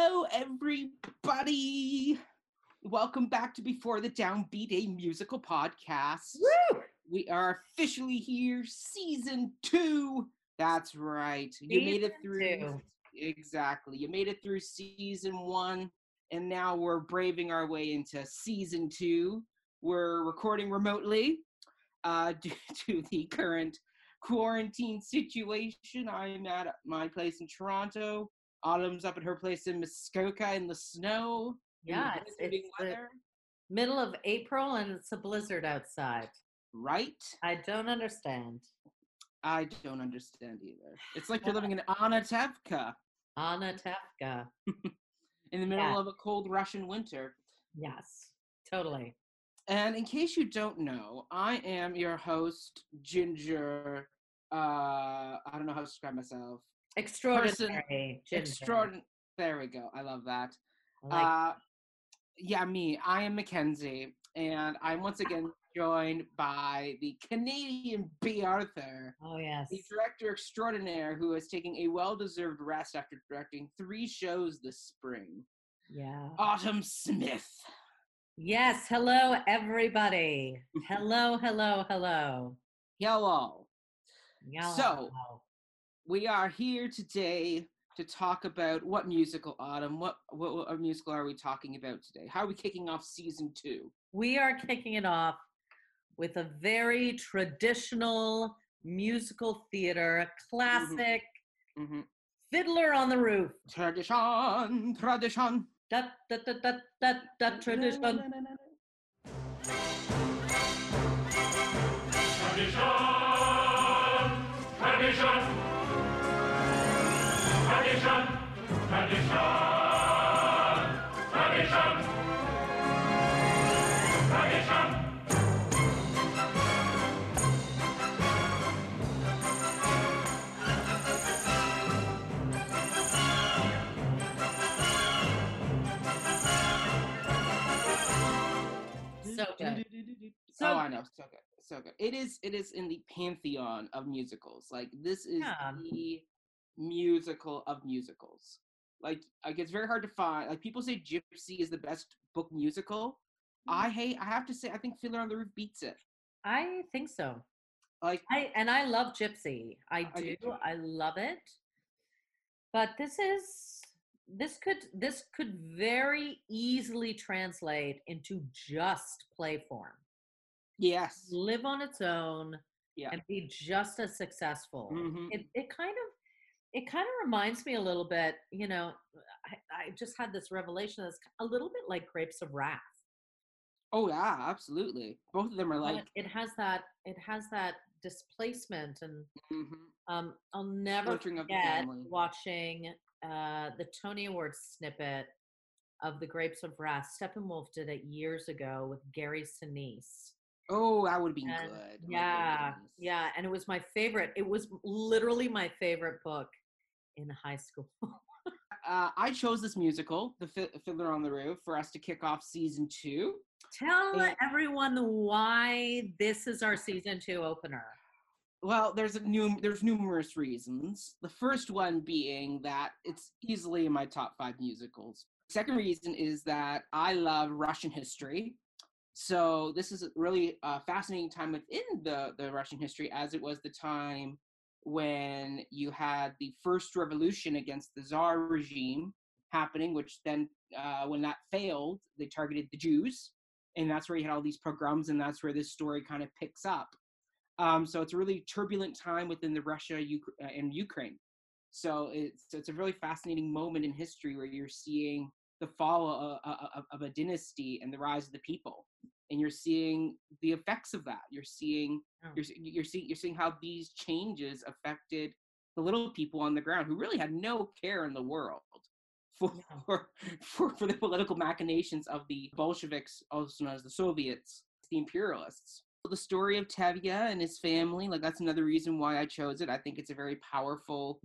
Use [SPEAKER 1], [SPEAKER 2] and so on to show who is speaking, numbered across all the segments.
[SPEAKER 1] Hello, everybody. Welcome back to Before the Downbeat, a musical podcast.
[SPEAKER 2] Woo!
[SPEAKER 1] We are officially here, season two. That's right. You made it through.
[SPEAKER 2] two.
[SPEAKER 1] Exactly. You made it through season one, and now we're braving our way into season two. We're recording remotely uh, due to the current quarantine situation. I'm at my place in Toronto. Autumn's up at her place in Muskoka in the snow.
[SPEAKER 2] Yeah, it's, it's the middle of April and it's a blizzard outside.
[SPEAKER 1] right?
[SPEAKER 2] I don't understand.
[SPEAKER 1] I don't understand either. It's like you're living in Anatevka
[SPEAKER 2] Anna Tefka.
[SPEAKER 1] in the middle
[SPEAKER 2] Yeah.
[SPEAKER 1] of a cold Russian winter.
[SPEAKER 2] Yes, totally.
[SPEAKER 1] And in case you don't know, I am your host, Ginger. Uh, I don't know how to describe myself.
[SPEAKER 2] Extraordinary.
[SPEAKER 1] Extraordinary. There we go. I love that.
[SPEAKER 2] Like-
[SPEAKER 1] uh, yeah, me. I am Mackenzie, and I'm once again joined by the Canadian Bea Arthur,
[SPEAKER 2] oh, yes.
[SPEAKER 1] the director extraordinaire who is taking a well-deserved rest after directing three shows this spring.
[SPEAKER 2] Yeah.
[SPEAKER 1] Autumn Smith.
[SPEAKER 2] Yes. Hello, everybody. hello, hello, hello.
[SPEAKER 1] Hello.
[SPEAKER 2] Yeah.
[SPEAKER 1] So- We are here today to talk about what musical, Autumn. What what, what musical are we talking about today? How are we kicking off season two?
[SPEAKER 2] we are kicking it off with a very traditional musical theater, a classic
[SPEAKER 1] hmm
[SPEAKER 2] Fiddler on the Roof.
[SPEAKER 1] Tradition, tradition.
[SPEAKER 2] Da, da, da, da, da, da, tradition.
[SPEAKER 3] Tradition,
[SPEAKER 2] So good. So
[SPEAKER 1] oh, I know, so good, so good. It is, it is in the pantheon of musicals. Like this is
[SPEAKER 2] Yeah.
[SPEAKER 1] the musical of musicals. Like, like it's very hard to find. Like people say, Gypsy is the best book musical.
[SPEAKER 2] Mm.
[SPEAKER 1] I hate. I have to say, I think Fiddler on the Roof beats it.
[SPEAKER 2] I think so.
[SPEAKER 1] Like,
[SPEAKER 2] I and I love Gypsy. I
[SPEAKER 1] I
[SPEAKER 2] do.
[SPEAKER 1] do.
[SPEAKER 2] I love it. But this is this could this could very easily translate into just play form.
[SPEAKER 1] yes,
[SPEAKER 2] Live on its own
[SPEAKER 1] Yeah.
[SPEAKER 2] and be just as successful.
[SPEAKER 1] Mhm.
[SPEAKER 2] It it kind of it kind of reminds me a little bit, you know, I, I just had this revelation that's a little bit like Grapes of Wrath.
[SPEAKER 1] Oh yeah, absolutely. Both of them are like.
[SPEAKER 2] it has that it has that displacement and
[SPEAKER 1] mhm.
[SPEAKER 2] um i'll never
[SPEAKER 1] the
[SPEAKER 2] forget watching uh the tony awards snippet of the grapes of wrath steppenwolf did it years ago with gary sinise
[SPEAKER 1] Oh, that would be
[SPEAKER 2] And-
[SPEAKER 1] good. Oh
[SPEAKER 2] yeah
[SPEAKER 1] goodness.
[SPEAKER 2] yeah and it was my favorite it was literally my favorite book in high school
[SPEAKER 1] uh, I chose this musical, The Fi- Fiddler on the Roof, for us to kick off season two.
[SPEAKER 2] tell
[SPEAKER 1] Yeah.
[SPEAKER 2] everyone why this is our season two opener
[SPEAKER 1] Well, there's a new there's numerous reasons. The first one being that it's easily in my top five musicals. Second reason is that I love Russian history. So this is a really uh, fascinating time within the, the Russian history, as it was the time when you had the first revolution against the Tsar regime happening, which then, uh, when that failed, they targeted the Jews. And that's where you had all these pogroms, and that's where this story kind of picks up. Um, so it's a really turbulent time within the Russia Uk- uh, and Ukraine. So it's it's a really fascinating moment in history where you're seeing the fall of, of, of a dynasty and the rise of the people, and you're seeing the effects of that. You're seeing
[SPEAKER 2] Oh.
[SPEAKER 1] you're you're seeing you're seeing how these changes affected the little people on the ground who really had no care in the world for, for, for the political machinations of the Bolsheviks, also known as the Soviets, the imperialists the story of Tevye and his family, like that's another reason why I chose it. I think it's a very powerful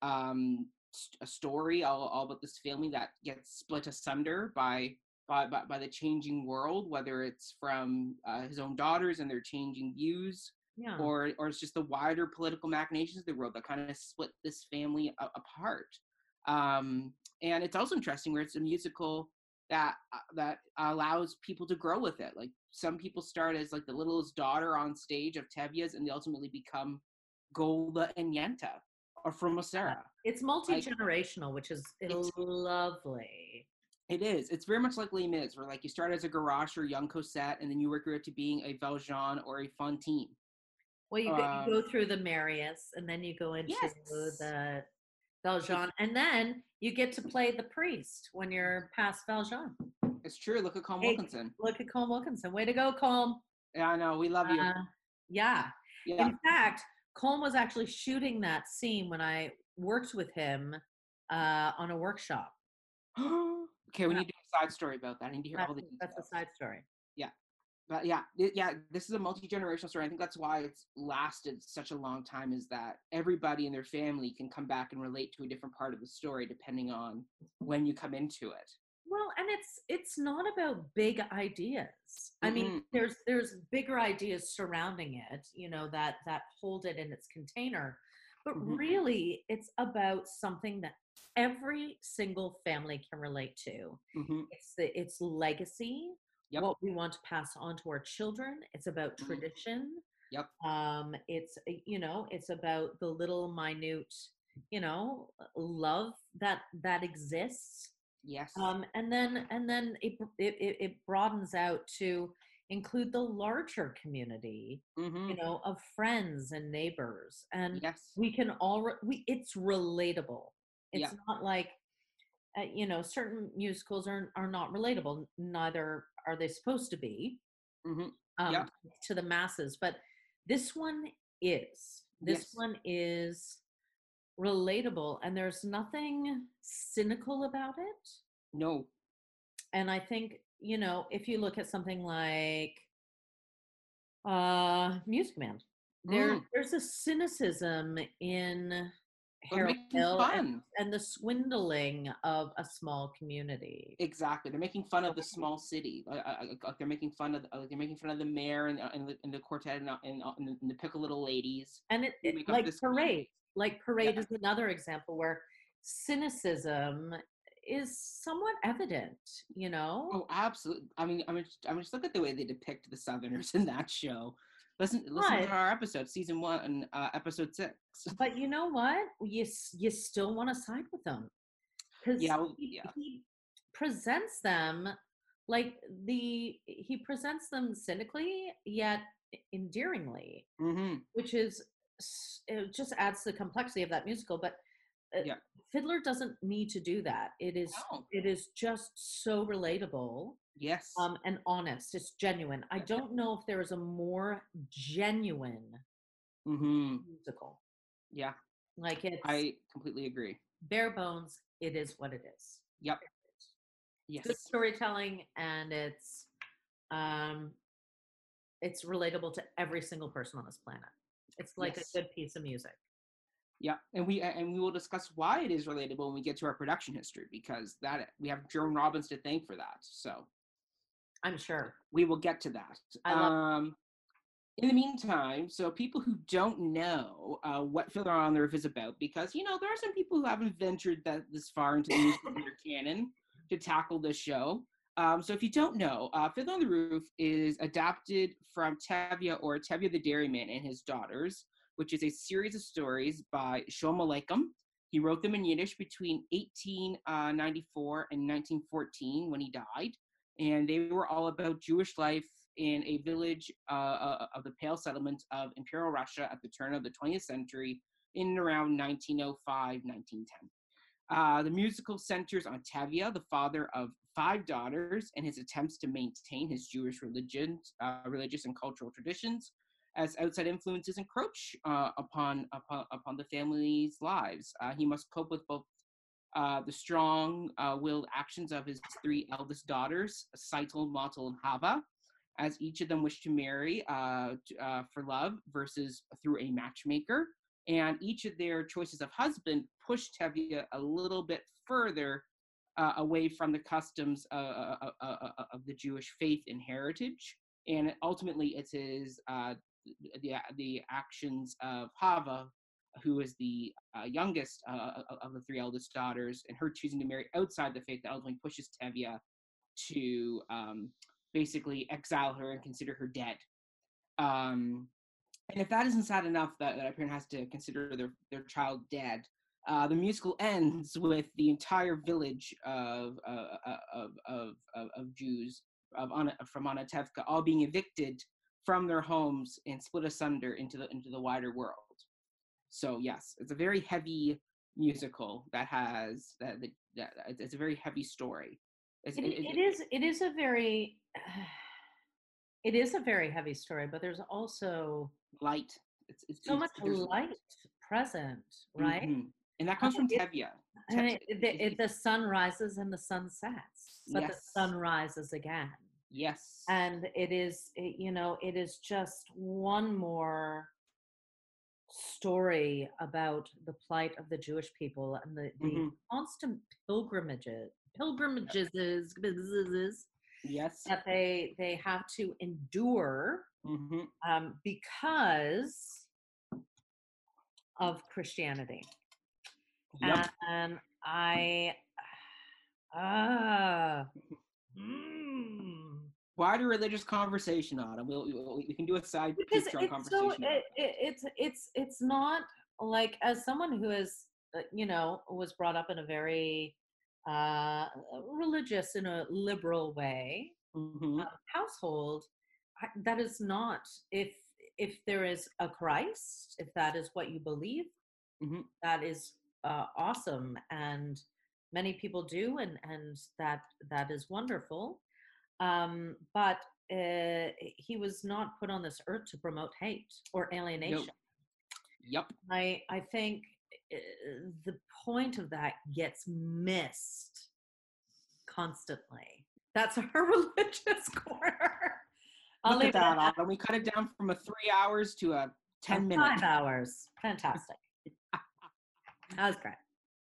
[SPEAKER 1] um, st- a story all, all about this family that gets split asunder by by by, by the changing world, whether it's from uh, his own daughters and their changing views,
[SPEAKER 2] yeah
[SPEAKER 1] or or it's just the wider political machinations of the world that kind of split this family a- apart. Um, and it's also interesting where it's a musical that uh, that allows people to grow with it. Like some people start as like the littlest daughter on stage of Tevye's, and they ultimately become Golde and Yenta or Fruma-Sarah.
[SPEAKER 2] It's multi generational, which is
[SPEAKER 1] It's-
[SPEAKER 2] lovely.
[SPEAKER 1] It is. It's very much like Les Mis, where like you start as a Gavroche or young Cosette, and then you work your way to being a Valjean or a Fantine.
[SPEAKER 2] Well, you, go,
[SPEAKER 1] Um,
[SPEAKER 2] you go through the Marius, and then you go into
[SPEAKER 1] Yes.
[SPEAKER 2] the Valjean, and then you get to play the priest when you're past Valjean.
[SPEAKER 1] It's true. Look at Colm
[SPEAKER 2] Hey,
[SPEAKER 1] Wilkinson.
[SPEAKER 2] Look at Colm Wilkinson. Way to go, Colm.
[SPEAKER 1] Yeah, I know. We love you.
[SPEAKER 2] Uh, yeah.
[SPEAKER 1] yeah.
[SPEAKER 2] In fact, Colm was actually shooting that scene when I worked with him uh, on a workshop.
[SPEAKER 1] okay, we
[SPEAKER 2] yeah.
[SPEAKER 1] need to do a side story about that. I need to hear all
[SPEAKER 2] That's,
[SPEAKER 1] the
[SPEAKER 2] that's a side story. Yeah.
[SPEAKER 1] But yeah, yeah, this is a multi generational story. I think that's why it's lasted such a long time. Is that everybody in their family can come back and relate to a different part of the story depending on when you come into it.
[SPEAKER 2] Well, and it's it's not about big ideas. I mean,
[SPEAKER 1] Mhm.
[SPEAKER 2] there's there's bigger ideas surrounding it, you know, that that hold it in its container. But
[SPEAKER 1] Mhm.
[SPEAKER 2] really, it's about something that every single family can relate to.
[SPEAKER 1] hmm
[SPEAKER 2] It's the it's legacy,
[SPEAKER 1] Yep.
[SPEAKER 2] what we want to pass on to our children. It's about
[SPEAKER 1] Mhm.
[SPEAKER 2] tradition.
[SPEAKER 1] Yep.
[SPEAKER 2] Um, it's uh, you know, it's about the little minute, you know, love that that exists
[SPEAKER 1] Yes.
[SPEAKER 2] um, and then and then it, it it broadens out to include the larger community
[SPEAKER 1] hmm
[SPEAKER 2] you know of friends and neighbors and
[SPEAKER 1] Yes.
[SPEAKER 2] we can all re- we it's relatable it's
[SPEAKER 1] Yeah.
[SPEAKER 2] not like uh, you know certain musicals are are not relatable neither are they supposed to be
[SPEAKER 1] hmm
[SPEAKER 2] um,
[SPEAKER 1] Yeah.
[SPEAKER 2] to the masses but this one is this
[SPEAKER 1] Yes.
[SPEAKER 2] one is relatable and there's nothing cynical about it
[SPEAKER 1] No.
[SPEAKER 2] and i think you know if you look at something like uh music man there
[SPEAKER 1] Mm.
[SPEAKER 2] there's a cynicism in Harold Hill and,
[SPEAKER 1] fun.
[SPEAKER 2] and the swindling of a small community
[SPEAKER 1] Exactly. They're making fun of the small city. Like, uh, uh, uh, they're making fun of. Uh, they're making fun of the mayor and, and, the, and the quartet and, and, and the, pickle little ladies.
[SPEAKER 2] and it, it- like parade like parade
[SPEAKER 1] Yeah.
[SPEAKER 2] is another example where cynicism is somewhat evident you know
[SPEAKER 1] Oh, absolutely. I mean, I mean, just, I mean, just look at the way they depict the Southerners in that show. Listen, listen
[SPEAKER 2] But-
[SPEAKER 1] to our episode, season one, uh, episode six.
[SPEAKER 2] but you know what you you still want to side with them because
[SPEAKER 1] Yeah, well,
[SPEAKER 2] he,
[SPEAKER 1] yeah.
[SPEAKER 2] he presents them like the he presents them cynically yet endearingly
[SPEAKER 1] hmm
[SPEAKER 2] which is it just adds to the complexity of that musical but uh,
[SPEAKER 1] Yeah.
[SPEAKER 2] fiddler doesn't need to do that it is
[SPEAKER 1] No.
[SPEAKER 2] it is just so relatable
[SPEAKER 1] Yes.
[SPEAKER 2] um and honest it's genuine i don't know if there is a more genuine
[SPEAKER 1] mm-hmm.
[SPEAKER 2] musical
[SPEAKER 1] Yeah,
[SPEAKER 2] like it
[SPEAKER 1] I completely agree.
[SPEAKER 2] bare bones it is what it is
[SPEAKER 1] Yep. yes good
[SPEAKER 2] storytelling and it's um it's relatable to every single person on this planet it's like
[SPEAKER 1] Yes.
[SPEAKER 2] a good piece of music
[SPEAKER 1] Yeah, and we and we will discuss why it is relatable when we get to our production history because that we have Jerome Robbins to thank for that. So
[SPEAKER 2] i'm sure
[SPEAKER 1] we will get to that. Um, in the meantime, so people who don't know uh, what Fiddler on the Roof is about, because you know there are some people who haven't ventured that this far into the canon to tackle this show. Um, so if you don't know, uh, Fiddler on the Roof is adapted from Tevye or Tevye the Dairyman and His Daughters, which is a series of stories by Shlomo Aleichem. He wrote them in Yiddish between 1894 and 1914 when he died and they were all about Jewish life in a village uh, uh, of the Pale settlement of Imperial Russia at the turn of the 20th century in and around 1905, 1910. Uh, the musical centers on Tevye, the father of five daughters, and his attempts to maintain his Jewish religion, uh, religious and cultural traditions, as outside influences encroach uh, upon, upon upon the family's lives. Uh, he must cope with both uh, the strong-willed actions of his three eldest daughters, Tzeitel, Motel, and Hava, as each of them wish to marry uh, t- uh, for love versus through a matchmaker. And each of their choices of husband push Tevye a little bit further uh, away from the customs uh, uh, uh, uh, uh, of the Jewish faith and heritage. And ultimately, it is uh, the, the actions of Hava who is the uh, youngest uh, of the three eldest daughters, and her choosing to marry outside the faith that ultimately pushes Tevye to um, basically exile her and consider her dead. Um, and if that isn't sad enough that, that a parent has to consider their, their child dead, uh, the musical ends with the entire village of uh, uh of, of, of, of Jews of Ana, from Anatevka all being evicted from their homes and split asunder into the into the wider world. So yes, it's a very heavy musical that has that, that, that it's a very heavy story.
[SPEAKER 2] It, it, it is it is a very it is a very heavy story, but there's also
[SPEAKER 1] light.
[SPEAKER 2] It's, it's so much light present, right? Mm-hmm.
[SPEAKER 1] And that comes from Tevye.
[SPEAKER 2] And it, the, the sun rises and the sun sets, but yes. the sun rises again.
[SPEAKER 1] Yes.
[SPEAKER 2] And it is, it, you know, it is just one more story about the plight of the Jewish people and the, the mm-hmm. constant pilgrimages, pilgrimages,
[SPEAKER 1] yes,
[SPEAKER 2] that they they have to endure mm-hmm. um, because of Christianity. Yep. And I, ah. Uh,
[SPEAKER 1] mm, wider religious conversation on it. We'll, we can do a side
[SPEAKER 2] because it's conversation. So it, it, it's it's it's not like as someone who is uh, you know was brought up in a very uh, religious in a liberal way mm-hmm. uh, household. I, that is not if if there is a Christ, if that is what you believe, mm-hmm. that is uh, awesome and many people do and and that that is wonderful um, but uh, he was not put on this earth to promote hate or alienation.
[SPEAKER 1] Yep.
[SPEAKER 2] I I think uh, the point of that gets missed constantly. That's our religious corner.
[SPEAKER 1] I'll Look at that, that. Autumn. We cut it down from a three hours to a ten minutes.
[SPEAKER 2] Five hours. Fantastic. that was great.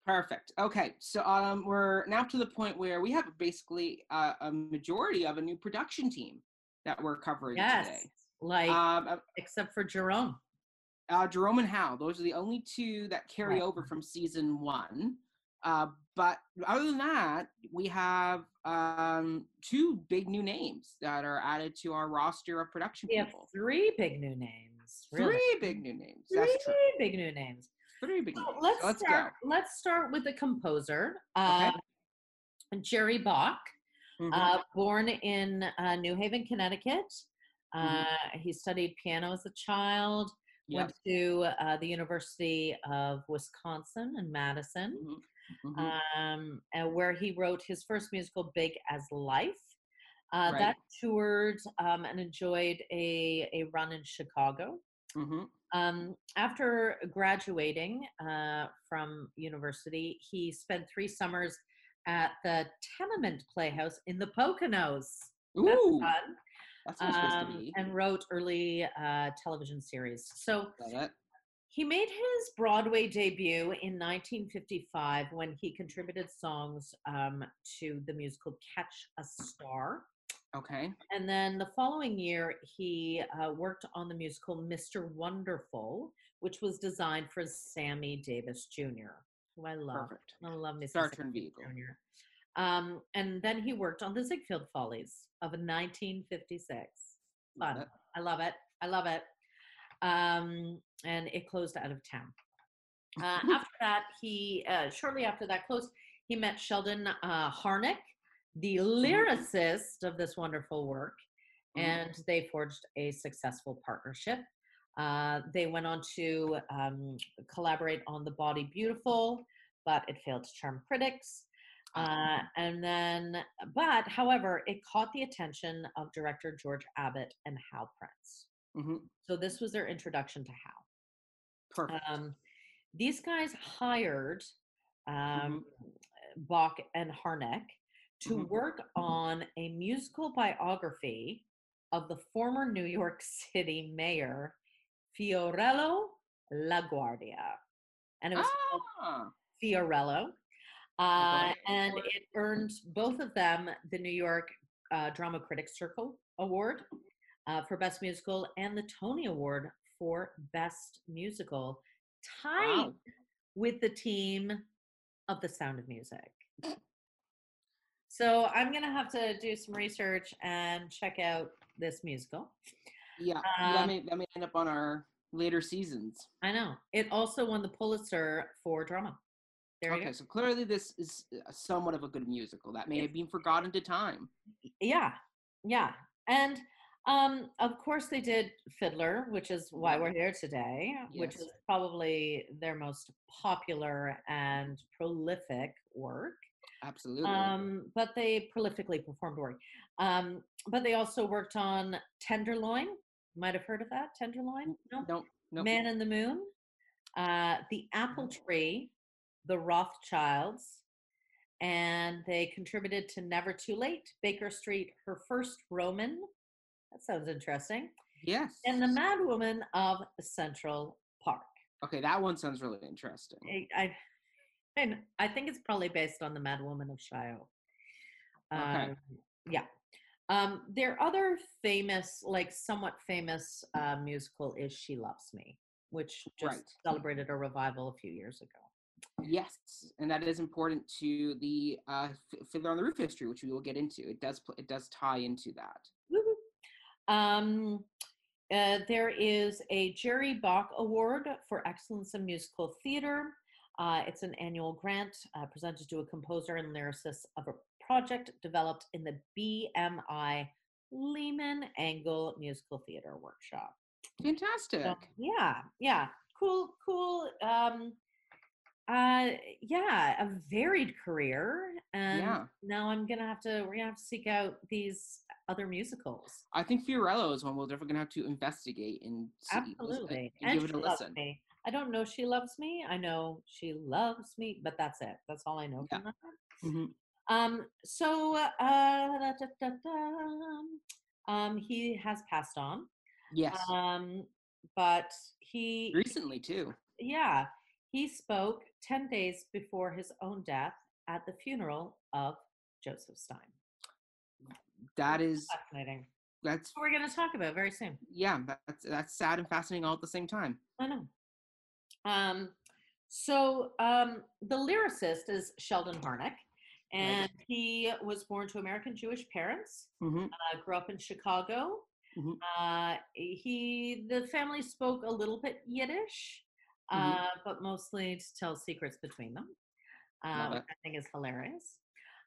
[SPEAKER 1] Perfect. Okay, so um, we're now to the point where we have basically uh, a majority of a new production team that we're covering yes, today.
[SPEAKER 2] Like, um, uh, except for Jerome.
[SPEAKER 1] Uh, Jerome and Hal. Those are the only two that carry right. over from season one. Uh, but other than that, we have um, two big new names that are added to our roster of production
[SPEAKER 2] we
[SPEAKER 1] people.
[SPEAKER 2] Have three big new names.
[SPEAKER 1] Really. Three big new names.
[SPEAKER 2] Three
[SPEAKER 1] That's true.
[SPEAKER 2] big new names.
[SPEAKER 1] So
[SPEAKER 2] let's, let's start. Go. Let's start with the composer, okay. uh, Jerry Bock, mm-hmm. uh, born in uh, New Haven, Connecticut. Mm-hmm. Uh, he studied piano as a child. Yep. Went to uh, the University of Wisconsin in Madison, mm-hmm. mm-hmm. um, where he wrote his first musical, "Big as Life." Uh, right. That toured um, and enjoyed a, a run in Chicago. Mm-hmm. Um, after graduating uh, from university, he spent three summers at the Tamiment Playhouse in the Poconos.
[SPEAKER 1] Ooh,
[SPEAKER 2] that's fun. That's um, and wrote early uh, television series. So he made his Broadway debut in 1955 when he contributed songs um, to the musical Catch a Star.
[SPEAKER 1] Okay.
[SPEAKER 2] And then the following year, he uh, worked on the musical Mr. Wonderful, which was designed for Sammy Davis Jr., who I love.
[SPEAKER 1] Perfect.
[SPEAKER 2] I love Mr.
[SPEAKER 1] Star Vehicle.
[SPEAKER 2] Jr. Um, and then he worked on the Ziegfeld Follies of 1956. Fun. Love I love it. I love it. Um, and it closed out of town. Uh, after that, he uh, shortly after that closed, he met Sheldon uh, Harnick, the mm-hmm. lyricist of this wonderful work, mm-hmm. and they forged a successful partnership. Uh, they went on to um, collaborate on The Body Beautiful, but it failed to charm critics. Uh, and then, but however, it caught the attention of director George Abbott and Hal Prince. Mm-hmm. So this was their introduction to Hal.
[SPEAKER 1] Perfect. Um,
[SPEAKER 2] these guys hired um, mm-hmm. Bock and Harnick to mm-hmm. work on a musical biography of the former New York City mayor, Fiorello LaGuardia. And it was ah. Fiorello. Uh, and it earned both of them the New York uh, Drama Critics Circle Award uh, for Best Musical and the Tony Award for Best Musical. tied
[SPEAKER 1] Wow.
[SPEAKER 2] with the team of The Sound of Music. So I'm gonna have to do some research and check out this musical.
[SPEAKER 1] Yeah,
[SPEAKER 2] Um,
[SPEAKER 1] that may that may end up on our later seasons.
[SPEAKER 2] I know it also won the Pulitzer for drama. There
[SPEAKER 1] Okay, so clearly this is uh, somewhat of a good musical that may
[SPEAKER 2] Yes.
[SPEAKER 1] have been forgotten to time.
[SPEAKER 2] Yeah, yeah, and um, of course they did Fiddler, which is why we're here today, which is probably their most popular and prolific work.
[SPEAKER 1] Absolutely.
[SPEAKER 2] Um, but they prolifically performed work. Um, but they also worked on Tenderloin. Might have heard of that. Tenderloin? No.
[SPEAKER 1] no, no.
[SPEAKER 2] Man in the Moon. Uh, the Apple Tree. The Rothschilds. And they contributed to Never Too Late, Baker Street, Her First Roman. That sounds interesting.
[SPEAKER 1] Yes.
[SPEAKER 2] And The Mad Woman of Central Park.
[SPEAKER 1] Okay, that one sounds really interesting.
[SPEAKER 2] I, I, and I think it's probably based on the Mad Woman of Chaillot.
[SPEAKER 1] Okay.
[SPEAKER 2] Um, yeah. Um, their other famous, like somewhat famous uh, musical is She Loves Me, which just
[SPEAKER 1] Right.
[SPEAKER 2] celebrated a revival a few years ago.
[SPEAKER 1] Yes, and that is important to the uh, Fiddler on the Roof history, which we will get into. It does it does tie into that.
[SPEAKER 2] Woo-hoo. Um, uh, there is a Jerry Bock Award for Excellence in Musical Theater. Uh, it's an annual grant uh, presented to a composer and lyricist of a project developed in the BMI Lehman Engel Musical Theater Workshop.
[SPEAKER 1] Fantastic.
[SPEAKER 2] So, yeah, yeah, cool, cool. Um, uh, yeah, a varied career, and
[SPEAKER 1] Yeah.
[SPEAKER 2] now I'm gonna have to we're gonna have to seek out these other musicals.
[SPEAKER 1] I think Fiorello is one we're definitely gonna have to investigate and see, listen-
[SPEAKER 2] Absolutely,
[SPEAKER 1] and
[SPEAKER 2] and
[SPEAKER 1] give it a listen.
[SPEAKER 2] me. I don't know she loves me. I know she loves me, but that's it. That's all I know
[SPEAKER 1] Yeah. Mhm.
[SPEAKER 2] Um, so uh, da, da, da, um, he has passed on.
[SPEAKER 1] Yes,
[SPEAKER 2] Um, but he
[SPEAKER 1] recently too.
[SPEAKER 2] yeah, he spoke 10 days before his own death at the funeral of Joseph Stein.
[SPEAKER 1] That is
[SPEAKER 2] Fascinating.
[SPEAKER 1] that's
[SPEAKER 2] What we're going to talk about very soon.
[SPEAKER 1] yeah, that's that's sad and fascinating all at the same time.
[SPEAKER 2] I know. Um, so um, the lyricist is Sheldon Harnick, and he was born to American Jewish parents.
[SPEAKER 1] hmm
[SPEAKER 2] Uh, grew up in Chicago.
[SPEAKER 1] Mhm.
[SPEAKER 2] Uh, he the family spoke a little bit Yiddish,
[SPEAKER 1] Mhm.
[SPEAKER 2] uh, but mostly to tell secrets between them, which. I think is hilarious.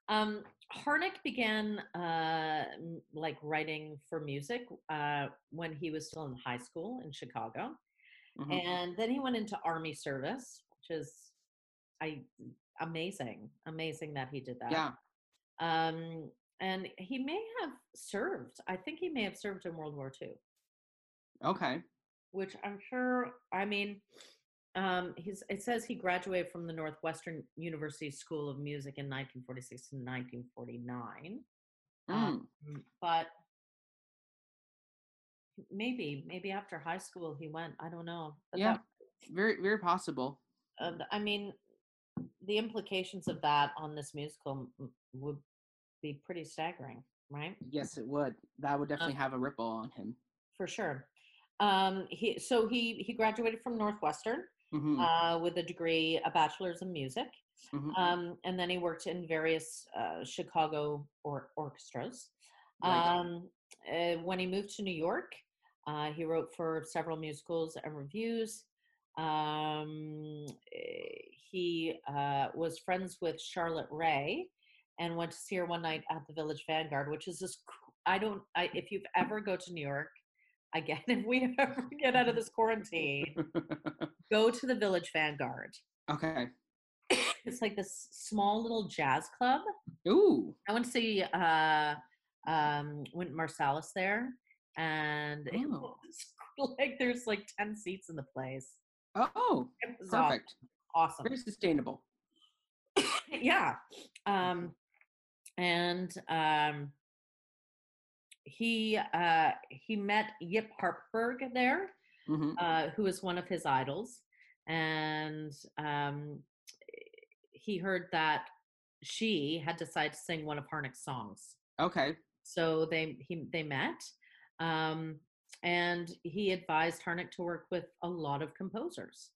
[SPEAKER 2] Um, Harnick began uh, like writing for music uh, when he was still in high school in Chicago,
[SPEAKER 1] Mhm.
[SPEAKER 2] and then he went into army service, which is I amazing, amazing that he did that.
[SPEAKER 1] Yeah,
[SPEAKER 2] Um, and he may have served. I think he may have served in World War II,
[SPEAKER 1] okay.
[SPEAKER 2] which I'm sure. I mean, um, he's. It says he graduated from the Northwestern University School of Music in 1946 and 1949.
[SPEAKER 1] Mm.
[SPEAKER 2] Mm, But maybe, maybe after high school he went. I don't know. But
[SPEAKER 1] Yeah.
[SPEAKER 2] that-
[SPEAKER 1] Very very possible.
[SPEAKER 2] uh, I mean, the implications of that on this musical m- would be pretty staggering, right?
[SPEAKER 1] Yes, it would. That would
[SPEAKER 2] Um
[SPEAKER 1] definitely have a ripple on him.
[SPEAKER 2] for sure. Um, he so he he graduated from Northwestern
[SPEAKER 1] hmm
[SPEAKER 2] uh, with a degree, a bachelor's in music,
[SPEAKER 1] hmm
[SPEAKER 2] um, and then he worked in various uh, Chicago or orchestras.
[SPEAKER 1] Right.
[SPEAKER 2] Um, uh, when he moved to New York, uh, he wrote for several musicals and revues. Um, eh, he uh, was friends with Charlotte Rae and went to see her one night at the Village Vanguard, which is this. I don't. I, if you've ever go to New York, again, if we ever get out of this quarantine, go to the Village Vanguard.
[SPEAKER 1] okay.
[SPEAKER 2] It's like this small little jazz club.
[SPEAKER 1] Ooh.
[SPEAKER 2] I went to see uh um Wynton Marsalis there and it
[SPEAKER 1] Oh.
[SPEAKER 2] was like there's like 10 seats in the place.
[SPEAKER 1] Oh,
[SPEAKER 2] It
[SPEAKER 1] perfect.
[SPEAKER 2] awesome.
[SPEAKER 1] Very sustainable.
[SPEAKER 2] yeah. Um and um he uh he met Yip Harburg there,
[SPEAKER 1] hmm
[SPEAKER 2] uh, who is one of his idols. And um he heard that she had decided to sing one of Harnick's songs.
[SPEAKER 1] Okay.
[SPEAKER 2] so they he they met um, and he advised harnick to work with a lot of composers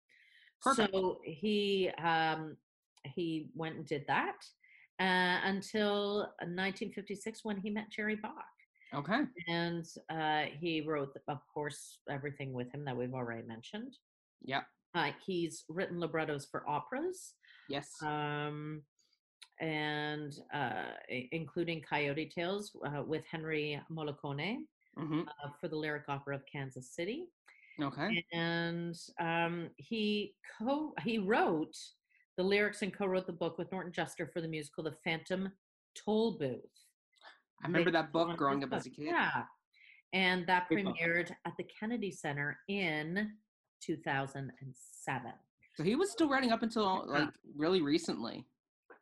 [SPEAKER 1] Perfect.
[SPEAKER 2] So he um, he went and did that uh, until 1956 when he met Jerry Bock.
[SPEAKER 1] Okay.
[SPEAKER 2] And uh, he wrote, of course, everything with him that we've already mentioned.
[SPEAKER 1] Yep.
[SPEAKER 2] Uh, he's written librettos for operas,
[SPEAKER 1] Yes.
[SPEAKER 2] um, and uh, including Coyote Tales uh, with Henry Mollicone
[SPEAKER 1] hmm
[SPEAKER 2] uh, for the Lyric Opera of Kansas City.
[SPEAKER 1] Okay.
[SPEAKER 2] And um, he co he wrote the lyrics and co-wrote the book with Norton Juster for the musical The Phantom Toll Booth.
[SPEAKER 1] I remember
[SPEAKER 2] based
[SPEAKER 1] that book growing up as a kid.
[SPEAKER 2] Yeah. And that
[SPEAKER 1] book.
[SPEAKER 2] premiered at the Kennedy Center in 2007.
[SPEAKER 1] So he was still writing up until like really recently.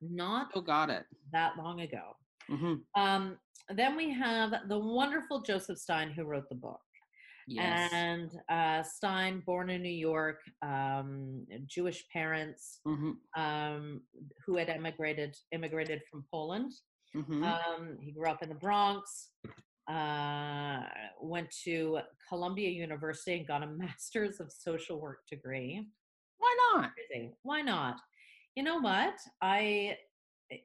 [SPEAKER 2] Not
[SPEAKER 1] Still got it.
[SPEAKER 2] that long ago.
[SPEAKER 1] hmm
[SPEAKER 2] Um, then we have the wonderful Joseph Stein who wrote the book.
[SPEAKER 1] Yes.
[SPEAKER 2] And uh, Stein, born in New York, um, Jewish parents,
[SPEAKER 1] hmm
[SPEAKER 2] um, who had emigrated immigrated from Poland.
[SPEAKER 1] hmm
[SPEAKER 2] Um, he grew up in the Bronx. Uh, went to Columbia University and got a master's of social work degree.
[SPEAKER 1] Why not?
[SPEAKER 2] Why not? You know what? I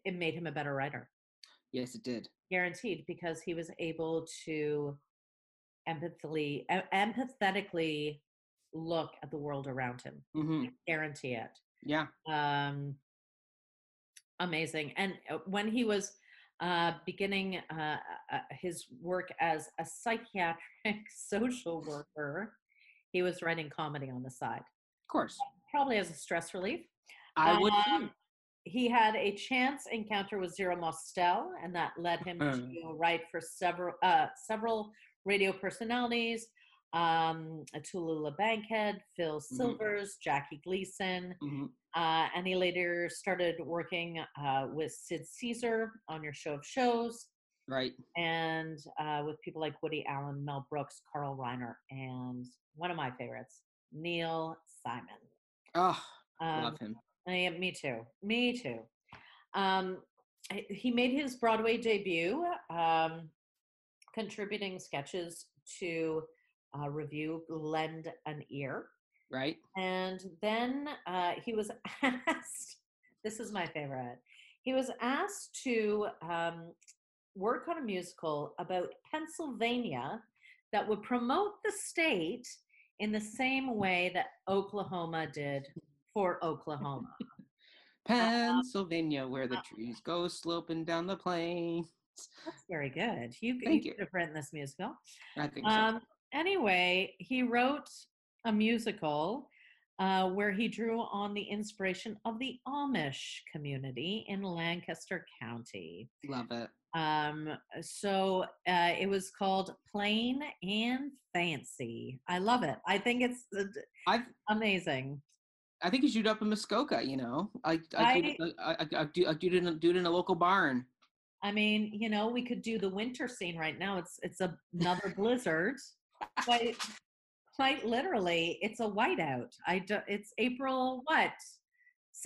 [SPEAKER 2] it made him a better writer,
[SPEAKER 1] Yes, it did.
[SPEAKER 2] Guaranteed, because he was able to empathically em- empathetically look at the world around him.
[SPEAKER 1] hmm
[SPEAKER 2] Guarantee it.
[SPEAKER 1] Yeah.
[SPEAKER 2] um, amazing. And uh, when he was uh, beginning uh, uh, his work as a psychiatric social worker, he was writing comedy on the side,
[SPEAKER 1] Of course.
[SPEAKER 2] probably as a stress relief.
[SPEAKER 1] I would too.
[SPEAKER 2] Um, He had a chance encounter with Zero Mostel, and that led him to write for several uh, several radio personalities. Um, Bankhead, Phil
[SPEAKER 1] Mhm.
[SPEAKER 2] Silvers, Jackie Gleason,
[SPEAKER 1] Mhm.
[SPEAKER 2] uh, and he later started working uh, with Sid Caesar on your show of shows
[SPEAKER 1] Right.
[SPEAKER 2] and uh, with people like Woody Allen, Mel Brooks, Carl Reiner, and one of my favorites, Neil Simon.
[SPEAKER 1] Oh,
[SPEAKER 2] Um,
[SPEAKER 1] love him.
[SPEAKER 2] Yeah, me too. Me too. Um, he made his Broadway debut, um, contributing sketches to uh, revue Lend an Ear.
[SPEAKER 1] Right.
[SPEAKER 2] And then uh, he was asked, this is my favorite, he was asked to um, work on a musical about Pennsylvania that would promote the state in the same way that Oklahoma did for Oklahoma.
[SPEAKER 1] Pennsylvania, where the
[SPEAKER 2] uh,
[SPEAKER 1] trees go sloping down the plains.
[SPEAKER 2] That's very good. You,
[SPEAKER 1] Thank
[SPEAKER 2] you
[SPEAKER 1] you.
[SPEAKER 2] could have written this musical.
[SPEAKER 1] I think so.
[SPEAKER 2] Um, anyway, he wrote a musical uh, where he drew on the inspiration of the Amish community in Lancaster County.
[SPEAKER 1] Love it.
[SPEAKER 2] Um, so uh, it was called Plain and Fancy. I love it. I think it's uh, amazing.
[SPEAKER 1] I think you shoot up in Muskoka. You know, I I, do, I, I, I do I do it in a, do it in a local barn.
[SPEAKER 2] I mean, you know, we could do the winter scene right now. It's it's a, another blizzard. Quite, quite literally, it's a whiteout. I do, it's April what?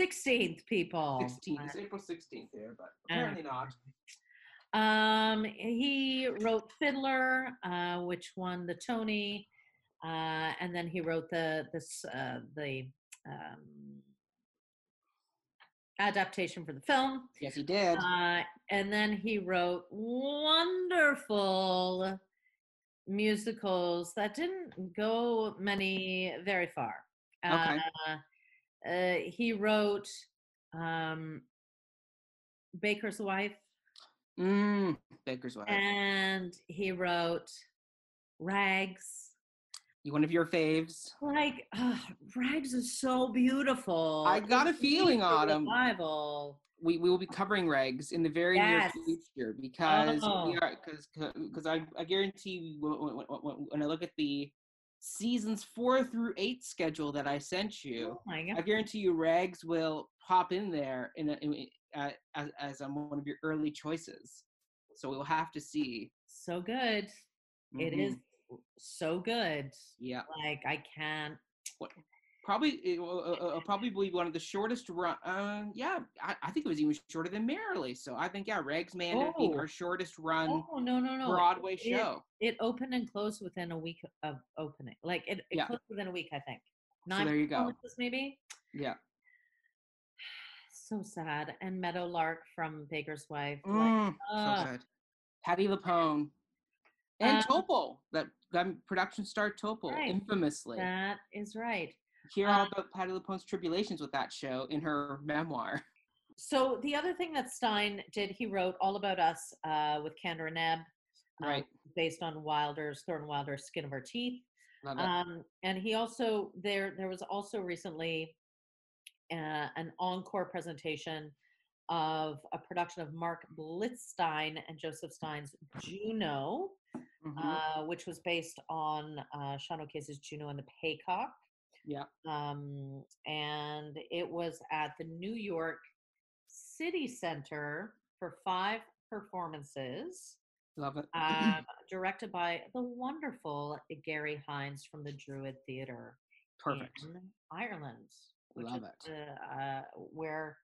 [SPEAKER 2] 16th, people.
[SPEAKER 1] Sixteenth. It's April sixteenth here, but
[SPEAKER 2] Uh,
[SPEAKER 1] apparently not.
[SPEAKER 2] Um, he wrote Fiddler, uh, which won the Tony, uh, and then he wrote the this uh, the um, adaptation for the film.
[SPEAKER 1] Yes, he did.
[SPEAKER 2] Uh, and then he wrote wonderful musicals that didn't go many very far.
[SPEAKER 1] Okay.
[SPEAKER 2] Uh, uh, he wrote um, Baker's Wife,
[SPEAKER 1] Mm, Baker's wife.
[SPEAKER 2] and he wrote Rags.
[SPEAKER 1] One of your faves?
[SPEAKER 2] Like ah, Rags is so beautiful.
[SPEAKER 1] I got a feeling, Autumn.
[SPEAKER 2] Revival.
[SPEAKER 1] We, we will be covering Rags in the very
[SPEAKER 2] Yes.
[SPEAKER 1] near future because
[SPEAKER 2] Oh.
[SPEAKER 1] we are because because I, I guarantee when, when, when, I look at the seasons four through eight schedule that I sent you,
[SPEAKER 2] Oh
[SPEAKER 1] I guarantee you rags will pop in there in, a, in uh, as as um, one of your early choices. So we'll have to see.
[SPEAKER 2] So good. It
[SPEAKER 1] Mhm.
[SPEAKER 2] is so good.
[SPEAKER 1] Yeah,
[SPEAKER 2] Like I can't.
[SPEAKER 1] probably uh, uh, probably be one of the shortest run. Uh, yeah, I, I think it was even shorter than Merrily. So I think yeah, Rags may end up being
[SPEAKER 2] Oh.
[SPEAKER 1] our shortest run
[SPEAKER 2] Oh no no no!
[SPEAKER 1] Broadway
[SPEAKER 2] it-
[SPEAKER 1] show.
[SPEAKER 2] It opened and closed within a week of opening. Like it, it
[SPEAKER 1] Yeah.
[SPEAKER 2] closed within a week, I think.
[SPEAKER 1] So there you go.
[SPEAKER 2] maybe.
[SPEAKER 1] Yeah.
[SPEAKER 2] So sad. And Meadowlark from Baker's Wife. like,
[SPEAKER 1] Mm,
[SPEAKER 2] ugh.
[SPEAKER 1] so good. Patty LaPone. And
[SPEAKER 2] Um,
[SPEAKER 1] Topol, that um, production star Topol,
[SPEAKER 2] Right.
[SPEAKER 1] infamously.
[SPEAKER 2] that is right.
[SPEAKER 1] Hear all
[SPEAKER 2] um,
[SPEAKER 1] about Patti LuPone's tribulations with that show in her memoir.
[SPEAKER 2] So the other thing that Stein did, he wrote All About Us uh, with Kander and Ebb, um,
[SPEAKER 1] Right.
[SPEAKER 2] based on Wilder's Thornton Wilder's Skin of Our Teeth. Um, and he also there there was also recently uh, an encore presentation of a production of Marc Blitzstein and Joseph Stein's Juno,
[SPEAKER 1] Mhm.
[SPEAKER 2] uh, which was based on uh, Sean O'Casey's Juno and the Paycock.
[SPEAKER 1] yeah.
[SPEAKER 2] Um, and it was at the New York City Center for five performances,
[SPEAKER 1] Love it.
[SPEAKER 2] um, directed by the wonderful Garry Hynes from the Druid Theatre
[SPEAKER 1] Perfect.
[SPEAKER 2] Ireland,
[SPEAKER 1] Love
[SPEAKER 2] uh, uh, where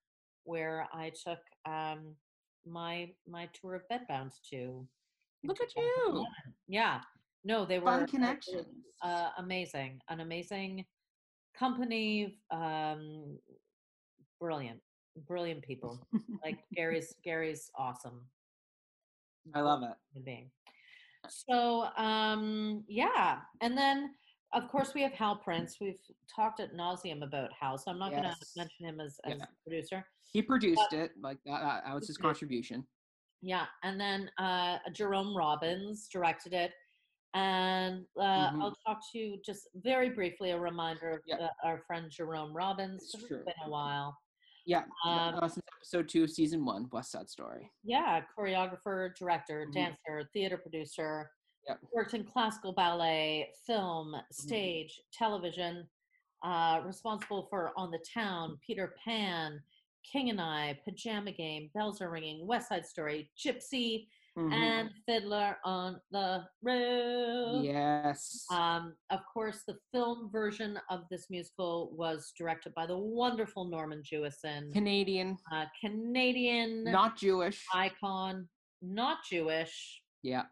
[SPEAKER 2] where I took um, my my tour of bedbound to.
[SPEAKER 1] Look at you.
[SPEAKER 2] Yeah, no, they were
[SPEAKER 1] Fun connections.
[SPEAKER 2] Uh, amazing, an amazing company. Um, brilliant, brilliant people. like Garry's Garry's awesome
[SPEAKER 1] I love it.
[SPEAKER 2] being. So um yeah, and then of course we have Hal Prince. We've talked at nauseum about Hal, so I'm not going to mention him as as
[SPEAKER 1] Yeah.
[SPEAKER 2] producer.
[SPEAKER 1] He produced it. Like that, that was his contribution.
[SPEAKER 2] Yeah, and then uh Jerome Robbins directed it. And uh,
[SPEAKER 1] Mhm.
[SPEAKER 2] I'll talk to you just very briefly a reminder of
[SPEAKER 1] Yeah.
[SPEAKER 2] uh, our friend Jerome Robbins.
[SPEAKER 1] It's
[SPEAKER 2] 'cause It's
[SPEAKER 1] true.
[SPEAKER 2] been a while.
[SPEAKER 1] Yeah.
[SPEAKER 2] Um,
[SPEAKER 1] uh, since episode two of season one, West Side Story.
[SPEAKER 2] Yeah, choreographer, director,
[SPEAKER 1] Mhm.
[SPEAKER 2] dancer, theater producer.
[SPEAKER 1] Yep.
[SPEAKER 2] Worked in classical ballet, film,
[SPEAKER 1] Mm-hmm.
[SPEAKER 2] stage, television. Uh, responsible for On the Town, Peter Pan, King and I, Pajama Game, Bells Are Ringing, West Side Story, Gypsy,
[SPEAKER 1] Mhm.
[SPEAKER 2] and Fiddler on the Roof.
[SPEAKER 1] yes.
[SPEAKER 2] Um, of course, the film version of this musical was directed by the wonderful Norman Jewison,
[SPEAKER 1] Canadian,
[SPEAKER 2] uh, Canadian
[SPEAKER 1] not Jewish.
[SPEAKER 2] icon, not Jewish.
[SPEAKER 1] yeah.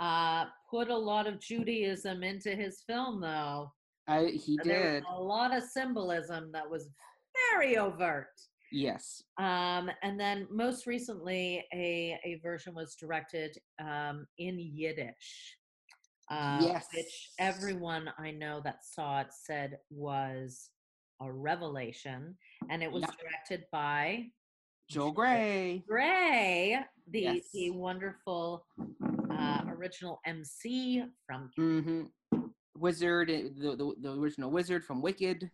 [SPEAKER 2] Uh, put a lot of Judaism into his film, though.
[SPEAKER 1] I, he did.
[SPEAKER 2] a lot of symbolism that was very overt.
[SPEAKER 1] Yes.
[SPEAKER 2] Um, and then most recently, a, a version was directed um, in Yiddish, uh,
[SPEAKER 1] Yes.
[SPEAKER 2] which everyone I know that saw it said was a revelation. And it was
[SPEAKER 1] Yep.
[SPEAKER 2] directed by
[SPEAKER 1] Joel Grey.
[SPEAKER 2] Grey, the
[SPEAKER 1] Yes.
[SPEAKER 2] the wonderful uh, original MC from
[SPEAKER 1] hmm Wizard, uh, the, the the original Wizard from Wicked.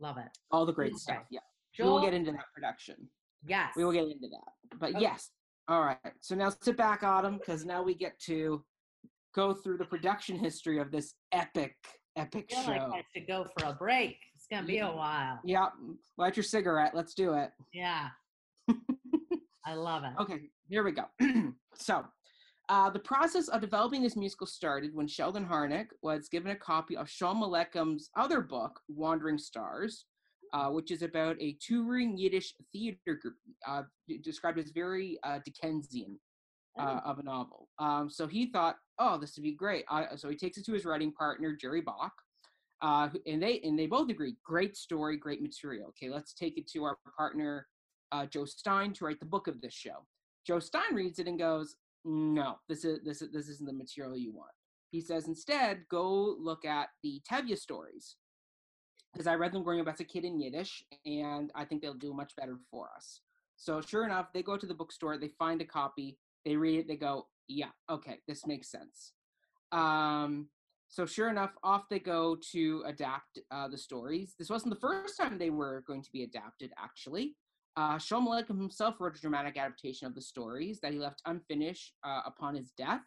[SPEAKER 2] Love it.
[SPEAKER 1] All the great
[SPEAKER 2] Okay.
[SPEAKER 1] stuff. Yeah.
[SPEAKER 2] Joel,
[SPEAKER 1] We will get into that production.
[SPEAKER 2] yes,
[SPEAKER 1] We will get into that. But
[SPEAKER 2] Okay.
[SPEAKER 1] yes. All right. So now sit back, Autumn, because now we get to go through the production history of this epic, epic show.
[SPEAKER 2] like I should go for a break. It's gonna be a while.
[SPEAKER 1] Yeah. Light your cigarette. Let's do it.
[SPEAKER 2] Yeah, I love it.
[SPEAKER 1] Okay, here we go. so, uh, the process of developing this musical started when Sheldon Harnick was given a copy of Sholem Aleichem's other book, Wandering Stars, uh, which is about a touring Yiddish theater group, uh, described as very uh, Dickensian uh, of a novel. Um, so he thought, oh, this would be great. Uh, so he takes it to his writing partner, Jerry Bock. Uh, and they and they both agree, great story, great material. Okay, let's take it to our partner, uh, Joe Stein, to write the book of this show. Joe Stein reads it and goes, "No, this is this is this isn't the material you want." He says, "Instead, go look at the Tevye stories because I read them growing up as a kid in Yiddish, and I think they'll do much better for us." So sure enough, they go to the bookstore, they find a copy, they read it, they go, "Yeah, okay, this makes sense." Um, so sure enough, off they go to adapt uh, the stories. This wasn't the first time they were going to be adapted, actually. Uh, Aleichem himself wrote a dramatic adaptation of the stories that he left unfinished uh, upon his death.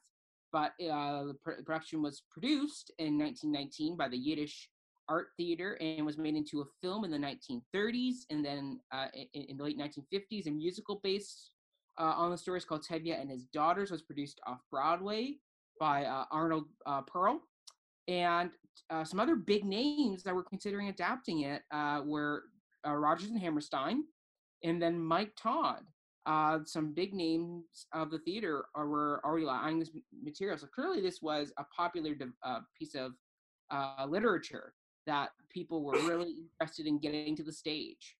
[SPEAKER 1] But uh, the pr- production was produced in 1919 by the Yiddish Art Theater and was made into a film in the 1930s. And then uh, in, in the late 1950s, a musical based uh, on the stories called Tevye and His Daughters was produced off Broadway by uh, Arnold Pearl. And some other big names that were considering adapting it were Rodgers and Hammerstein, and then Mike Todd. Uh, some big names of the theater are, were already eyeing this material. So clearly, this was a popular de- uh, piece of uh, literature. that people were really interested in getting to the stage.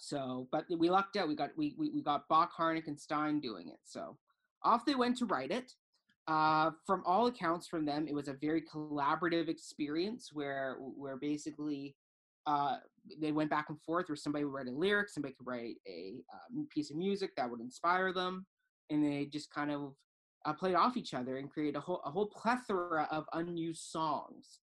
[SPEAKER 1] So, but we lucked out. We got we we, we got Bock, Harnick, and Stein doing it. So off they went to write it. Uh, from all accounts from them, it was a very collaborative experience where where basically uh, they went back and forth where somebody would write a lyric, somebody could write a um, piece of music that would inspire them, and they just kind of uh, played off each other and created a whole a whole plethora of unused songs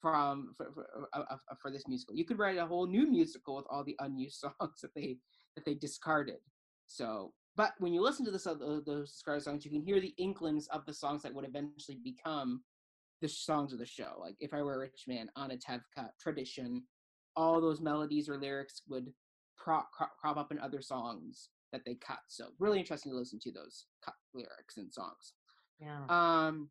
[SPEAKER 1] from for, for, uh, uh, for this musical. You could write a whole new musical with all the unused songs that they that they discarded. So, but when you listen to this, uh, those discarded songs, you can hear the inklings of the songs that would eventually become the songs of the show. Like "If I Were a Rich Man," "Anatevka," "Tradition," all those melodies or lyrics would prop, crop, crop up in other songs that they cut. So really interesting to listen to those cut lyrics and songs.
[SPEAKER 2] Yeah.
[SPEAKER 1] Um,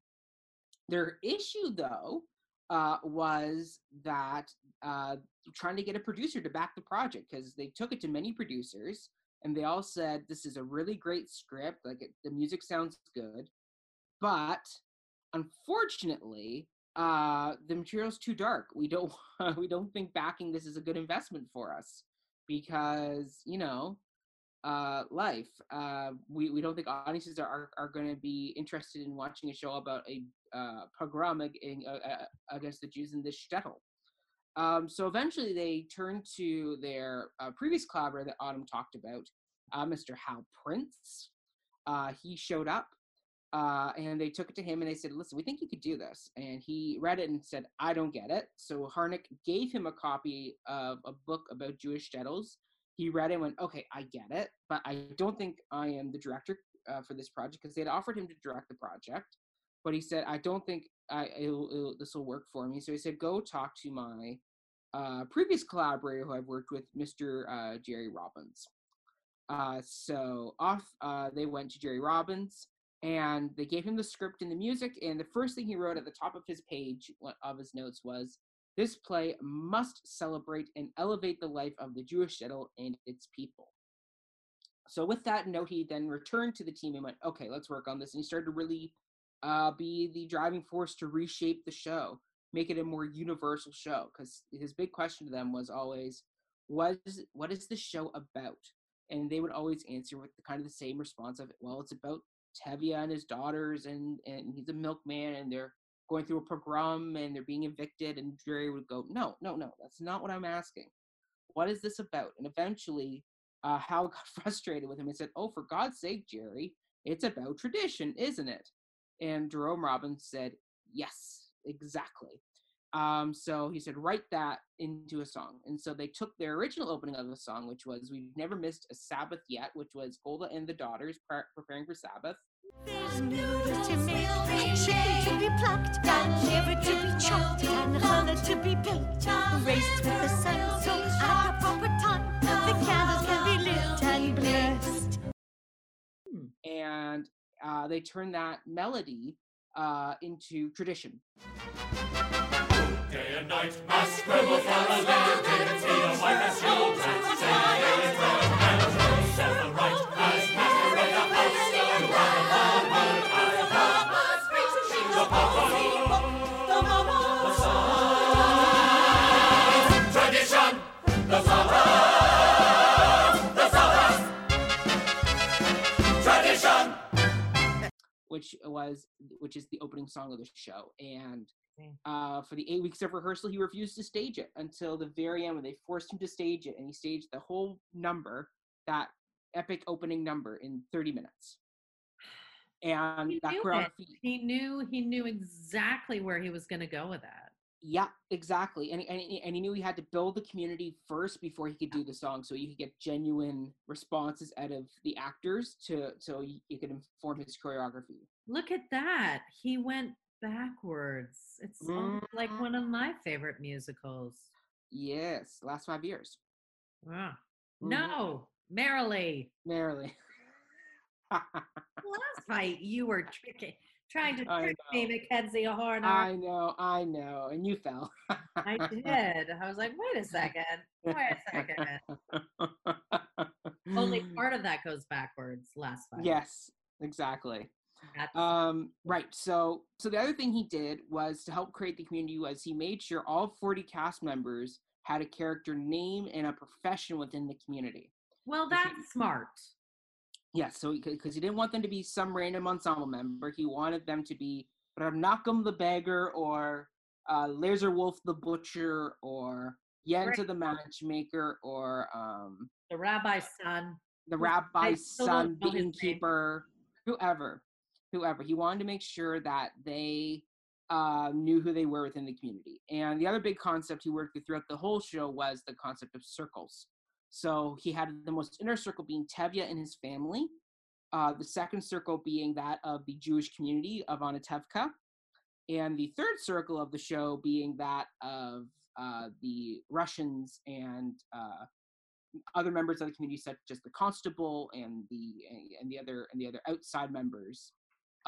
[SPEAKER 1] their issue though uh, was that uh, trying to get a producer to back the project because they took it to many producers and they all said this is a really great script, like it, the music sounds good, but unfortunately uh, the material's too dark. We don't we don't think backing this is a good investment for us because you know uh, life. Uh, we, we don't think audiences are, are, going to be interested in watching a show about a uh, pogrom ag- uh, uh, against the Jews in this shtetl. Um, so eventually they turned to their uh, previous collaborator that Autumn talked about, uh, Mr. Hal Prince. Uh, he showed up uh, and they took it to him and they said, listen, we think you could do this. And he read it and said, I don't get it. So Harnick gave him a copy of a book about Jewish shtetls he read it and went, okay, I get it, but I don't think I am the director uh, for this project because they had offered him to direct the project, but he said, I don't think I this will work for me. So he said, go talk to my uh, previous collaborator who I've worked with, Mr. Uh, Jerry Robbins. Uh, so off uh, they went to Jerry Robbins and they gave him the script and the music. And the first thing he wrote at the top of his page of his notes was, this play must celebrate and elevate the life of the Jewish shtetl and its people. So, with that note, he then returned to the team and went, okay, let's work on this. And he started to really uh, be the driving force to reshape the show, make it a more universal show. Because his big question to them was always, what is, what is the show about? And they would always answer with the kind of the same response of, well, it's about Tevye and his daughters, and, and he's a milkman, and they're going through a pogrom and they're being evicted and Jerry would go, no, no, no, that's not what I'm asking. What is this about? And eventually, uh, Hal got frustrated with him and said, oh, for God's sake, Jerry, it's about tradition, isn't it? And Jerome Robbins said, yes, exactly. Um, so he said, write that into a song. And so they took their original opening of the song, which was We've Never Missed a Sabbath Yet, which was Golde and the Daughters pre- preparing for Sabbath.
[SPEAKER 4] There's noodles to make, chicken to be plucked, and liver to be chopped, and challah to be baked, raised with the sun, so at the proper time, the candles can be lit and blessed.
[SPEAKER 1] And uh, they turned that melody uh, into tradition. Which was which is the opening song of the show. And
[SPEAKER 2] Okay.
[SPEAKER 1] Uh, for the eight weeks of rehearsal, he refused to stage it until the very end when they forced him to stage it, and he staged the whole number, that epic opening number, in 30 minutes. And
[SPEAKER 2] He
[SPEAKER 1] that choreography,
[SPEAKER 2] He knew he knew exactly where he was going to go with that.
[SPEAKER 1] yeah, exactly. And, and and he knew he had to build the community first before he could do the song, so you could get genuine responses out of the actors to so he could inform his choreography.
[SPEAKER 2] Look at that. He went backwards. It's like
[SPEAKER 1] Mm-hmm.
[SPEAKER 2] one of my favorite musicals.
[SPEAKER 1] Yes, last five years.
[SPEAKER 2] Wow.
[SPEAKER 1] Mhm.
[SPEAKER 2] No, Merrily.
[SPEAKER 1] Merrily.
[SPEAKER 2] Last fight, you were tricking, trying to trick me. Mackenzie Horner.
[SPEAKER 1] I know, I know, and you fell.
[SPEAKER 2] I did. I was like, wait a second. Wait a second. Only part of that goes backwards last fight.
[SPEAKER 1] Yes, exactly. Um, right. So, so the other thing he did was to help create the community was he made sure all 40 cast members had a character name and a profession within the community.
[SPEAKER 2] well,
[SPEAKER 1] he-
[SPEAKER 2] that's smart.
[SPEAKER 1] Yes, so because he didn't want them to be some random ensemble member, he wanted them to be Nachum the beggar or uh, Lazar Wolf the butcher or Yenta
[SPEAKER 2] Right.
[SPEAKER 1] the matchmaker or um,
[SPEAKER 2] The rabbi's son.
[SPEAKER 1] the rabbi's son, the innkeeper, whoever, whoever. He wanted to make sure that they uh, knew who they were within the community. And the other big concept he worked with throughout the whole show was the concept of circles. So he had the most inner circle being Tevye and his family, uh, the second circle being that of the Jewish community of Anatevka, and the third circle of the show being that of uh, the Russians and uh, other members of the community, such as the constable and the and the other and the other outside members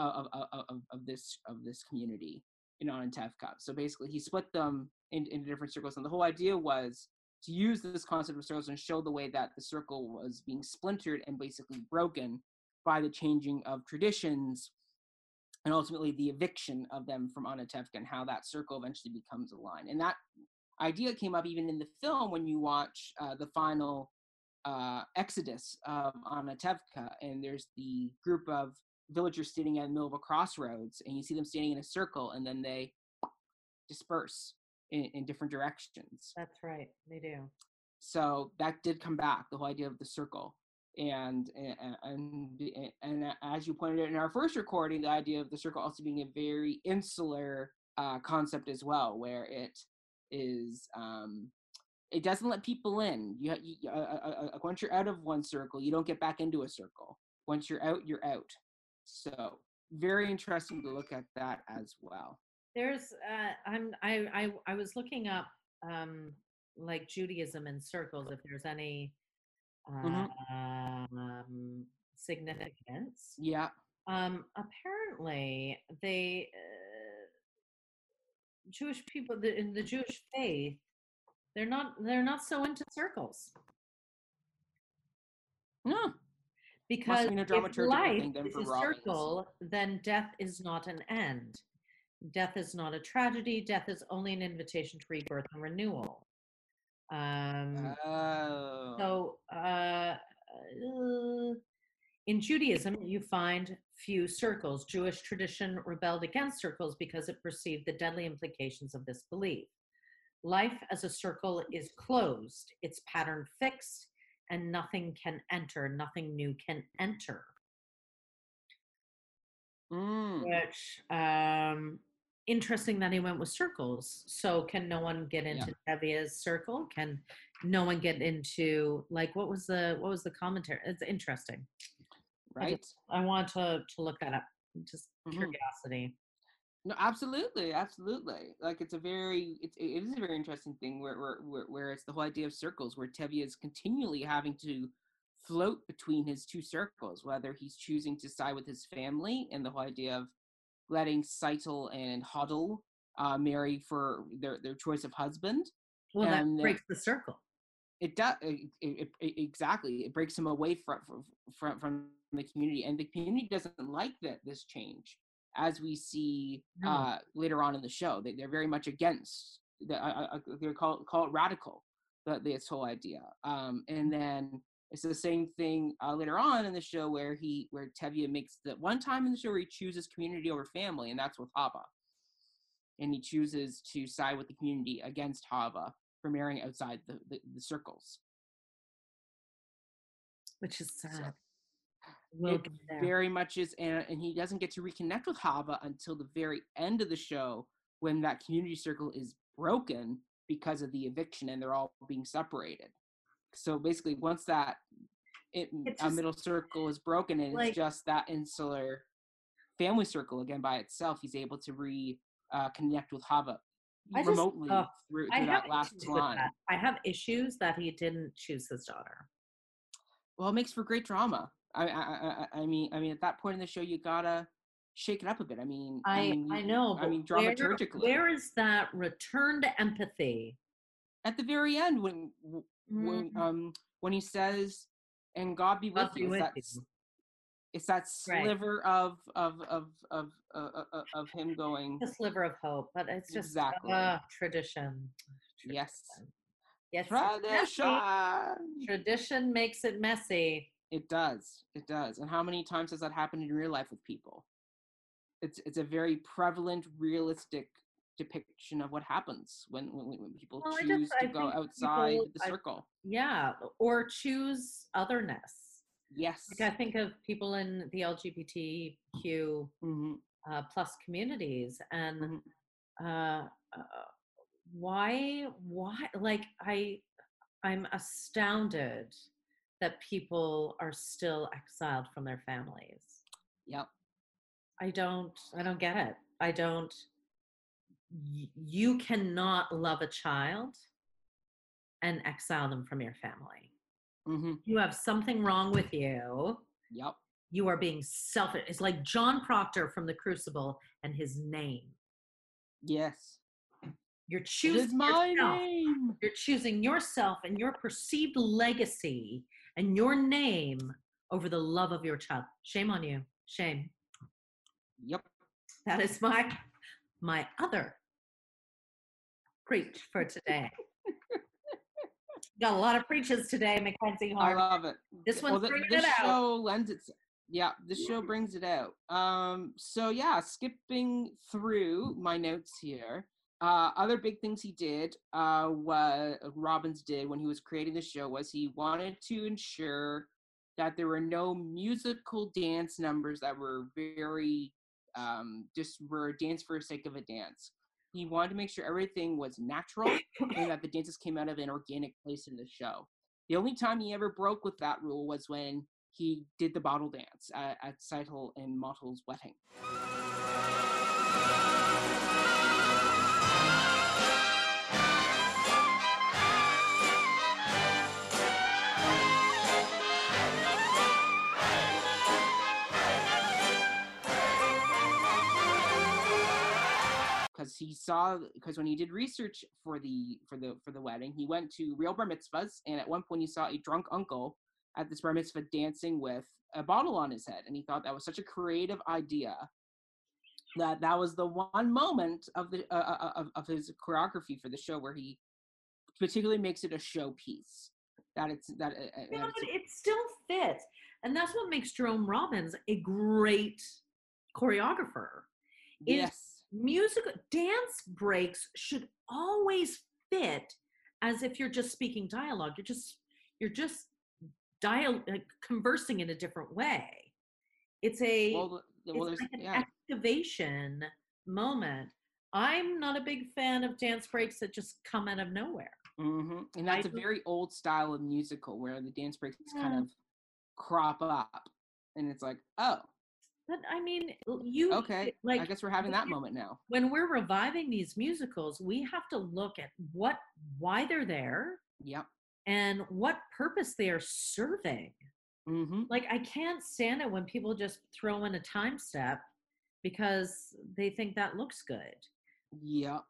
[SPEAKER 1] of of, of, this of this community in Anatevka. So basically, he split them in, into different circles, and the whole idea was to use this concept of circles and show the way that the circle was being splintered and basically broken by the changing of traditions and ultimately the eviction of them from Anatevka and how that circle eventually becomes a line. And that idea came up even in the film when you watch uh, the final uh, exodus of Anatevka, and there's the group of villagers standing at the middle of a crossroads, and you see them standing in a circle, and then they disperse in, in different directions.
[SPEAKER 2] That's right. They do.
[SPEAKER 1] So that did come back, the whole idea of the circle. And and and, and as you pointed out in our first recording, the idea of the circle also being a very insular uh, concept as well, where it is um, it doesn't let people in. You, you uh, uh, uh, once you're out of one circle, you don't get back into a circle. Once you're out, you're out. So very interesting to look at that as well.
[SPEAKER 2] There's uh I'm I I I was looking up um like Judaism in circles if there's any
[SPEAKER 1] Mhm.
[SPEAKER 2] um significance.
[SPEAKER 1] Yeah.
[SPEAKER 2] Um apparently they uh, Jewish people the, in the Jewish faith they're not they're not so into circles
[SPEAKER 1] No.
[SPEAKER 2] Because if life is a circle then death is not an end. Death is not a tragedy. Death is only an invitation to rebirth and renewal. Um
[SPEAKER 1] Oh.
[SPEAKER 2] so uh, uh, in judaism you find few circles. Jewish tradition rebelled against circles because it perceived the deadly implications of this belief. Life as a circle is closed. Its pattern fixed and nothing can enter nothing new can enter
[SPEAKER 1] Mm.
[SPEAKER 2] which um interesting that he went with circles so can no one get
[SPEAKER 1] Yeah.
[SPEAKER 2] into Tevye's circle can no one get into like what was the what was the commentary it's interesting I
[SPEAKER 1] Right.
[SPEAKER 2] i want to to look that up just
[SPEAKER 1] Mhm.
[SPEAKER 2] curiosity
[SPEAKER 1] No, absolutely, absolutely. Like it's a very, it's it is a very interesting thing where where where, where it's the whole idea of circles, where Tevye is continually having to float between his two circles, whether he's choosing to side with his family and the whole idea of letting Tzeitel and Hodel uh, marry for their their choice of husband.
[SPEAKER 2] well that
[SPEAKER 1] And, uh,
[SPEAKER 2] breaks the circle
[SPEAKER 1] It does it, it, it, exactly. It breaks him away from from from the community, and the community doesn't like that this change, as we see uh, later on in the show. They, they're very much against. The, uh, uh, they call call it radical. The, this whole idea, um, and then it's the same thing uh, later on in the show where he where Tevye makes the one time in the show where he chooses community over family, and that's with Hava, and he chooses to side with the community against Hava for marrying outside the, the, the circles.
[SPEAKER 2] which is
[SPEAKER 1] So,
[SPEAKER 2] sad we'll
[SPEAKER 1] it very much is and, and he doesn't get to reconnect with hava until the very end of the show when that community circle is broken because of the eviction and they're all being separated so basically once that it,
[SPEAKER 2] It's
[SPEAKER 1] a middle circle is broken and
[SPEAKER 2] like-
[SPEAKER 1] it's just that insular family circle again by itself he's able to re uh, connect with hava
[SPEAKER 2] I just-
[SPEAKER 1] remotely
[SPEAKER 2] ugh,
[SPEAKER 1] through,
[SPEAKER 2] I
[SPEAKER 1] through that last line
[SPEAKER 2] that. I have issues that he didn't choose his daughter.
[SPEAKER 1] well it makes for great drama I, I i I- i mean i mean at that point in the show you gotta shake it up a bit i mean
[SPEAKER 2] I
[SPEAKER 1] mean,
[SPEAKER 2] I know.
[SPEAKER 1] i mean
[SPEAKER 2] where-
[SPEAKER 1] dramaturgically
[SPEAKER 2] where is that return to empathy?
[SPEAKER 1] at the very end when w- when um when he says and god be with
[SPEAKER 2] God be
[SPEAKER 1] you
[SPEAKER 2] with
[SPEAKER 1] that's
[SPEAKER 2] you.
[SPEAKER 1] It's that
[SPEAKER 2] Right.
[SPEAKER 1] sliver of of of of uh, uh, uh, of him going.
[SPEAKER 2] a sliver of hope, but it's just
[SPEAKER 1] Exactly.
[SPEAKER 2] uh, tradition.
[SPEAKER 1] Yes.
[SPEAKER 2] Tradition. Yes, messy.
[SPEAKER 1] Tradition.
[SPEAKER 2] Tradition makes it messy.
[SPEAKER 1] It does. It does. And how many times has that happened in real life with people? It's it's a very prevalent, realistic depiction of what happens when when, when people
[SPEAKER 2] Well, I just-
[SPEAKER 1] choose
[SPEAKER 2] I
[SPEAKER 1] to go outside
[SPEAKER 2] people-
[SPEAKER 1] the
[SPEAKER 2] I-
[SPEAKER 1] circle.
[SPEAKER 2] Yeah, or choose otherness.
[SPEAKER 1] yes.
[SPEAKER 2] Like I think of people in the LGBTQ
[SPEAKER 1] hmm
[SPEAKER 2] uh, plus communities, and
[SPEAKER 1] Mhm.
[SPEAKER 2] uh, uh, why, why, like I, I'm astounded that people are still exiled from their families.
[SPEAKER 1] Yep.
[SPEAKER 2] I don't, I don't get it. I don't. y- You cannot love a child and exile them from your family.
[SPEAKER 1] hmm
[SPEAKER 2] You have something wrong with you.
[SPEAKER 1] Yep.
[SPEAKER 2] You are being selfish. It's like John Proctor from The Crucible and his name.
[SPEAKER 1] Yes.
[SPEAKER 2] You're choosing yourself.
[SPEAKER 1] name.
[SPEAKER 2] You're choosing yourself and your perceived legacy and your name over the love of your child. Shame on you. Shame.
[SPEAKER 1] Yep.
[SPEAKER 2] That is my my other preach for today. Got a lot of preaches today, Mackenzie
[SPEAKER 1] I love it.
[SPEAKER 2] This
[SPEAKER 1] well,
[SPEAKER 2] one's
[SPEAKER 1] th-
[SPEAKER 2] bringing
[SPEAKER 1] this
[SPEAKER 2] it out.
[SPEAKER 1] show lends its yeah this show brings it out um so yeah skipping through my notes here uh other big things he did uh what robbins did when he was creating the show was he wanted to ensure that there were no musical dance numbers that were very um just were dance for the sake of a dance he wanted to make sure everything was natural and that the dances came out of an organic place in the show the only time he ever broke with that rule was when he did the bottle dance at, at Tzeitel and Motel's wedding. Because he saw because when he did research for the for the for the wedding he went to real bar mitzvahs and at one point he saw a drunk uncle at this bar mitzvah dancing with a bottle on his head and he thought that was such a creative idea that that was the one moment of the uh, uh, of, of his choreography for the show where he particularly makes it a showpiece that it's that, uh, uh, that it's,
[SPEAKER 2] it still fits. And that's what makes Jerome Robbins a great choreographer. is-
[SPEAKER 1] yes
[SPEAKER 2] Musical dance breaks should always fit as if you're just speaking dialogue. You're just you're just dial conversing in a different way. It's a
[SPEAKER 1] well, well
[SPEAKER 2] it's
[SPEAKER 1] there's
[SPEAKER 2] like an
[SPEAKER 1] yeah
[SPEAKER 2] activation moment. I'm not a big fan of dance breaks that just come out of nowhere.
[SPEAKER 1] hmm And that's a very old style of musical where the dance breaks kind of crop up, and it's like, oh,
[SPEAKER 2] But I mean, you
[SPEAKER 1] okay,
[SPEAKER 2] like
[SPEAKER 1] I guess we're having that moment now.
[SPEAKER 2] when we're reviving these musicals, we have to look at what why they're there
[SPEAKER 1] Yep.
[SPEAKER 2] and what purpose they are serving.
[SPEAKER 1] Mm-hmm.
[SPEAKER 2] Like I can't stand it when people just throw in a time step because they think that looks good.
[SPEAKER 1] Yep.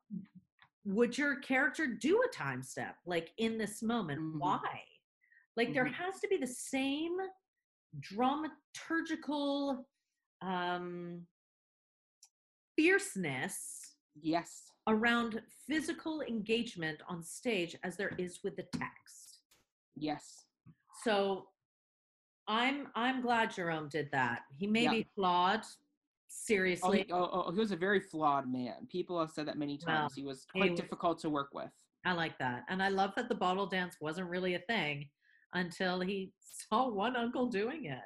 [SPEAKER 2] Would your character do a time step like in this moment?
[SPEAKER 1] Mhm.
[SPEAKER 2] Why? Like there
[SPEAKER 1] Mhm.
[SPEAKER 2] has to be the same dramaturgical um fierceness
[SPEAKER 1] Yes.
[SPEAKER 2] around physical engagement on stage as there is with the text.
[SPEAKER 1] Yes.
[SPEAKER 2] So I'm I'm glad Jerome did that. He may
[SPEAKER 1] Yeah.
[SPEAKER 2] be flawed,
[SPEAKER 1] Oh
[SPEAKER 2] seriously.
[SPEAKER 1] he, oh, oh, he was a very flawed man. People have said that many
[SPEAKER 2] Well,
[SPEAKER 1] times. he was quite
[SPEAKER 2] was-
[SPEAKER 1] difficult to work with.
[SPEAKER 2] I like that. And I love that the bottle dance wasn't really a thing until he saw one uncle doing it.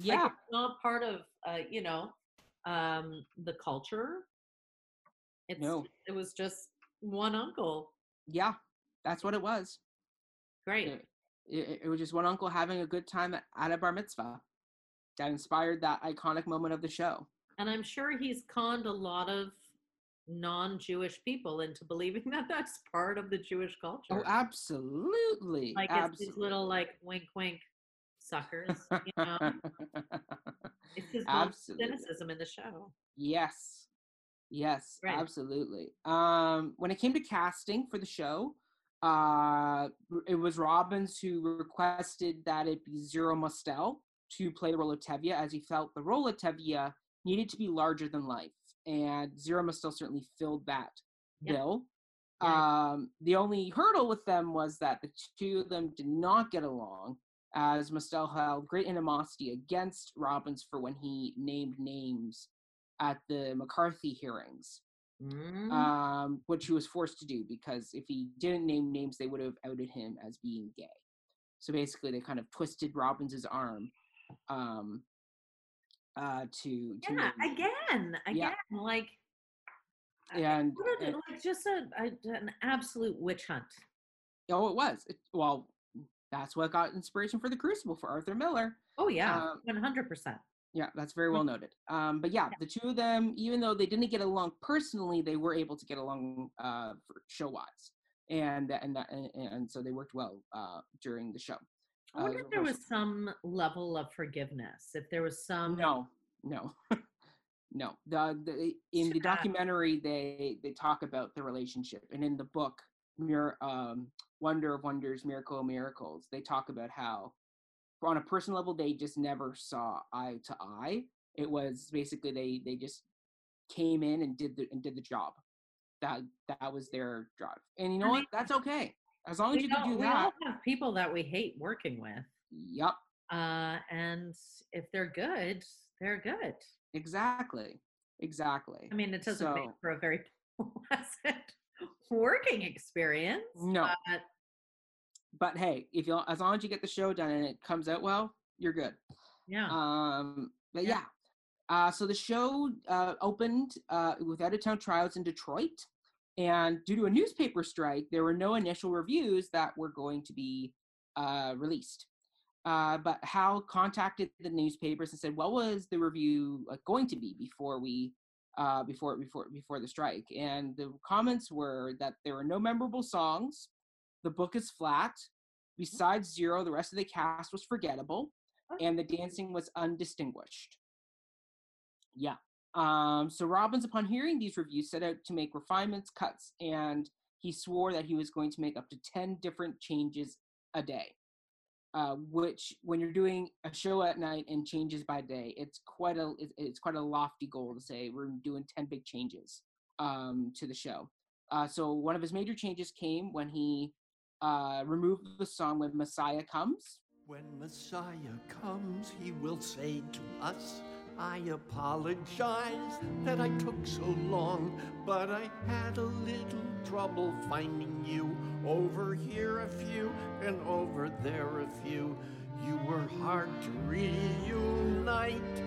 [SPEAKER 2] Like,
[SPEAKER 1] Yeah.
[SPEAKER 2] it's not part of uh, you know, um the culture. It's
[SPEAKER 1] No.
[SPEAKER 2] it was just one uncle.
[SPEAKER 1] Yeah. That's what it was.
[SPEAKER 2] Great.
[SPEAKER 1] It, it, it was just one uncle having a good time at, a bar mitzvah that inspired that iconic moment of the show.
[SPEAKER 2] And I'm sure he's conned a lot of non-Jewish people into believing that that's part of the Jewish culture.
[SPEAKER 1] Oh, absolutely.
[SPEAKER 2] like it's these little like wink wink suckers, you know. it's of
[SPEAKER 1] Absolutely.
[SPEAKER 2] cynicism in the show.
[SPEAKER 1] Yes. Yes,
[SPEAKER 2] Right.
[SPEAKER 1] absolutely. Um, when it came to casting for the show, uh, it was Robbins who requested that it be Zero Mostel to play the role of Tevye, as he felt the role of Tevye needed to be larger than life, and Zero Mostel certainly filled that bill. Um, the only hurdle with them was that the two of them did not get along, as Mostel held great animosity against Robbins for when he named names at the McCarthy hearings,
[SPEAKER 2] Mm,
[SPEAKER 1] um, which he was forced to do because if he didn't name names, they would have outed him as being gay. So basically, they kind of twisted Robbins's arm um, uh, to, to
[SPEAKER 2] yeah, again, again,
[SPEAKER 1] Yeah.
[SPEAKER 2] like
[SPEAKER 1] and
[SPEAKER 2] what a-
[SPEAKER 1] and-
[SPEAKER 2] like just a, a an absolute witch hunt.
[SPEAKER 1] oh, it was. It, well, that's what got inspiration for the Crucible for Arthur Miller.
[SPEAKER 2] Oh yeah,
[SPEAKER 1] Um,
[SPEAKER 2] one hundred percent.
[SPEAKER 1] Yeah, that's very well noted. Um, but yeah, the two of them, even though they didn't get along personally, they were able to get along uh, for show wise, and and, that, and and so they worked well uh, during the show.
[SPEAKER 2] I wonder
[SPEAKER 1] Uh,
[SPEAKER 2] if there
[SPEAKER 1] was-
[SPEAKER 2] was some level of forgiveness. If there was some
[SPEAKER 1] no, no, no. The, the in the documentary they they talk about the relationship, and in the book, Mir- um, Wonder of Wonders, Miracle of Miracles, they talk about how on a personal level they just never saw eye to eye. It was basically they they just came in and did the and did the job. That that was their drive, and you know
[SPEAKER 2] I
[SPEAKER 1] what? That's okay as long as you can do
[SPEAKER 2] we
[SPEAKER 1] that.
[SPEAKER 2] all have people that we hate working with.
[SPEAKER 1] Yep,
[SPEAKER 2] Uh, and if they're good, they're good.
[SPEAKER 1] exactly, exactly.
[SPEAKER 2] I mean, it doesn't make for a very pleasant working experience.
[SPEAKER 1] No.
[SPEAKER 2] but
[SPEAKER 1] but hey, if you as long as you get the show done and it comes out well, you're good.
[SPEAKER 2] yeah,
[SPEAKER 1] Um, but
[SPEAKER 2] Yeah.
[SPEAKER 1] yeah. Uh, so the show uh, opened uh, with out of town tryouts in Detroit, and due to a newspaper strike, there were no initial reviews that were going to be uh, released. Uh, but Hal contacted the newspapers and said, "What was the review like, going to be before we uh, before before before the strike?" And the comments were that there were no memorable songs, the book is flat. Besides Zero, the rest of the cast was forgettable, and the dancing was undistinguished. Yeah. Um, so Robbins, upon hearing these reviews, set out to make refinements, cuts, and he swore that he was going to make up to 10 different changes a day. Uh, which, when you're doing a show at night and changes by day, it's quite a it's, quite a lofty goal to say we're doing 10 big changes um, to the show. Uh, so one of his major changes came when he uh, removed the song "When Messiah Comes."
[SPEAKER 5] When Messiah comes, he will say to us, I apologize that I took so long, but I had a little trouble finding you. Over here a few, and over there a few. You were hard to reunite,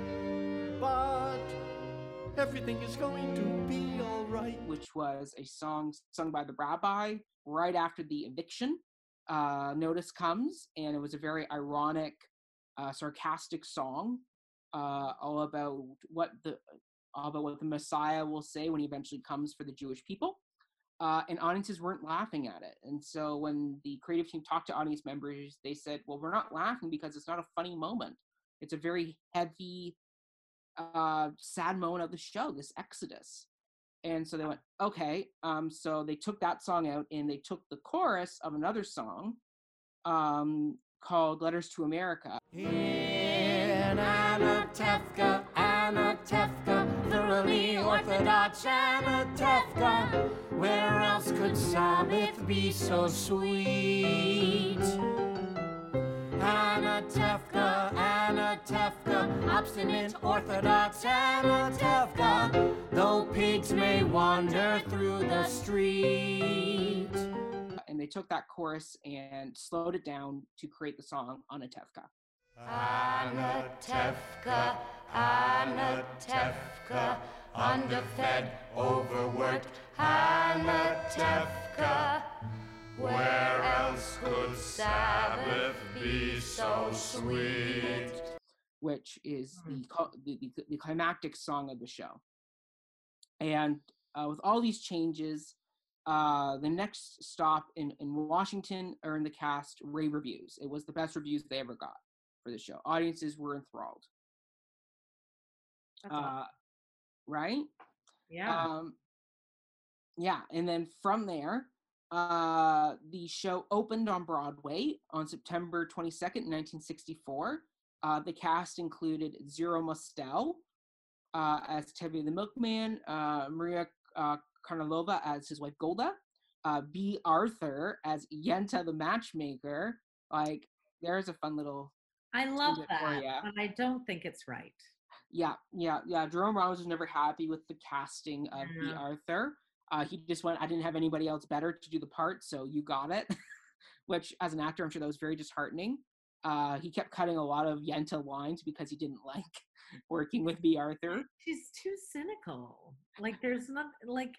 [SPEAKER 5] but everything is going to be alright.
[SPEAKER 1] which was a song sung by the rabbi right after the eviction uh, notice comes, and it was a very ironic, uh, sarcastic song, uh, all about what the all about what the Messiah will say when he eventually comes for the Jewish people. Uh, and audiences weren't laughing at it, and so when the creative team talked to audience members, they said, "Well, we're not laughing because it's not a funny moment. It's a very heavy, uh, sad moment of the show. This exodus." and so they went okay um so they took that song out and they took the chorus of another song um called letters to america
[SPEAKER 4] In Anatevka, Anatevka, thoroughly orthodox Anatevka, where else could Sabbath be so sweet? Anatevka, Anatevka, obstinate orthodox Anatevka, though pigs may wander through the street.
[SPEAKER 1] and they took that chorus and slowed it down to create the song anatevka
[SPEAKER 4] Anatevka, Anatevka, underfed, overworked, Anatevka. Where else could Sabbath be so sweet?
[SPEAKER 1] which is the, the, the the climactic song of the show and uh, with all these changes uh, the next stop in, in washington earned the cast rave reviews it was the best reviews they ever got for the show audiences were enthralled
[SPEAKER 2] That's awesome.
[SPEAKER 1] uh, right
[SPEAKER 2] yeah.
[SPEAKER 1] Um, yeah, and then from there, uh, the show opened on Broadway on September 22nd, 1964. Uh, the cast included Zero Mostel uh, as Tevye the Milkman, uh, Maria uh, Karnilova as his wife Golde, uh, Bea Arthur as Yenta the Matchmaker. Like, there's a fun little
[SPEAKER 2] I love that,
[SPEAKER 1] ya.
[SPEAKER 2] but I don't think it's right.
[SPEAKER 1] Yeah, yeah, yeah. Jerome Robbins was never happy with the casting of Bea
[SPEAKER 2] Yeah.
[SPEAKER 1] Arthur. Uh, he just went, I didn't have anybody else better to do the part, so you got it. Which, as an actor, I'm sure that was very disheartening. Uh, he kept cutting a lot of Yenta lines because he didn't like working with Bea Arthur.
[SPEAKER 2] She's too cynical. Like there's not like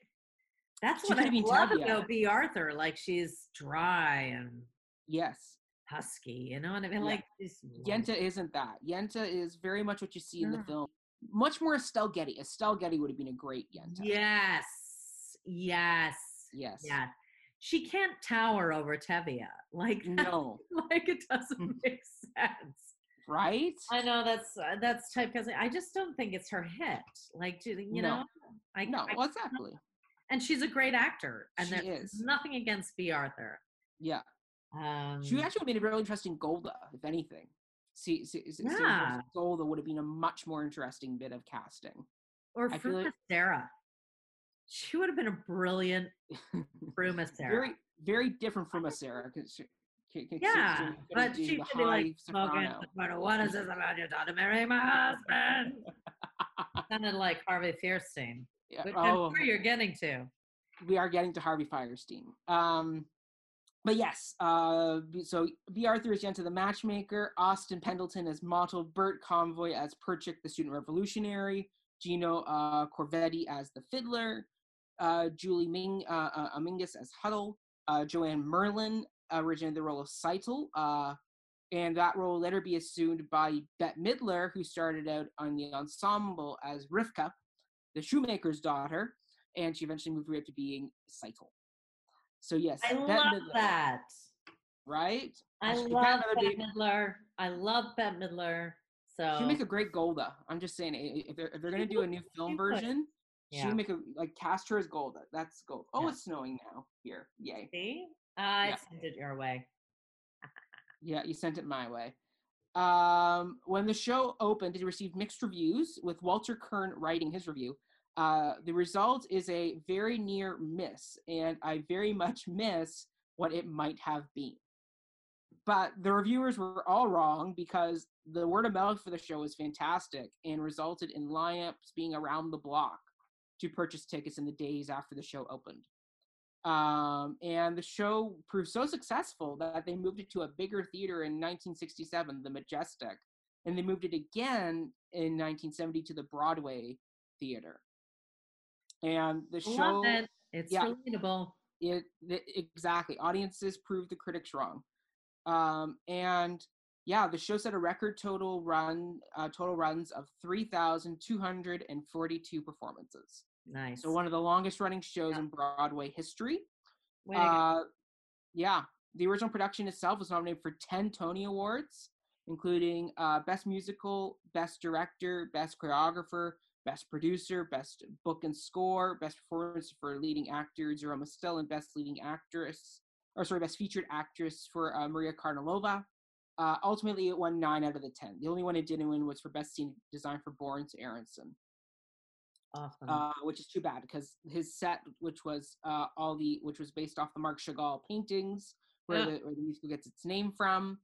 [SPEAKER 2] that's
[SPEAKER 1] She
[SPEAKER 2] what I love about Bea Arthur. Like she's dry and
[SPEAKER 1] Yes,
[SPEAKER 2] husky. You know what I mean?
[SPEAKER 1] Yeah.
[SPEAKER 2] Like she's
[SPEAKER 1] Yenta isn't that. Yenta is very much what you see in the film. Much more Estelle Getty. Estelle Getty would have been a great Yenta.
[SPEAKER 2] Yes. Yes.
[SPEAKER 1] Yes.
[SPEAKER 2] Yeah. She can't tower over Tevye. Like
[SPEAKER 1] No.
[SPEAKER 2] like it doesn't make sense.
[SPEAKER 1] Right?
[SPEAKER 2] I know that's uh, that's typecasting. I just don't think it's her hit. Like, do you
[SPEAKER 1] No.
[SPEAKER 2] know? I,
[SPEAKER 1] No,
[SPEAKER 2] I-
[SPEAKER 1] exactly.
[SPEAKER 2] and she's a great actor. And
[SPEAKER 1] She
[SPEAKER 2] there's
[SPEAKER 1] is.
[SPEAKER 2] nothing against Bea Arthur.
[SPEAKER 1] Yeah.
[SPEAKER 2] Um,
[SPEAKER 1] She actually would have made a really interesting Golde, if anything. See, see, see
[SPEAKER 2] Yeah.
[SPEAKER 1] Golde would have been a much more interesting bit of casting.
[SPEAKER 2] or
[SPEAKER 1] I
[SPEAKER 2] Fruma
[SPEAKER 1] like-
[SPEAKER 2] Sarah. She would have been a brilliant Fruma Sarah.
[SPEAKER 1] very, very different from a Sarah. she, she-
[SPEAKER 2] yeah,
[SPEAKER 1] she
[SPEAKER 2] but she could be like smoking.
[SPEAKER 1] soprano.
[SPEAKER 2] soprano. What is this about you trying to marry my husband? Sounded like Harvey Fierstein,
[SPEAKER 1] Yeah,
[SPEAKER 2] which I'm
[SPEAKER 1] oh,
[SPEAKER 2] sure you're getting to.
[SPEAKER 1] we are getting to Harvey Fierstein. Um, but yes, uh, so Bea Arthur is Yenta the Matchmaker, Austin Pendleton as Motel, Bert Convy as Perchik the Student Revolutionary, Gino uh, Conforti as the Fiddler, uh, Julie Ming uh, uh, Amingus as Hodel, uh, Joanne Merlin originated the role of Tzeitel, and that role later be assumed by Bette Midler, who started out on the ensemble as Rivka, the shoemaker's daughter, and she eventually moved right to being Tzeitel. So yes,
[SPEAKER 2] I
[SPEAKER 1] Bette
[SPEAKER 2] love
[SPEAKER 1] Midler,
[SPEAKER 2] that.
[SPEAKER 1] right?
[SPEAKER 2] I
[SPEAKER 1] She-
[SPEAKER 2] love Bette
[SPEAKER 1] be-
[SPEAKER 2] Midler. I love Bette Midler. So
[SPEAKER 1] She'd make a great Golde. I'm just saying, i- i- if they're, if they're gonna do a new film
[SPEAKER 2] she
[SPEAKER 1] version,
[SPEAKER 2] yeah.
[SPEAKER 1] she'd make a like cast her as Golde. That's gold. Oh,
[SPEAKER 2] Yeah.
[SPEAKER 1] it's snowing now here. Yay!
[SPEAKER 2] See, I
[SPEAKER 1] Yeah.
[SPEAKER 2] sent it your way.
[SPEAKER 1] Yeah, you sent it my way. Um, when the show opened, it received mixed reviews, with Walter Kerr writing his review. Uh, the result is a very near miss, and I very much miss what it might have been. But the reviewers were all wrong because the word of mouth for the show was fantastic and resulted in lineups being around the block to purchase tickets in the days after the show opened. Um, and the show proved so successful that they moved it to a bigger theater in 1967, the Majestic, and they moved it again in 1970 to the Broadway Theater. And the show,
[SPEAKER 2] it. it's
[SPEAKER 1] yeah.
[SPEAKER 2] relatable.
[SPEAKER 1] it, the, exactly audiences proved the critics wrong um and yeah the show set a record total run uh, total runs of 3242 performances
[SPEAKER 2] Nice.
[SPEAKER 1] so one of the longest running shows
[SPEAKER 2] Yeah.
[SPEAKER 1] in broadway history uh yeah the original production itself was nominated for 10 tony awards including uh, best musical best director best choreographer best producer best book and score best performance for leading actor zero Mostel, and best leading actress or sorry best featured actress for uh, maria karnilova uh, ultimately it won 9 out of the 10 the only one it didn't win was for best scenic design for Lawrence aronson
[SPEAKER 2] awesome.
[SPEAKER 1] uh, which is too bad because his set, which was uh, all the, which was based off the Marc Chagall paintings, where,
[SPEAKER 2] Yeah.
[SPEAKER 1] the, where the musical gets its name from.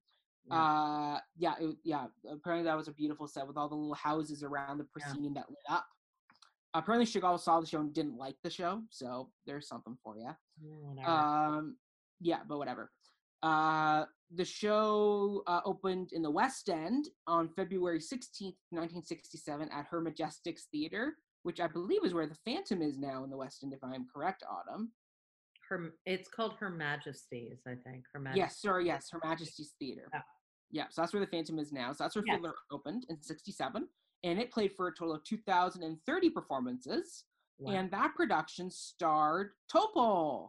[SPEAKER 2] Yeah.
[SPEAKER 1] Uh, yeah, it, yeah. Apparently, that was a beautiful set with all the little houses around the
[SPEAKER 2] Yeah.
[SPEAKER 1] proscenium that lit up. Apparently, Chagall saw the show and didn't like the show, so there's something for you.
[SPEAKER 2] Yeah.
[SPEAKER 1] Um, yeah, but whatever. Uh, the show uh, opened in the West End on February 16th, 1967, at Her Majestics Theater, which I believe is where the Phantom is now in the West End, if I'm correct, Autumn.
[SPEAKER 2] Her, it's called Her Majesty's, I think. Her Majesty.
[SPEAKER 1] Yes, sorry, yes, Her Majesty's Theater.
[SPEAKER 2] Yeah.
[SPEAKER 1] Yeah, so that's where the Phantom is now. So that's where
[SPEAKER 2] Yes.
[SPEAKER 1] Fiddler opened in 67, and it played for a total of 2,030 performances.
[SPEAKER 2] Wow.
[SPEAKER 1] and that production starred Topol.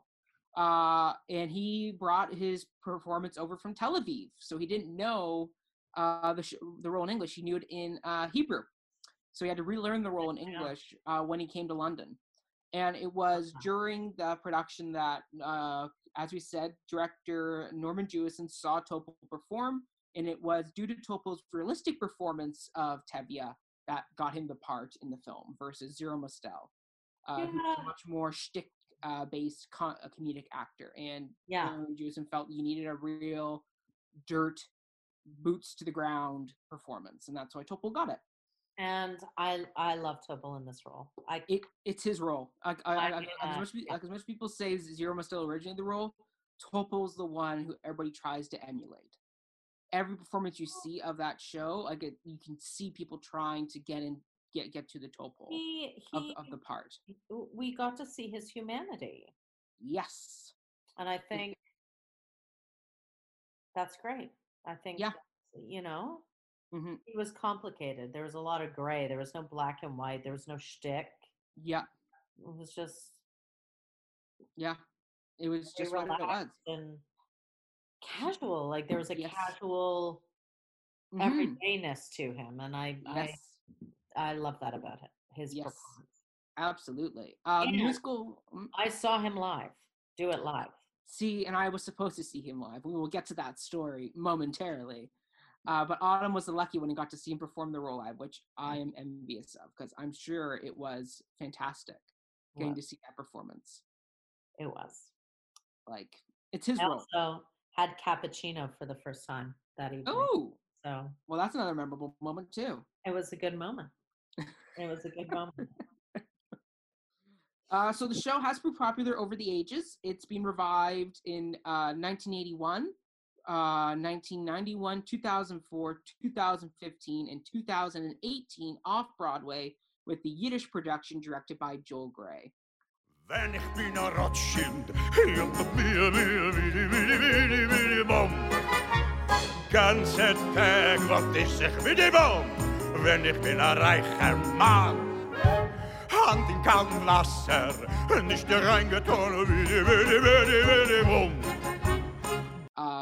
[SPEAKER 1] Uh, and he brought his performance over from Tel Aviv, so he didn't know uh, the sh- the role in English. He knew it in uh, Hebrew, so he had to relearn the role in English uh, when he came to London. And it was
[SPEAKER 2] Uh-huh.
[SPEAKER 1] during the production that, uh, as we said, director Norman Jewison saw Topol perform and it was due to Topol's realistic performance of Tevye that got him the part in the film versus Zero Mostel, uh, who's a much more shtick uh, based co- a comedic actor. And
[SPEAKER 2] Yeah.
[SPEAKER 1] Aaron Jewison felt you needed a real dirt, boots to the ground performance, and that's why Topol got it.
[SPEAKER 2] And I I love Topol in this role. I
[SPEAKER 1] It it's his role. Like, I,
[SPEAKER 2] I
[SPEAKER 1] I,
[SPEAKER 2] knew
[SPEAKER 1] as,
[SPEAKER 2] uh,
[SPEAKER 1] much,
[SPEAKER 2] yeah.
[SPEAKER 1] as much people say Zero Mostel originated the role, Topol's the one who everybody tries to emulate. Every performance you see of that show, like it, you can see people trying to get in, get get to the Topol
[SPEAKER 2] he
[SPEAKER 1] of,
[SPEAKER 2] he
[SPEAKER 1] of the part.
[SPEAKER 2] we got to see his humanity.
[SPEAKER 1] Yes.
[SPEAKER 2] And I think that's great. I think
[SPEAKER 1] Yeah.
[SPEAKER 2] you know,
[SPEAKER 1] hmm
[SPEAKER 2] he was complicated. There was a lot of gray. There was no black and white. There was no shtick.
[SPEAKER 1] Yeah.
[SPEAKER 2] It was just
[SPEAKER 1] Yeah. It was just what it was.
[SPEAKER 2] and casual. Like there was a
[SPEAKER 1] Yes.
[SPEAKER 2] casual
[SPEAKER 1] Mhm.
[SPEAKER 2] everydayness to him, and I
[SPEAKER 1] Yes.
[SPEAKER 2] I I love that about him. His
[SPEAKER 1] Yes.
[SPEAKER 2] performance.
[SPEAKER 1] Absolutely. Uh, the
[SPEAKER 2] And-
[SPEAKER 1] musical. mm,
[SPEAKER 2] I saw him live. Do it live.
[SPEAKER 1] See, and I was supposed to see him live. We will get to that story momentarily. Uh, but Autumn was the lucky one and got to see him perform the role live, which I am envious of because I'm sure it was fantastic getting to see that performance.
[SPEAKER 2] It was.
[SPEAKER 1] Like, it's his
[SPEAKER 2] I
[SPEAKER 1] role.
[SPEAKER 2] also had cappuccino for the first time that evening.
[SPEAKER 1] Oh,
[SPEAKER 2] So
[SPEAKER 1] well, that's another memorable moment too.
[SPEAKER 2] it was a good moment. It was a good moment.
[SPEAKER 1] Uh, so the show has been popular over the ages. It's been revived in uh, 1981, uh, 1991, 2004, 2015, and 2018 off Broadway with the Yiddish production directed by Joel Grey.
[SPEAKER 3] Wenn ich bin a Rothschild. Ganze Tag ich sich mit dem wenn ich bin a reicher Mann. Hand in Wasser, nicht reingetan.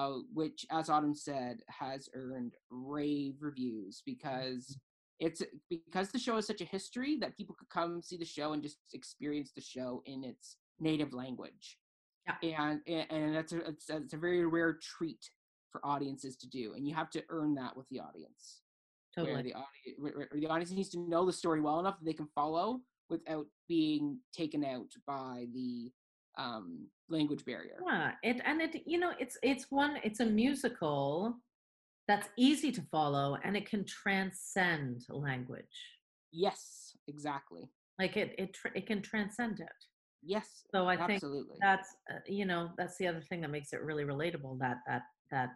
[SPEAKER 1] Uh, which, as Autumn said, has earned rave reviews because it's because the show has such a history that people could come see the show and just experience the show in its native language. And and, and that's a it's, a it's a very rare treat for audiences to do, and you have to earn that with the audience. Where
[SPEAKER 2] Totally.
[SPEAKER 1] the audience, where, where the audience needs to know the story well enough that they can follow without being taken out by the um, language barrier.
[SPEAKER 2] Yeah, it and it you know it's it's one it's a musical that's easy to follow and it can transcend language.
[SPEAKER 1] Yes, exactly.
[SPEAKER 2] Like it it tr- it can transcend it.
[SPEAKER 1] Yes,
[SPEAKER 2] So I think
[SPEAKER 1] absolutely.
[SPEAKER 2] that's uh, you know that's the other thing that makes it really relatable that that that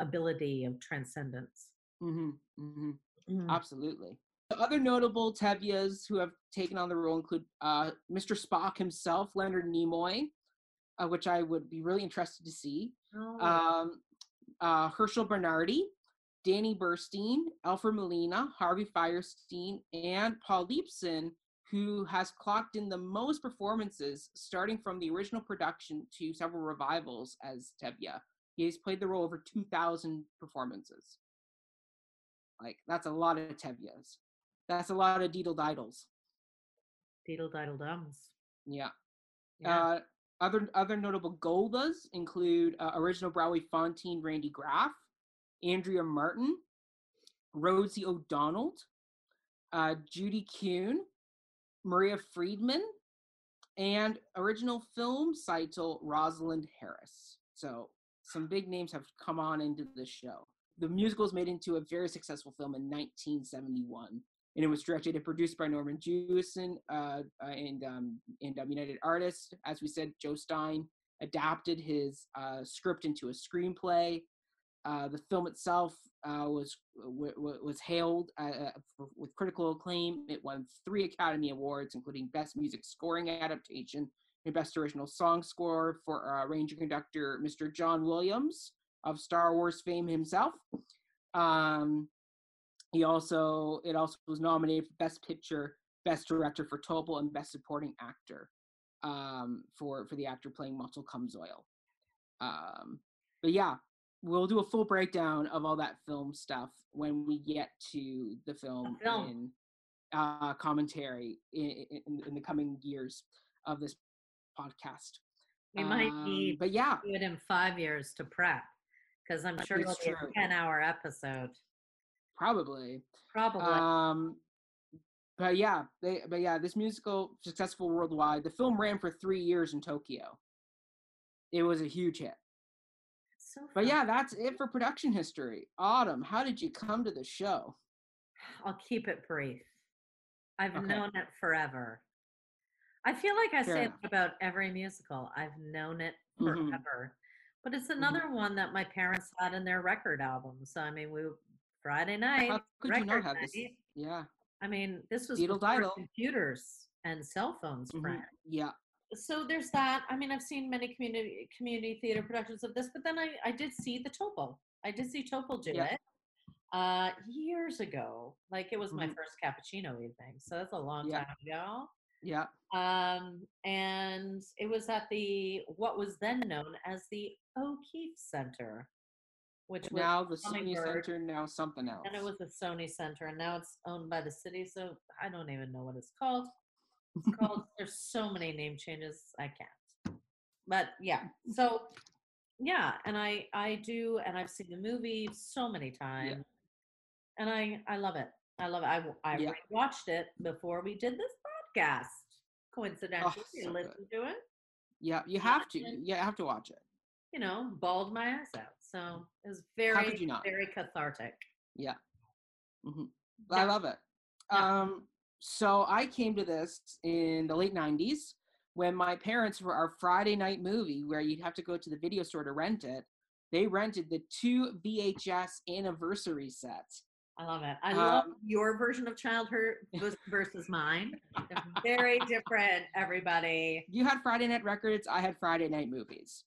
[SPEAKER 2] ability of transcendence.
[SPEAKER 1] hmm hmm
[SPEAKER 2] Mm.
[SPEAKER 1] Absolutely. The other notable Tevyas who have taken on the role include uh, Mr. Spock himself, Leonard Nimoy, uh, which I would be really interested to see.
[SPEAKER 2] Oh,
[SPEAKER 1] Um, uh, Herschel Bernardi, Danny Burstein, Alfred Molina, Harvey Fierstein, and Paul Lipson, who has clocked in the most performances, starting from the original production to several revivals as Tevye. He has played the role over 2,000 performances. Like, that's a lot of Tevyas. That's a lot of Deedle Didles.
[SPEAKER 2] Deedle diddle dums.
[SPEAKER 1] Yeah.
[SPEAKER 2] Yeah.
[SPEAKER 1] Uh, other other notable Goldes include uh, original Broadway Fantine Randy Graff, Andrea Martin, Rosie O'Donnell, uh, Judy Kuhn, Maria Friedman, and original film Tzeitel Rosalind Harris. So some big names have come on into the show. The musical was made into a very successful film in 1971 and it was directed and produced by Norman Jewison uh, uh, and um, and um, United Artists. As we said, Joe Stein adapted his uh, script into a screenplay. Uh, the film itself uh, was w- w- was hailed uh, for, with critical acclaim. It won three Academy Awards, including Best Music Scoring Adaptation and Best Original Song Score for arranger conductor Mr. John Williams of Star Wars fame himself. Um, he also it also was nominated for Best Picture, Best Director for Topol, and Best Supporting Actor um, for for the actor playing Motel Kamzoil. Um, but yeah, we'll do a full breakdown of all that film stuff when we get to the film,
[SPEAKER 2] film.
[SPEAKER 1] in uh, commentary in, in, in the coming years of this podcast.
[SPEAKER 2] We might
[SPEAKER 1] Um,
[SPEAKER 2] need
[SPEAKER 1] but yeah,
[SPEAKER 2] do it in five years to prep because I'm sure it'll
[SPEAKER 1] is
[SPEAKER 2] be a 10 hour episode.
[SPEAKER 1] Probably.
[SPEAKER 2] Probably.
[SPEAKER 1] Um, but yeah, they but yeah, this musical successful worldwide. The film ran for three years in Tokyo. It was a huge hit.
[SPEAKER 2] so
[SPEAKER 1] But yeah, that's it for production history. Autumn, how did you come to the show?
[SPEAKER 2] I'll keep it brief. I've
[SPEAKER 1] Okay.
[SPEAKER 2] known it forever. I feel like I
[SPEAKER 1] Fair
[SPEAKER 2] say about every musical. I've known it
[SPEAKER 1] Mhm.
[SPEAKER 2] forever. But it's
[SPEAKER 1] Mm-hmm.
[SPEAKER 2] another one that my parents had in their record album. So I mean, we Friday night.
[SPEAKER 1] How could you not have this? Yeah.
[SPEAKER 2] I mean, this was before
[SPEAKER 1] diddle.
[SPEAKER 2] computers and cell phones,
[SPEAKER 1] mhm,
[SPEAKER 2] friend.
[SPEAKER 1] Yeah.
[SPEAKER 2] So there's that. I mean, I've seen many community community theater productions of this, but then I I did see the Topol. I did see Topol do
[SPEAKER 1] Yeah.
[SPEAKER 2] it uh years ago. Like it was my
[SPEAKER 1] Mhm.
[SPEAKER 2] first cappuccino evening, so that's a long
[SPEAKER 1] Yeah.
[SPEAKER 2] time ago.
[SPEAKER 1] Yeah.
[SPEAKER 2] Um, and it was at the what was then known as the O'Keefe Center, which was
[SPEAKER 1] Now the Sony Center, now something else.
[SPEAKER 2] and it was the Sony Center, and now it's owned by the city. So I don't even know what it's called. It's called. there's so many name changes. I can't. But yeah. So yeah, and I I do, and I've seen the movie so many times, and I I love it. I love it. I
[SPEAKER 1] Yeah.
[SPEAKER 2] watched it before we did this podcast. Oh, Coincidentally,
[SPEAKER 1] so good.
[SPEAKER 2] to it.
[SPEAKER 1] yeah, you have to.
[SPEAKER 2] Yeah,
[SPEAKER 1] You have to watch it.
[SPEAKER 2] You know, bawled my ass out. So it was very very cathartic.
[SPEAKER 1] hmm
[SPEAKER 2] Yeah.
[SPEAKER 1] I love it.
[SPEAKER 2] Yeah.
[SPEAKER 1] Um, so I came to this in the late '90s when my parents were our Friday night movie, where you'd have to go to the video store to rent it. They rented the two VHS anniversary sets.
[SPEAKER 2] I love it. I love
[SPEAKER 1] Um,
[SPEAKER 2] your version of childhood versus mine. They're very different, everybody.
[SPEAKER 1] You had Friday night records. I had Friday night movies.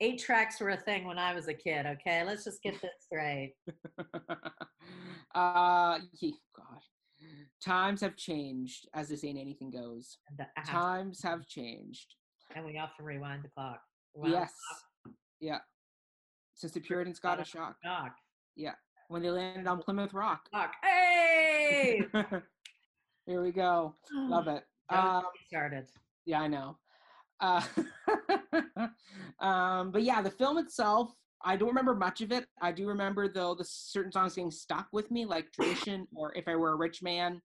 [SPEAKER 2] Eight tracks were a thing when I was a kid, okay? Let's just get this straight.
[SPEAKER 1] uh, ye- God, times have changed, as they say anything goes.
[SPEAKER 2] The-
[SPEAKER 1] Times have changed.
[SPEAKER 2] and we often rewind the clock. Rewind the
[SPEAKER 1] Yes. Yeah. Since the Puritans got a shock
[SPEAKER 2] Yeah.
[SPEAKER 1] when they landed on Plymouth Rock.
[SPEAKER 2] Clock. Hey!
[SPEAKER 1] Here we go. Love it. Um,
[SPEAKER 2] started.
[SPEAKER 1] yeah, I know. Uh, um, but yeah, the film itself, I don't remember much of it. I do remember though the certain songs getting stuck with me, like Tradition or If I Were a Rich Man.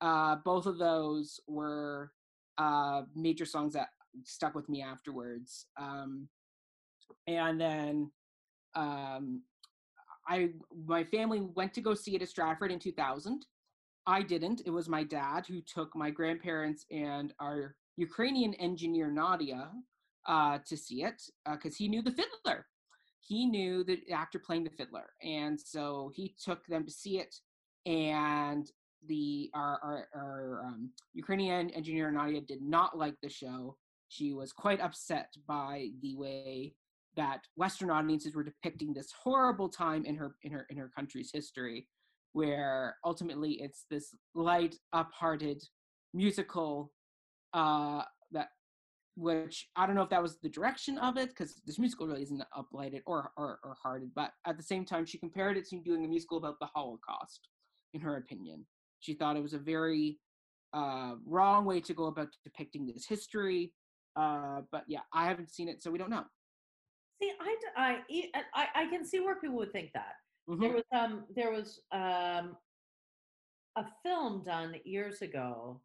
[SPEAKER 1] Uh, both of those were uh, major songs that stuck with me afterwards. Um, and then um, I my family went to go see it at Stratford in 2000. I didn't. It was my dad who took my grandparents and our Ukrainian engineer Nadia uh, to see it because he knew the fiddler. He knew the actor playing the fiddler, and so he took them to see it. And the our our, our um, Ukrainian engineer Nadia did not like the show. She was quite upset by the way that Western audiences were depicting this horrible time in her in her in her country's history, where ultimately it's this light, up-hearted musical uh, that which I don't know if that was the direction of it because this musical really isn't uplighted or, or or hearted, but at the same time she compared it to doing a musical about the Holocaust. In her opinion, she thought it was a very uh, wrong way to go about depicting this history. Uh, but yeah, I haven't seen it, so we don't know.
[SPEAKER 2] See, I, I, I, I can see where people would think that.
[SPEAKER 1] Mhm.
[SPEAKER 2] There was um there was um a film done years ago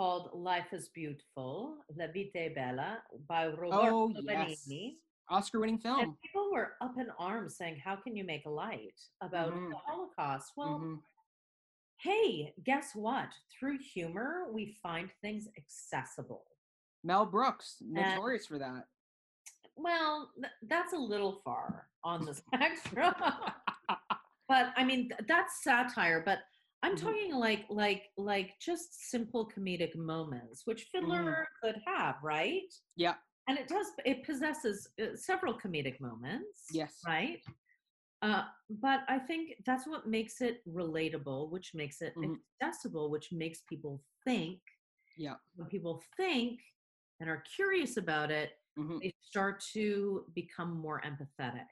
[SPEAKER 2] called Life is Beautiful, La Vita è Bella by Roberto
[SPEAKER 1] Oh yes,
[SPEAKER 2] Benigni.
[SPEAKER 1] Oscar-winning film.
[SPEAKER 2] And people were up in arms saying, How can you make a light about
[SPEAKER 1] Mhm.
[SPEAKER 2] the Holocaust? Well,
[SPEAKER 1] Mhm.
[SPEAKER 2] hey, guess what? Through humor, we find things accessible.
[SPEAKER 1] Mel Brooks, notorious for that.
[SPEAKER 2] Well, th- that's a little far on the spectrum. but I mean, th- that's satire. But I'm
[SPEAKER 1] Mhm.
[SPEAKER 2] talking like, like, like just simple comedic moments, which Fiddler could have, right?
[SPEAKER 1] Mm-hmm. Yeah.
[SPEAKER 2] And it does. It possesses uh, several comedic moments.
[SPEAKER 1] Yes.
[SPEAKER 2] Right. Uh, but I think that's what makes it relatable, which makes it
[SPEAKER 1] Mhm.
[SPEAKER 2] accessible, which makes people think.
[SPEAKER 1] Yeah.
[SPEAKER 2] When people think and are curious about it,
[SPEAKER 1] Mhm.
[SPEAKER 2] they start to become more empathetic.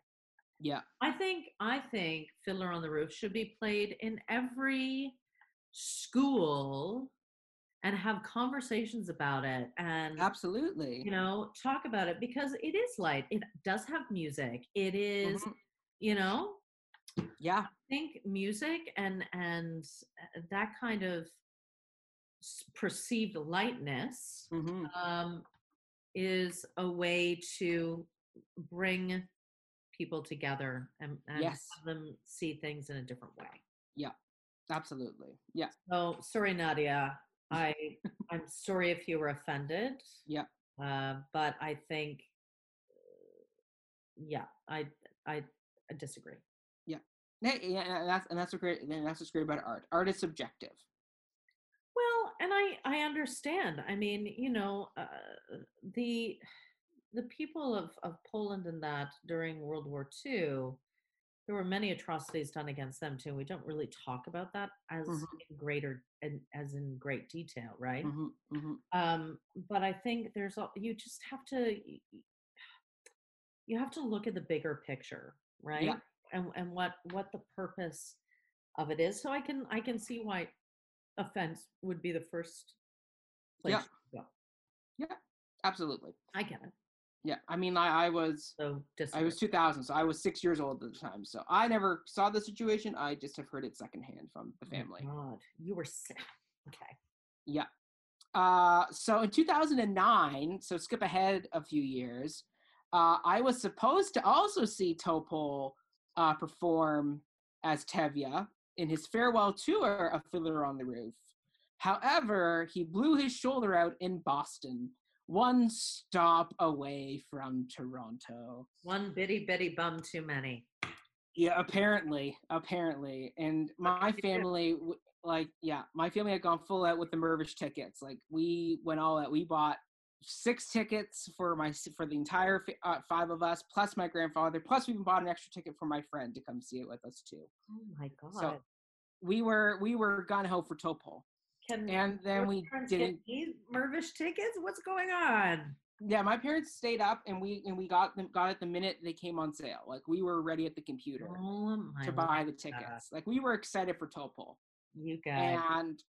[SPEAKER 1] Yeah.
[SPEAKER 2] I think I think Fiddler on the Roof should be played in every school and have conversations about it and
[SPEAKER 1] Absolutely.
[SPEAKER 2] you know talk about it because it is light it does have music it is,
[SPEAKER 1] Mhm.
[SPEAKER 2] you know
[SPEAKER 1] Yeah.
[SPEAKER 2] I think music and and uh, that kind of perceived lightness
[SPEAKER 1] hmm
[SPEAKER 2] um, is a way to bring people together and, and
[SPEAKER 1] Yes.
[SPEAKER 2] have them see things in a different way.
[SPEAKER 1] Yeah, absolutely. Yeah.
[SPEAKER 2] So sorry, Nadia. I I'm sorry if you were offended.
[SPEAKER 1] Yeah.
[SPEAKER 2] Uh, but I think, yeah, I I, I disagree.
[SPEAKER 1] Hey, yeah, and that's and that's what great. And that's what's great about art. Art is subjective.
[SPEAKER 2] Well, and I I understand. I mean, you know, uh, the the people of of Poland and that during World War II, there were many atrocities done against them too. We don't really talk about that as
[SPEAKER 1] Mhm.
[SPEAKER 2] in greater and as in great detail, right?
[SPEAKER 1] hmm hmm
[SPEAKER 2] Um, but I think there's a, you just have to you have to look at the bigger picture, right? Yeah. And and what what the purpose of it is. So I can I can see why offense would be the first place
[SPEAKER 1] Yeah.
[SPEAKER 2] to go.
[SPEAKER 1] Absolutely.
[SPEAKER 2] I get it.
[SPEAKER 1] Yeah. I mean, I, I was
[SPEAKER 2] So
[SPEAKER 1] I was 2000, so I was six years old at the time. So I never saw the situation. I just have heard it secondhand from the
[SPEAKER 2] Oh
[SPEAKER 1] family.
[SPEAKER 2] God, you were sick. Okay.
[SPEAKER 1] Yeah. Uh, so in 2009, so skip ahead a few years, uh, I was supposed to also see Topol uh, perform as Tevye in his farewell tour of Fiddler on the Roof. However, he blew his shoulder out in Boston, one stop away from Toronto.
[SPEAKER 2] One bitty bitty bum too many.
[SPEAKER 1] Yeah, apparently, apparently, and my family, like, yeah, my family had gone full out with the Mirvish tickets. Like, we went all out. We bought six tickets for my for the entire uh, five of us, plus my grandfather. Plus, we even bought an extra ticket for my friend to come see it with us too.
[SPEAKER 2] Oh my God.
[SPEAKER 1] So we were we were gun ho for Topol,
[SPEAKER 2] Can
[SPEAKER 1] and then we didn't.
[SPEAKER 2] Mirvish tickets? What's going on?
[SPEAKER 1] Yeah, my parents stayed up, and we and we got them got it the minute they came on sale. Like, we were ready at the computer
[SPEAKER 2] Oh
[SPEAKER 1] to buy the
[SPEAKER 2] God.
[SPEAKER 1] tickets. Like, we were excited for Topol.
[SPEAKER 2] You guys.
[SPEAKER 1] And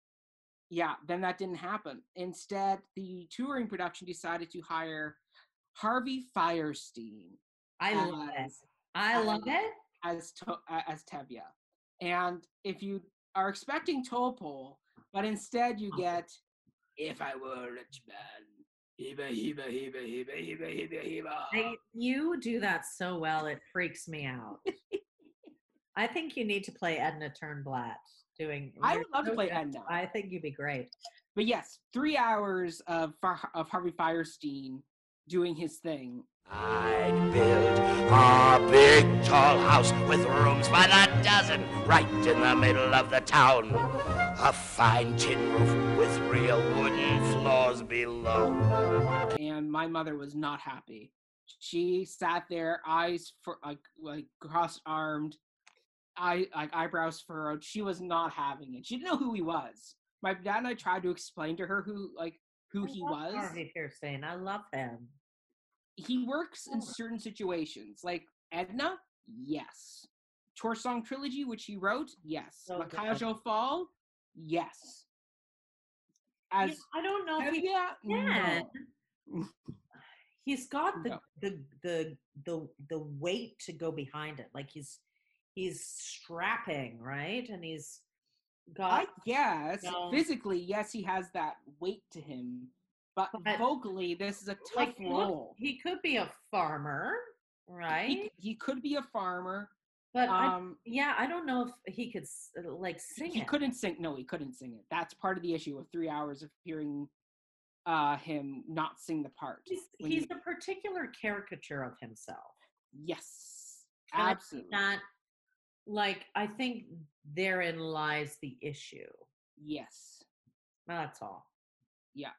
[SPEAKER 1] yeah, then that didn't happen. Instead, the touring production decided to hire Harvey Fierstein
[SPEAKER 2] I love it.
[SPEAKER 1] as-
[SPEAKER 2] I love it.
[SPEAKER 1] as to, as Tevye. And if you are expecting Topol, but instead you get If I Were a Rich Man, Heba Heba Heba Heba Heba Heba Heba.
[SPEAKER 2] I, you do that so well, it freaks me out. I think you need to play Edna Turnblad doing.
[SPEAKER 1] I would love to play
[SPEAKER 2] good.
[SPEAKER 1] Edna.
[SPEAKER 2] I think you'd be great.
[SPEAKER 1] But yes, three hours of of Harvey Fierstein doing his thing.
[SPEAKER 6] I'd build a big tall house with rooms by the dozen right in the middle of the town. A fine tin roof with real wooden floors below.
[SPEAKER 1] and my mother was not happy. She sat there, eyes for like like cross armed, eye like eyebrows furrowed. She was not having it. She didn't know who he was. My dad and I tried to explain to her who like who
[SPEAKER 2] I
[SPEAKER 1] he
[SPEAKER 2] love
[SPEAKER 1] was.
[SPEAKER 2] Harvey Fierstein. I love him.
[SPEAKER 1] He works in
[SPEAKER 2] Oh.
[SPEAKER 1] certain situations, like Edna. Yes. Torch Song Trilogy, which he wrote. Yes.
[SPEAKER 2] So good.
[SPEAKER 1] Makajo Fall. Yes.
[SPEAKER 2] Yeah, I don't know if he
[SPEAKER 1] yeah,
[SPEAKER 2] can.
[SPEAKER 1] no.
[SPEAKER 2] He's got the,
[SPEAKER 1] No.
[SPEAKER 2] the the the the weight to go behind it. Like he's he's strapping, right? And he's got
[SPEAKER 1] guess
[SPEAKER 2] No.
[SPEAKER 1] physically, yes, he has that weight to him, but
[SPEAKER 2] But-
[SPEAKER 1] vocally, this is a tough
[SPEAKER 2] like
[SPEAKER 1] role.
[SPEAKER 2] he could be a farmer, right?
[SPEAKER 1] c- he could be a farmer.
[SPEAKER 2] But I,
[SPEAKER 1] Um,
[SPEAKER 2] yeah, I don't know if he could uh, like sing
[SPEAKER 1] he
[SPEAKER 2] it.
[SPEAKER 1] couldn't sing. No, he couldn't sing it. That's part of the issue of three hours of hearing uh, him not sing the part.
[SPEAKER 2] He's, he's
[SPEAKER 1] you-
[SPEAKER 2] a particular caricature of himself.
[SPEAKER 1] yes,
[SPEAKER 2] I
[SPEAKER 1] absolutely.
[SPEAKER 2] Not like, I think therein lies the issue.
[SPEAKER 1] yes.
[SPEAKER 2] That's all. Yeah.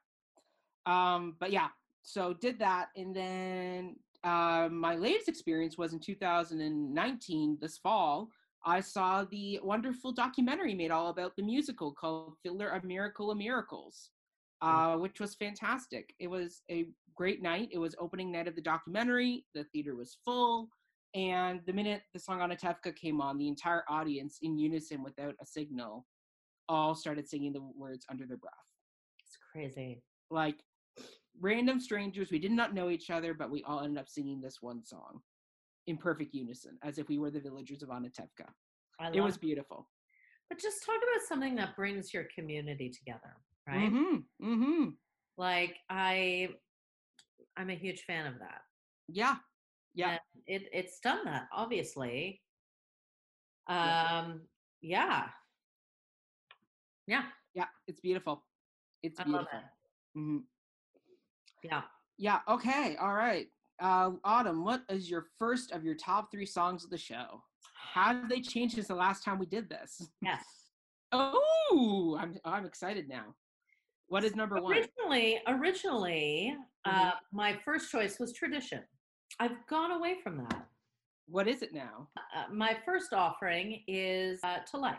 [SPEAKER 1] Um, but yeah, so did that, and then uh, my latest experience was in 2019, this fall. I saw the wonderful documentary made all about the musical called Fiddler a Miracle of Miracles, uh, which was fantastic. It was a great night. It was opening night of the documentary. The theater was full. And the minute the song Anatevka came on, the entire audience, in unison without a signal, all started singing the words under their breath.
[SPEAKER 2] It's crazy.
[SPEAKER 1] like random strangers. We did not know each other, but we all ended up singing this one song in perfect unison, as if we were the villagers of Anatevka.
[SPEAKER 2] I
[SPEAKER 1] It was beautiful.
[SPEAKER 2] But just talk about something that brings your community together, right?
[SPEAKER 1] Mm-hmm. Mm-hmm.
[SPEAKER 2] Like I, I'm a huge fan of that.
[SPEAKER 1] Yeah. Yeah.
[SPEAKER 2] And it it's done that obviously. Um, yeah, yeah,
[SPEAKER 1] Yeah. It's beautiful. It's
[SPEAKER 2] I love
[SPEAKER 1] beautiful.
[SPEAKER 2] it.
[SPEAKER 1] hmm
[SPEAKER 2] Yeah.
[SPEAKER 1] Yeah. Okay. All right. Uh, Autumn, what is your first of your top three songs of the show? How have they changed since the last time we did this?
[SPEAKER 2] Yes.
[SPEAKER 1] Oh, I'm I'm excited now. What is number one?
[SPEAKER 2] Originally, originally, uh, my first choice was tradition. I've gone away from that.
[SPEAKER 1] What is it now?
[SPEAKER 2] Uh, my first offering is uh, to life.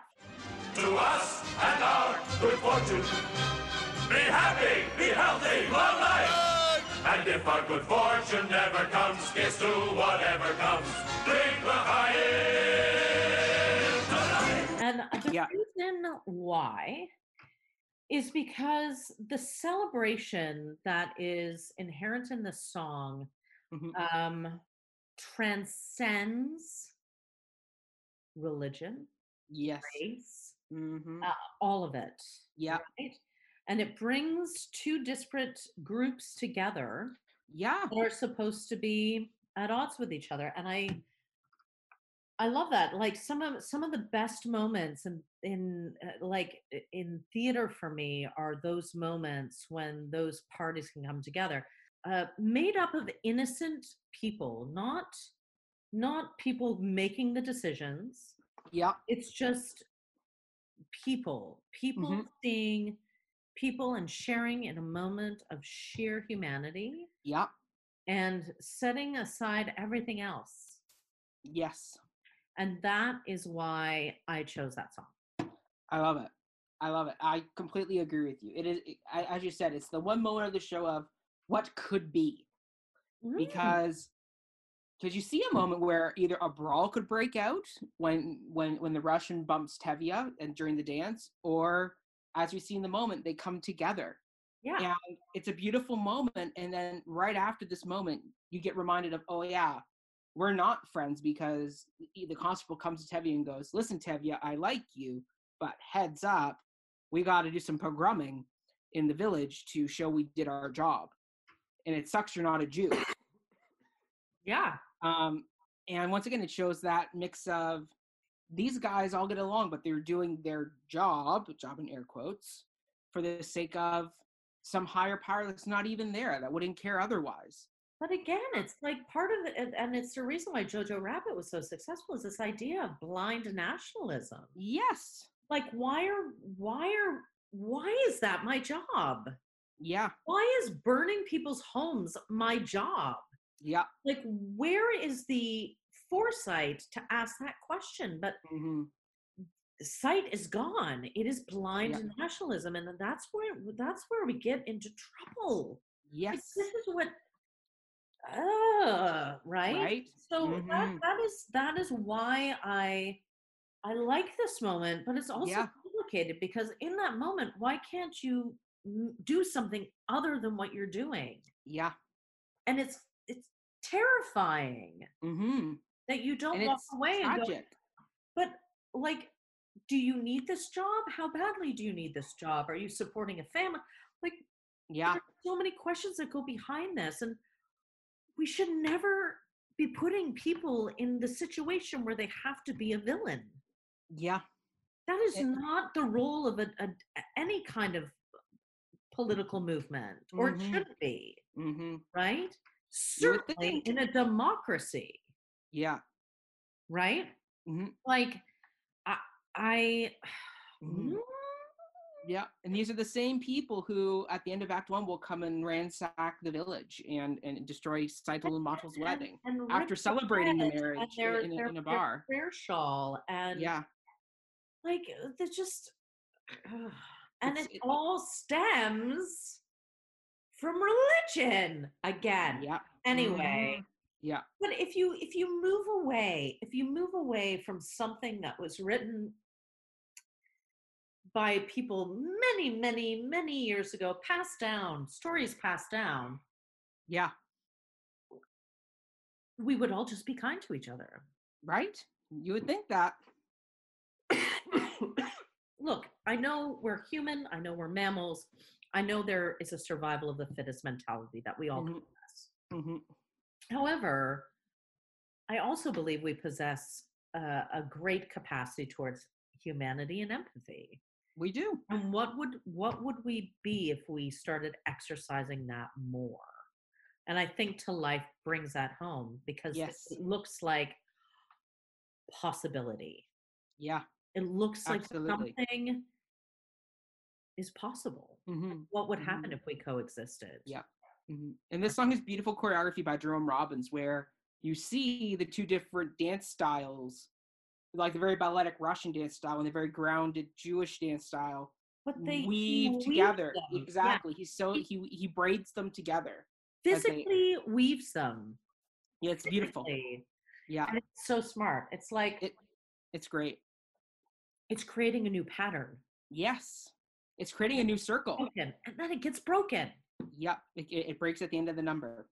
[SPEAKER 3] To us and our good fortune. Be happy, be healthy, long life. And if our good fortune never comes, kiss to whatever comes. Drink the to life.
[SPEAKER 2] And the
[SPEAKER 1] Yeah.
[SPEAKER 2] reason why is because the celebration that is inherent in the song
[SPEAKER 1] Mhm.
[SPEAKER 2] um, transcends religion,
[SPEAKER 1] Yes.
[SPEAKER 2] race,
[SPEAKER 1] Mm-hmm.
[SPEAKER 2] uh, all of it.
[SPEAKER 1] Yeah.
[SPEAKER 2] Right? And it brings two disparate groups together
[SPEAKER 1] Yeah.
[SPEAKER 2] that are supposed to be at odds with each other. And I I love that. Like some of some of the best moments in in uh, like in theater for me are those moments when those parties can come together. Uh, made up of innocent people, not not people making the decisions,
[SPEAKER 1] Yeah.
[SPEAKER 2] it's just people people
[SPEAKER 1] Mhm.
[SPEAKER 2] seeing people and sharing in a moment of sheer humanity
[SPEAKER 1] Yeah.
[SPEAKER 2] and setting aside everything else
[SPEAKER 1] Yes.
[SPEAKER 2] and that is why i chose that song
[SPEAKER 1] I love it. I love it. I completely agree with you. It is, it- I, as you said, it's the one moment of the show of what could be.
[SPEAKER 2] Mm,
[SPEAKER 1] because because you see a moment where either a brawl could break out when when when the Russian bumps Tevye and during the dance, or as we see in the moment, they come together.
[SPEAKER 2] yeah
[SPEAKER 1] And it's a beautiful moment. And then right after this moment, you get reminded of, oh yeah, we're not friends because the constable comes to Tevye and goes, listen, Tevye, I like you, but heads up, we got to do some programming in the village to show we did our job. And it sucks you're not a Jew.
[SPEAKER 2] yeah
[SPEAKER 1] Um, and once again, it shows that mix of these guys all get along, but they're doing their job, job in air quotes, for the sake of some higher power that's not even there, that wouldn't care otherwise.
[SPEAKER 2] but again it's like part of it and- and it's the reason why jojo rabbit was so successful is this idea of blind nationalism
[SPEAKER 1] Yes.
[SPEAKER 2] like why are why are why is that my job
[SPEAKER 1] Yeah.
[SPEAKER 2] why is burning people's homes my job
[SPEAKER 1] Yeah.
[SPEAKER 2] like where is the foresight to ask that question but
[SPEAKER 1] hmm
[SPEAKER 2] sight is gone it is blind
[SPEAKER 1] Yeah.
[SPEAKER 2] nationalism and that's where that's where we get into trouble
[SPEAKER 1] Yes.
[SPEAKER 2] this is what uh right,
[SPEAKER 1] Right?
[SPEAKER 2] so that,
[SPEAKER 1] Mhm.
[SPEAKER 2] that is that is why i i like this moment but it's also
[SPEAKER 1] Yeah.
[SPEAKER 2] complicated because in that moment why can't you do something other than what you're doing
[SPEAKER 1] Yeah.
[SPEAKER 2] and it's it's terrifying
[SPEAKER 1] hmm
[SPEAKER 2] that you don't
[SPEAKER 1] And
[SPEAKER 2] walk away and go
[SPEAKER 1] tragic.
[SPEAKER 2] but like do you need this job how badly do you need this job are you supporting a family like
[SPEAKER 1] Yeah.
[SPEAKER 2] so many questions that go behind this and we should never be putting people in the situation where they have to be a villain
[SPEAKER 1] Yeah.
[SPEAKER 2] that is
[SPEAKER 1] It-
[SPEAKER 2] not the role of a, a any kind of political movement or it
[SPEAKER 1] Mhm.
[SPEAKER 2] shouldn't be
[SPEAKER 1] hmm
[SPEAKER 2] right certainly in a democracy
[SPEAKER 1] Yeah.
[SPEAKER 2] right
[SPEAKER 1] hmm
[SPEAKER 2] like i i
[SPEAKER 1] Mhm.
[SPEAKER 2] Mm,
[SPEAKER 1] Yeah, and these are the same people who, at the end of Act One, will come and ransack the village and and destroy Tzeitel and Motel's
[SPEAKER 2] and-
[SPEAKER 1] wedding
[SPEAKER 2] and
[SPEAKER 1] after celebrating the marriage in,
[SPEAKER 2] their-
[SPEAKER 1] in, a-
[SPEAKER 2] their-
[SPEAKER 1] in a bar.
[SPEAKER 2] prayer shawl and
[SPEAKER 1] Yeah,
[SPEAKER 2] like they're just ugh. and
[SPEAKER 1] It's-
[SPEAKER 2] it,
[SPEAKER 1] it-
[SPEAKER 2] all stems from religion again
[SPEAKER 1] yeah,
[SPEAKER 2] anyway
[SPEAKER 1] mhm, yeah,
[SPEAKER 2] but if you if you move away if you move away from something that was written by people many, many, many years ago, passed down, stories passed down,
[SPEAKER 1] Yeah.
[SPEAKER 2] we would all just be kind to each other.
[SPEAKER 1] Right. You would think that.
[SPEAKER 2] Look, I know we're human, I know we're mammals, I know there is a survival of the fittest mentality that we all
[SPEAKER 1] Mhm.
[SPEAKER 2] possess.
[SPEAKER 1] hmm
[SPEAKER 2] However, I also believe we possess uh, a great capacity towards humanity and empathy.
[SPEAKER 1] We do.
[SPEAKER 2] And what would what would we be if we started exercising that more? And I think to life brings that home because it-
[SPEAKER 1] Yes.
[SPEAKER 2] it looks like possibility.
[SPEAKER 1] Yeah.
[SPEAKER 2] It looks like
[SPEAKER 1] Absolutely.
[SPEAKER 2] something is possible.
[SPEAKER 1] hmm
[SPEAKER 2] What would happen
[SPEAKER 1] Mhm.
[SPEAKER 2] if we coexisted?
[SPEAKER 1] Yeah. Hmm And this song has beautiful choreography by Jerome Robbins, where you see the two different dance styles, like the very balletic Russian dance style and the very grounded Jewish dance style,
[SPEAKER 2] But they he
[SPEAKER 1] weave together.
[SPEAKER 2] them. Yeah.
[SPEAKER 1] Exactly. He's so
[SPEAKER 2] He-
[SPEAKER 1] he braids them together. as they-
[SPEAKER 2] Physically weaves them.
[SPEAKER 1] Yeah, it's beautiful.
[SPEAKER 2] physically.
[SPEAKER 1] Yeah,
[SPEAKER 2] And it's so smart. It's like
[SPEAKER 1] It- it's great.
[SPEAKER 2] it's creating a new pattern.
[SPEAKER 1] Yes, it's creating a new circle.
[SPEAKER 2] Broken, and then it gets broken.
[SPEAKER 1] Yep, it, it it breaks at the end of the number.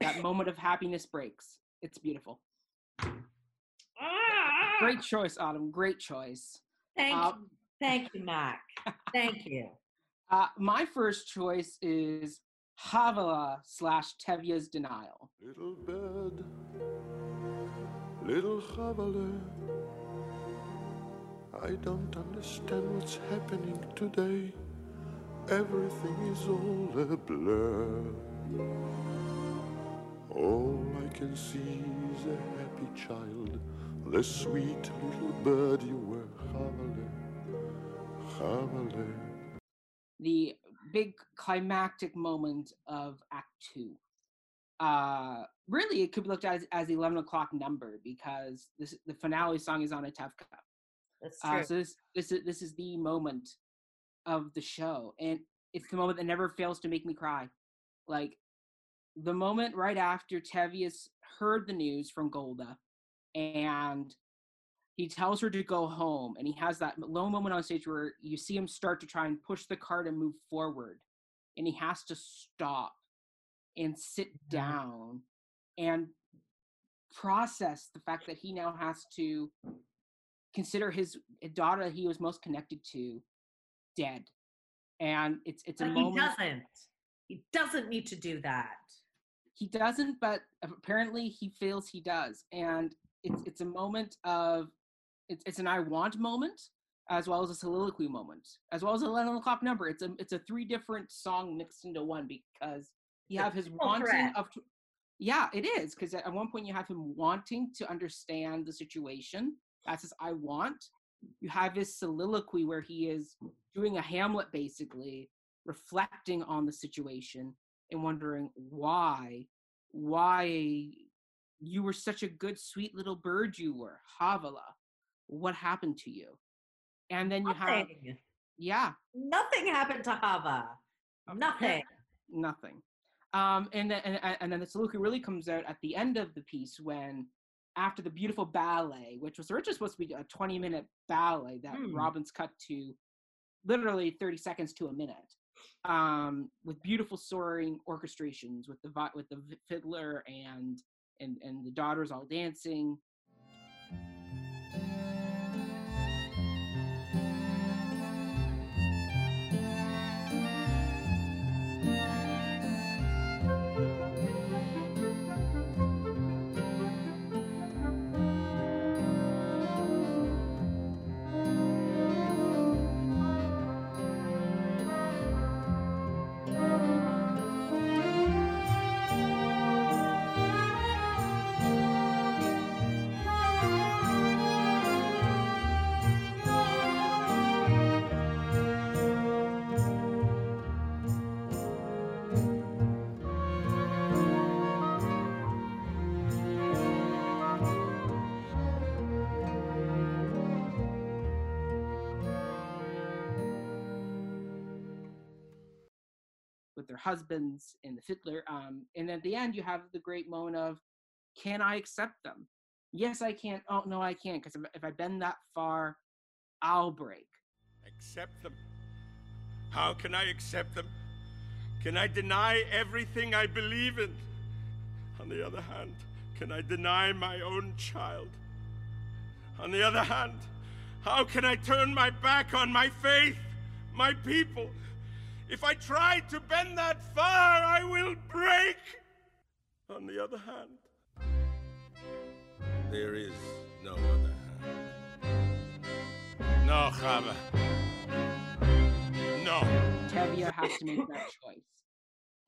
[SPEAKER 1] That moment of happiness breaks. It's beautiful.
[SPEAKER 2] Ah!
[SPEAKER 1] Great choice, Autumn. Great choice.
[SPEAKER 2] Thank
[SPEAKER 1] Uh,
[SPEAKER 2] you. Thank you, Mac. Thank you.
[SPEAKER 1] Uh, my first choice is Chavale slash Tevye's Denial.
[SPEAKER 5] Little bed, little Chavale, I don't understand what's happening today. Everything is all a blur. All I can see is a happy child, the sweet little bird you were, Chavale, Chavale.
[SPEAKER 1] the big climactic moment of Act Two. Uh, really, it could be looked at as, as the eleven o'clock number because this the finale song is Anatevka.
[SPEAKER 2] That's true.
[SPEAKER 1] Uh, so this this is this is the moment of the show, and it's the moment that never fails to make me cry. Like the moment right after Tevye's heard the news from Golde, and he tells her to go home, and he has that low moment on stage where you see him start to try and push the car to move forward, and he has to stop and sit mm-hmm. down and process the fact that he now has to consider his eh, daughter he was most connected to dead. And it's it's a
[SPEAKER 2] but he doesn't. He doesn't need to do that.
[SPEAKER 1] he doesn't but apparently he feels he does. And it's it's a moment of it's, it's an i want moment as well as a soliloquy moment as well as a 11 o'clock number. It's a it's a three different song mixed into one because you have his
[SPEAKER 2] oh,
[SPEAKER 1] wanting of yeah it is because at one point you have him wanting to understand the situation. That's his i want. You have his soliloquy where he is doing a hamlet basically reflecting on the situation and wondering why why you were such a good sweet little bird you were havala what happened to you and then you have yeah
[SPEAKER 2] Nothing happened to Hava. Nothing.
[SPEAKER 1] nothing um and then and, and then the soliloquy really comes out at the end of the piece when after the beautiful ballet which was originally supposed to be a 20 minute ballet that
[SPEAKER 2] Hmm.
[SPEAKER 1] robbins cut to literally 30 seconds to a minute um with beautiful soaring orchestrations with the with the fiddler and and and the daughters all dancing their husbands and the fiddler. Um, and at the end, you have the great moment of, can I accept them? Yes, I can't. Oh, no, I can't. Because if, if I bend that far, I'll break.
[SPEAKER 7] Accept them. How can I accept them? Can I deny everything I believe in? On the other hand, can I deny my own child? On the other hand, how can I turn my back on my faith, my people? If I try to bend that far, I will break. On the other hand, there is no other hand. No, Chava. No.
[SPEAKER 1] Tevye has to make that choice.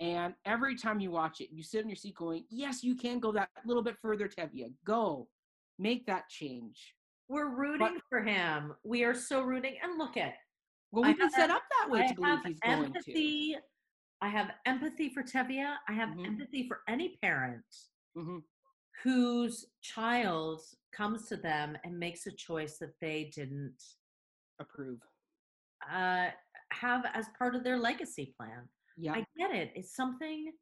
[SPEAKER 1] And every time you watch it, you sit in your seat going, Yes, you can go that little bit further, Tevye. Go. Make that change.
[SPEAKER 2] We're rooting for him. We are so rooting. And look at
[SPEAKER 1] Well, we've been set up that way
[SPEAKER 2] I
[SPEAKER 1] to believe he's going to.
[SPEAKER 2] empathy. I have empathy for Tevye. I have
[SPEAKER 1] Mhm.
[SPEAKER 2] empathy for any parent
[SPEAKER 1] Mhm.
[SPEAKER 2] whose child comes to them and makes a choice that they didn't
[SPEAKER 1] Approve.
[SPEAKER 2] uh, have as part of their legacy plan.
[SPEAKER 1] Yeah.
[SPEAKER 2] I get it. It's something,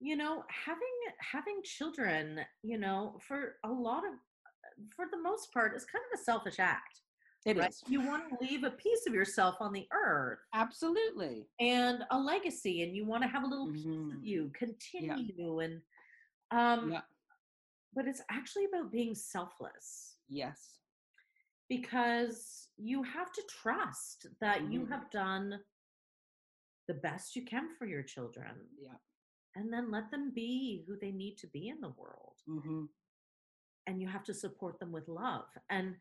[SPEAKER 2] you know, having having children, you know, for a lot of, for the most part, is kind of a selfish act.
[SPEAKER 1] It is
[SPEAKER 2] right? You want to leave a piece of yourself on the earth
[SPEAKER 1] Absolutely.
[SPEAKER 2] and a legacy, and you want to have a little piece
[SPEAKER 1] Mhm.
[SPEAKER 2] of you continue, and um,
[SPEAKER 1] Yeah.
[SPEAKER 2] but it's actually about being selfless
[SPEAKER 1] Yes.
[SPEAKER 2] because you have to trust that you
[SPEAKER 1] Mhm.
[SPEAKER 2] have done the best you can for your children
[SPEAKER 1] Yeah.
[SPEAKER 2] and then let them be who they need to be in the world
[SPEAKER 1] hmm
[SPEAKER 2] and you have to support them with love and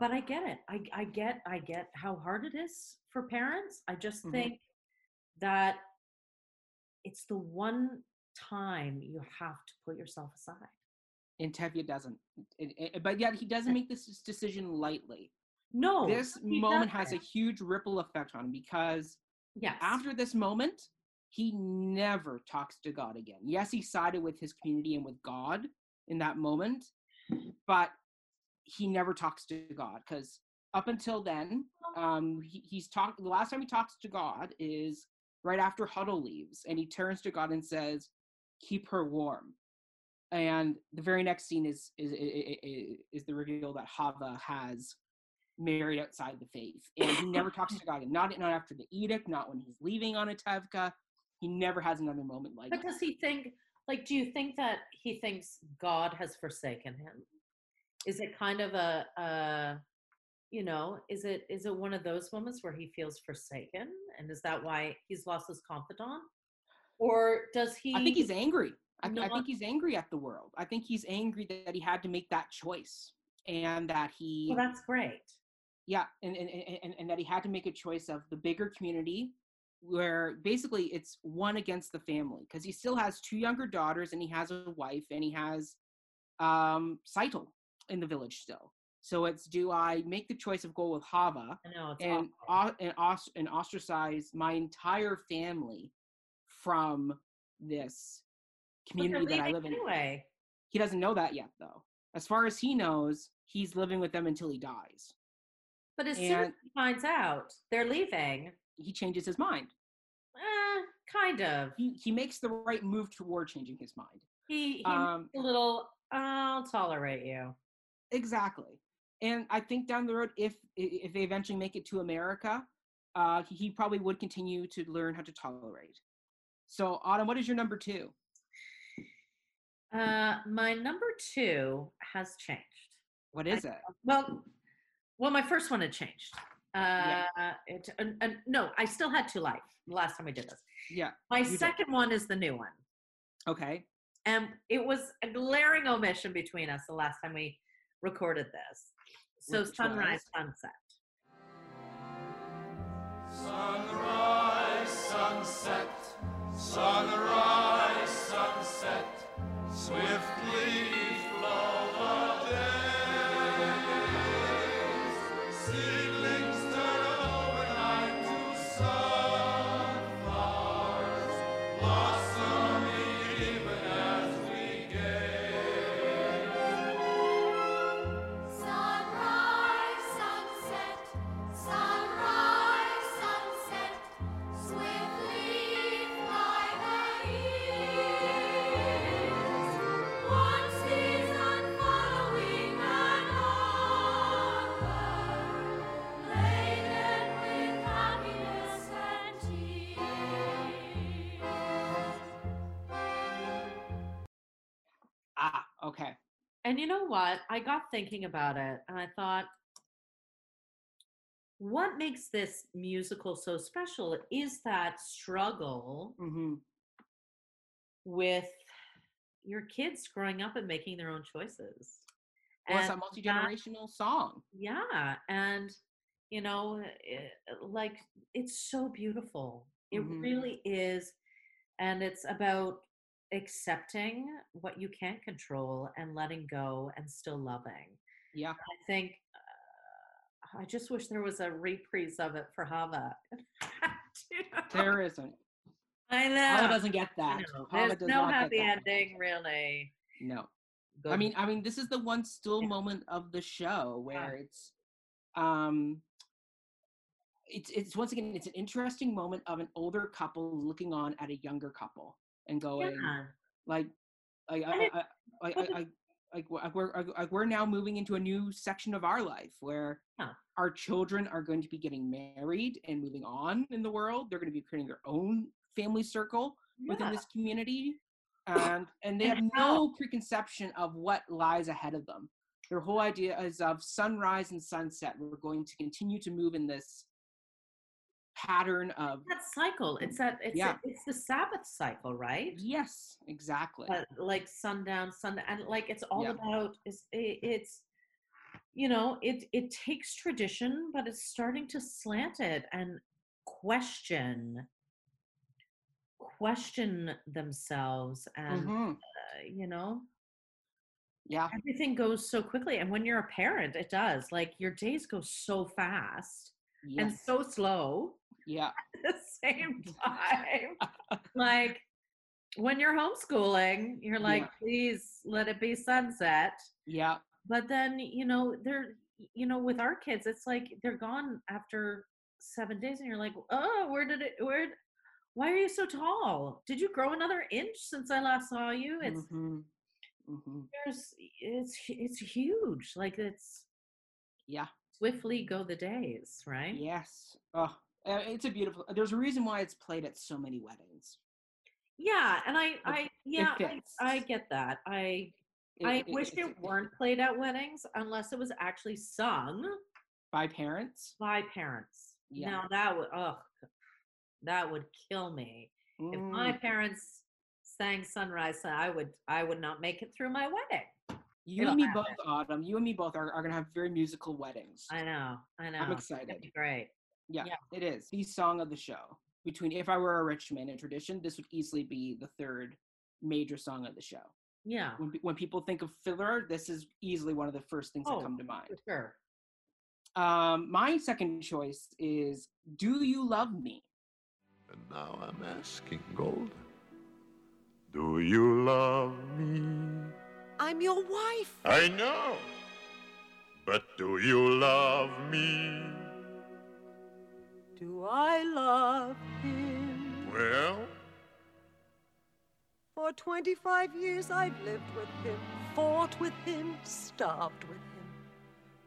[SPEAKER 2] but i get it i, I get i get how hard it is for parents i just
[SPEAKER 1] Mhm.
[SPEAKER 2] think that it's the one time you have to put yourself aside
[SPEAKER 1] And Tevye doesn't. It- it- but yet he doesn't make this decision lightly.
[SPEAKER 2] no
[SPEAKER 1] this moment has a huge ripple effect on him because
[SPEAKER 2] yes
[SPEAKER 1] after this moment, he never talks to God again. Yes, he sided with his community and with God in that moment, but he never talks to God because up until then, um, he, he's talked. The last time he talks to God is right after Hodel leaves, and he turns to God and says, "Keep her warm." And the very next scene is is is, is the reveal that Hava has married outside the faith, and he never talks to God And Not not after the edict, not when he's leaving Anatevka. He never has another moment like
[SPEAKER 2] but
[SPEAKER 1] that.
[SPEAKER 2] does he think like do you think that he thinks god has forsaken him is it kind of a uh you know is it is it one of those moments where he feels forsaken and is that why he's lost his confidant or does he
[SPEAKER 1] I think he's angry. I, th- I think he's angry at the world. I think he's angry that he had to make that choice and that he
[SPEAKER 2] well that's great
[SPEAKER 1] yeah and, and, and, and- that he had to make a choice of the bigger community where basically it's one against the family because he still has two younger daughters and he has a wife and he has um Tzeitel in the village still. So it's do i make the choice of go with hava
[SPEAKER 2] know
[SPEAKER 1] and o- and, os- and ostracize my entire family from this community that i live in?
[SPEAKER 2] anyway.
[SPEAKER 1] He doesn't know that yet though. As far as he knows he's living with them until he dies.
[SPEAKER 2] But as soon as he finds out they're leaving.
[SPEAKER 1] He changes his mind.
[SPEAKER 2] Eh, kind of.
[SPEAKER 1] He, he makes the right move toward changing his mind.
[SPEAKER 2] He, he
[SPEAKER 1] um,
[SPEAKER 2] a little i'll tolerate you
[SPEAKER 1] exactly and i think down the road if if they eventually make it to america uh he, probably would continue to learn how to tolerate so autumn what is your number two
[SPEAKER 2] uh my number two has changed
[SPEAKER 1] what is it
[SPEAKER 2] Well, well, my first one had changed. Uh,
[SPEAKER 1] Yeah.
[SPEAKER 2] it, no, I still had two life the last time we did this.
[SPEAKER 1] yeah
[SPEAKER 2] My
[SPEAKER 1] you did.
[SPEAKER 2] second one is the new one,
[SPEAKER 1] okay
[SPEAKER 2] and it was a glaring omission between us the last time we recorded this. So
[SPEAKER 1] Which
[SPEAKER 2] sunrise,
[SPEAKER 1] was?
[SPEAKER 2] sunset.
[SPEAKER 3] Sunrise, sunset, sunrise, sunset, swiftly
[SPEAKER 2] you know what? I got thinking about it and I thought, what makes this musical so special is that struggle
[SPEAKER 1] hmm
[SPEAKER 2] with your kids growing up and making their own choices.
[SPEAKER 1] Well, it's a multi generational song.
[SPEAKER 2] yeah. And, you know, it, like it's so beautiful. It
[SPEAKER 1] Mhm.
[SPEAKER 2] really is. And it's about accepting what you can't control and letting go and still loving.
[SPEAKER 1] Yeah.
[SPEAKER 2] I think uh, I just wish there was a reprise of it for Hava.
[SPEAKER 1] There isn't.
[SPEAKER 2] I know.
[SPEAKER 1] Hava doesn't get that.
[SPEAKER 2] There's no happy ending, really.
[SPEAKER 1] No. I mean, I mean, this is the one still moment of the show where it's, um, it's it's once again it's an interesting moment of an older couple looking on at a younger couple and going
[SPEAKER 2] yeah.
[SPEAKER 1] like, I, I, I, I, I, like we're- like we're now moving into a new section of our life where
[SPEAKER 2] Yeah.
[SPEAKER 1] our children are going to be getting married and moving on in the world. They're going to be creating their own family circle within this community and and they have no preconception of what lies ahead of them their whole idea is of sunrise and sunset we're going to continue to move in this pattern of
[SPEAKER 2] that cycle. It's that it's
[SPEAKER 1] Yeah.
[SPEAKER 2] it's the Sabbath cycle, right?
[SPEAKER 1] yes exactly
[SPEAKER 2] Uh, like sundown, sundown, and like it's all
[SPEAKER 1] Yeah.
[SPEAKER 2] about is it's you know it it takes tradition, but it's starting to slant it and question question themselves and
[SPEAKER 1] Mhm.
[SPEAKER 2] uh, you know
[SPEAKER 1] yeah
[SPEAKER 2] everything goes so quickly and when you're a parent it does like your days go so fast and so slow
[SPEAKER 1] yeah
[SPEAKER 2] at the same time. like when you're homeschooling, you're like,
[SPEAKER 1] Yeah.
[SPEAKER 2] please let it be sunset.
[SPEAKER 1] yeah
[SPEAKER 2] But then, you know, they're, you know, with our kids, it's like they're gone after seven days, and you're like, oh, where did it, where, why are you so tall? Did you grow another inch since I last saw you? It's,
[SPEAKER 1] Mhm. Mhm.
[SPEAKER 2] there's, it's, it's huge. Like it's
[SPEAKER 1] yeah
[SPEAKER 2] swiftly go the days, right?
[SPEAKER 1] yes oh it's a beautiful there's a reason why it's played at so many weddings
[SPEAKER 2] Yeah, and I, I, yeah, I. I get that. I,
[SPEAKER 1] It-
[SPEAKER 2] I
[SPEAKER 1] it-
[SPEAKER 2] wish
[SPEAKER 1] it's-
[SPEAKER 2] it weren't played at weddings unless it was actually sung
[SPEAKER 1] by parents
[SPEAKER 2] by parents.
[SPEAKER 1] Yeah.
[SPEAKER 2] Now that would, ugh, that would kill me. If my
[SPEAKER 1] Mm.
[SPEAKER 2] parents sang Sunrise, I would, I would not make it through my wedding.
[SPEAKER 1] you
[SPEAKER 2] it'll
[SPEAKER 1] and me
[SPEAKER 2] happen.
[SPEAKER 1] both autumn you and me both are, are gonna have very musical weddings
[SPEAKER 2] I know, I know.
[SPEAKER 1] i'm excited
[SPEAKER 2] great.
[SPEAKER 1] Yeah,
[SPEAKER 2] Yeah.
[SPEAKER 1] it is. The song of the show. Between If I Were a Rich Man and Tradition, this would easily be the third major song of the show.
[SPEAKER 2] Yeah,
[SPEAKER 1] When, when people think of Fiddler, this is easily one of the first things
[SPEAKER 2] Oh,
[SPEAKER 1] that come to
[SPEAKER 2] for
[SPEAKER 1] mind.
[SPEAKER 2] sure.
[SPEAKER 1] Um, my second choice is Do You Love Me?
[SPEAKER 8] And now I'm asking, Golde, do you love me?
[SPEAKER 4] I'm your wife.
[SPEAKER 8] I know. But do you love me?
[SPEAKER 4] Do I love him?
[SPEAKER 8] Well,
[SPEAKER 4] For 25 years I've lived with him, fought with him, starved with him.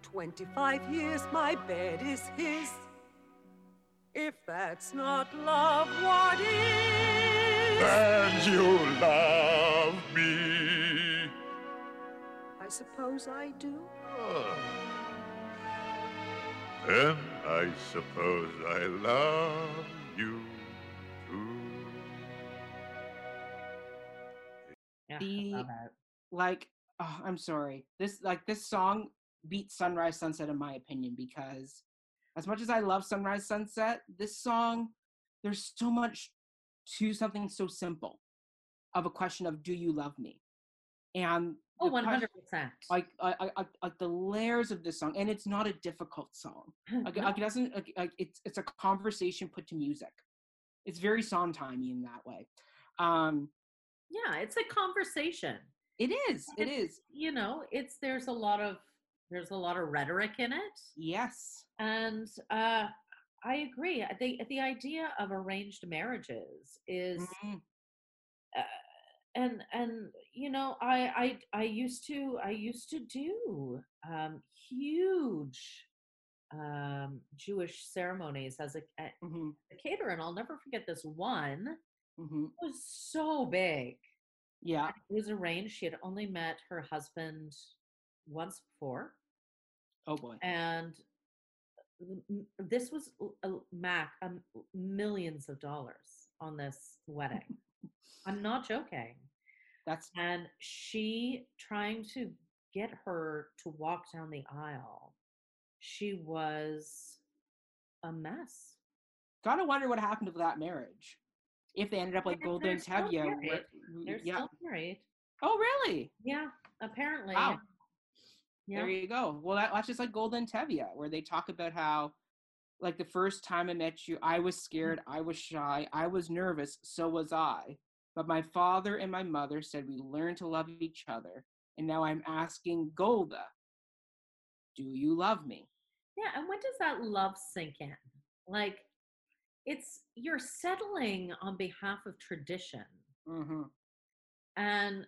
[SPEAKER 4] 25 years my bed is his. If that's not love, what is?
[SPEAKER 8] and you love me.
[SPEAKER 4] I suppose I do.
[SPEAKER 8] Ah. Then I suppose I love you too.
[SPEAKER 2] Yeah,
[SPEAKER 1] The-
[SPEAKER 2] I love it.
[SPEAKER 1] Like, oh, I'm sorry. This like this song beats Sunrise Sunset in my opinion because as much as I love Sunrise Sunset, this song there's so much to something so simple of a question of do you love me? And
[SPEAKER 2] Oh,
[SPEAKER 1] the
[SPEAKER 2] one
[SPEAKER 1] ques-
[SPEAKER 2] hundred percent.
[SPEAKER 1] like I, I, the layers of this song, and it's not a difficult song. Like, like it doesn't like, like it's it's a conversation put to music. It's very song Sondheimy in that way. Um,
[SPEAKER 2] Yeah, it's a conversation.
[SPEAKER 1] it is. It
[SPEAKER 2] It's-
[SPEAKER 1] is.
[SPEAKER 2] You know, it's there's a lot of there's a lot of rhetoric in it,
[SPEAKER 1] Yes.
[SPEAKER 2] and uh, I agree. I think the idea of arranged marriages is,
[SPEAKER 1] Mhm.
[SPEAKER 2] And and you know, I I I used to I used to do um, huge um, Jewish ceremonies as a, a
[SPEAKER 1] Mhm.
[SPEAKER 2] caterer, and I'll never forget this one.
[SPEAKER 1] Mhm.
[SPEAKER 2] It was so big.
[SPEAKER 1] Yeah.
[SPEAKER 2] It was arranged. She had only met her husband once before,
[SPEAKER 1] Oh boy.
[SPEAKER 2] and this was a Mac um, millions of dollars on this wedding. I'm not joking.
[SPEAKER 1] That's
[SPEAKER 2] And she trying to get her to walk down the aisle, she was a mess.
[SPEAKER 1] gotta wonder what happened to that marriage. If they ended up like Golden Tevye.
[SPEAKER 2] married. They're
[SPEAKER 1] yeah.
[SPEAKER 2] still married.
[SPEAKER 1] Oh really?
[SPEAKER 2] Yeah, apparently.
[SPEAKER 1] Wow.
[SPEAKER 2] Yeah.
[SPEAKER 1] There you go. Well, that, that's just like Golden Tevye, where they talk about how, like, the first time I met you, I was
[SPEAKER 2] Mm.
[SPEAKER 1] scared, I was shy, I was nervous, so was I. But my father and my mother said we learned to love each other. And now I'm asking Golde, do you love me?
[SPEAKER 2] Yeah, and when does that love sink in? Like, it's you're settling on behalf of tradition,
[SPEAKER 1] Mm-hmm.
[SPEAKER 2] and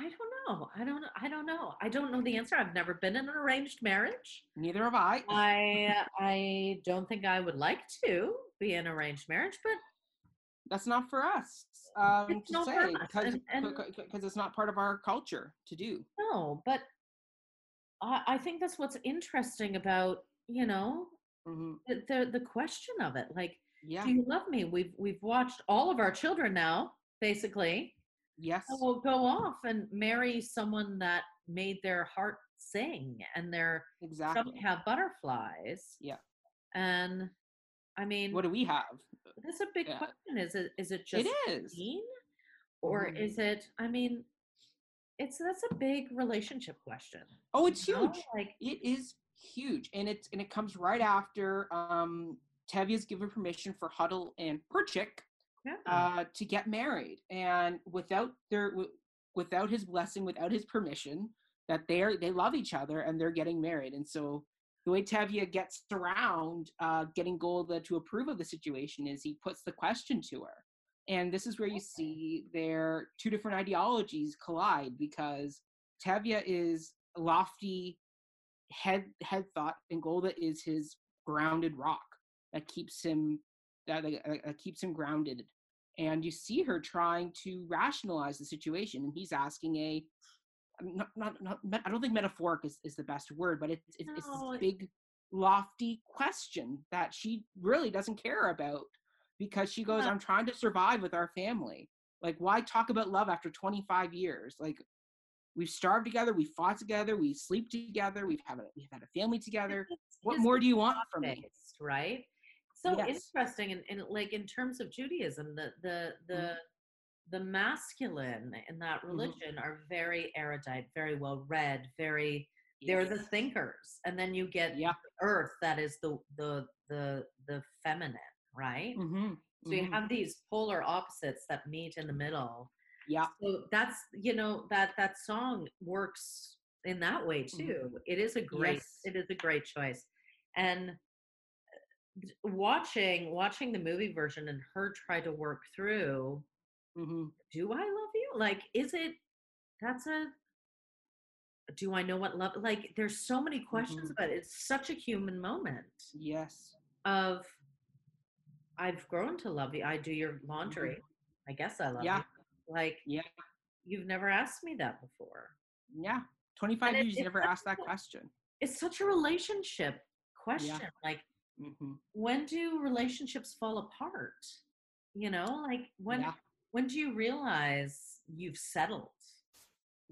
[SPEAKER 2] I don't know. I don't. I don't know. I don't know the answer. I've never been in an arranged marriage.
[SPEAKER 1] Neither have I.
[SPEAKER 2] I I don't think I would like to be in arranged marriage, but
[SPEAKER 1] That's not for us um, to say
[SPEAKER 2] us,
[SPEAKER 1] because because it's not part of our culture to do.
[SPEAKER 2] no. But I, I think that's what's interesting about you know
[SPEAKER 1] hmm
[SPEAKER 2] the, the the question of it. Like,
[SPEAKER 1] Yeah.
[SPEAKER 2] do you love me? We've we've watched all of our children now, basically.
[SPEAKER 1] Yes.
[SPEAKER 2] will go off and marry someone that made their heart sing and their
[SPEAKER 1] Exactly.
[SPEAKER 2] have butterflies.
[SPEAKER 1] Yeah.
[SPEAKER 2] And I mean,
[SPEAKER 1] What do we have?
[SPEAKER 2] that's a big
[SPEAKER 1] yeah.
[SPEAKER 2] question. Is it is it just
[SPEAKER 1] It is.
[SPEAKER 2] mean, or
[SPEAKER 1] Mhm.
[SPEAKER 2] is it? I mean, it's that's a big relationship question.
[SPEAKER 1] Oh, it's
[SPEAKER 2] you know?
[SPEAKER 1] huge.
[SPEAKER 2] Like,
[SPEAKER 1] It is huge, and it's and it comes right after um, Tevye's given permission for Hodel and Perchik
[SPEAKER 2] yeah.
[SPEAKER 1] uh, to get married, and without their wi- without his blessing, without his permission, that they're they love each other and they're getting married, and so. The way Tevye gets around uh, getting Golde to approve of the situation is he puts the question to her. And this is where you see their two different ideologies collide because Tevye is lofty head head thought and Golde is his grounded rock that keeps him that, that, that keeps him grounded. And you see her trying to rationalize the situation, and he's asking a not, not, not I don't think metaphoric is, is the best word, but it's it's, it's this big lofty question that she really doesn't care about because she goes. I'm trying to survive with our family. Like, why talk about love after 25 years? Like, we've starved together, we fought together, we sleep together, we've had a, we've had a family together. What more do you want from me?
[SPEAKER 2] right? So
[SPEAKER 1] Yes.
[SPEAKER 2] interesting, and, and like in terms of Judaism, the the the
[SPEAKER 1] Mhm.
[SPEAKER 2] The masculine in that
[SPEAKER 1] Mhm.
[SPEAKER 2] religion are very erudite, very well read, very they're the thinkers, and then you get
[SPEAKER 1] Yeah.
[SPEAKER 2] Earth that is the the the the feminine, right?
[SPEAKER 1] Mm-hmm.
[SPEAKER 2] So you have these polar opposites that meet in the middle.
[SPEAKER 1] yeah.
[SPEAKER 2] So that's you know that that song works in that way
[SPEAKER 1] Mhm.
[SPEAKER 2] too. It is a great
[SPEAKER 1] Yes.
[SPEAKER 2] it is a great choice. And watching watching the movie version and her try to work through
[SPEAKER 1] Mm-hmm.
[SPEAKER 2] do I love you? Like is it that's a do I know what love like there's so many questions
[SPEAKER 1] Mhm.
[SPEAKER 2] about it. It's such a human moment
[SPEAKER 1] Yes.
[SPEAKER 2] of I've grown to love you. I do your laundry. I guess I love
[SPEAKER 1] Mm-hmm. Yeah.
[SPEAKER 2] you. Like
[SPEAKER 1] Yeah.
[SPEAKER 2] you've never asked me that before.
[SPEAKER 1] Yeah. 25
[SPEAKER 2] it-
[SPEAKER 1] years, you never asked that
[SPEAKER 2] a-
[SPEAKER 1] question.
[SPEAKER 2] It's such a relationship question. Like
[SPEAKER 1] Mm-hmm.
[SPEAKER 2] when do relationships fall apart? You know, like when
[SPEAKER 1] Yeah.
[SPEAKER 2] When do you realize you've settled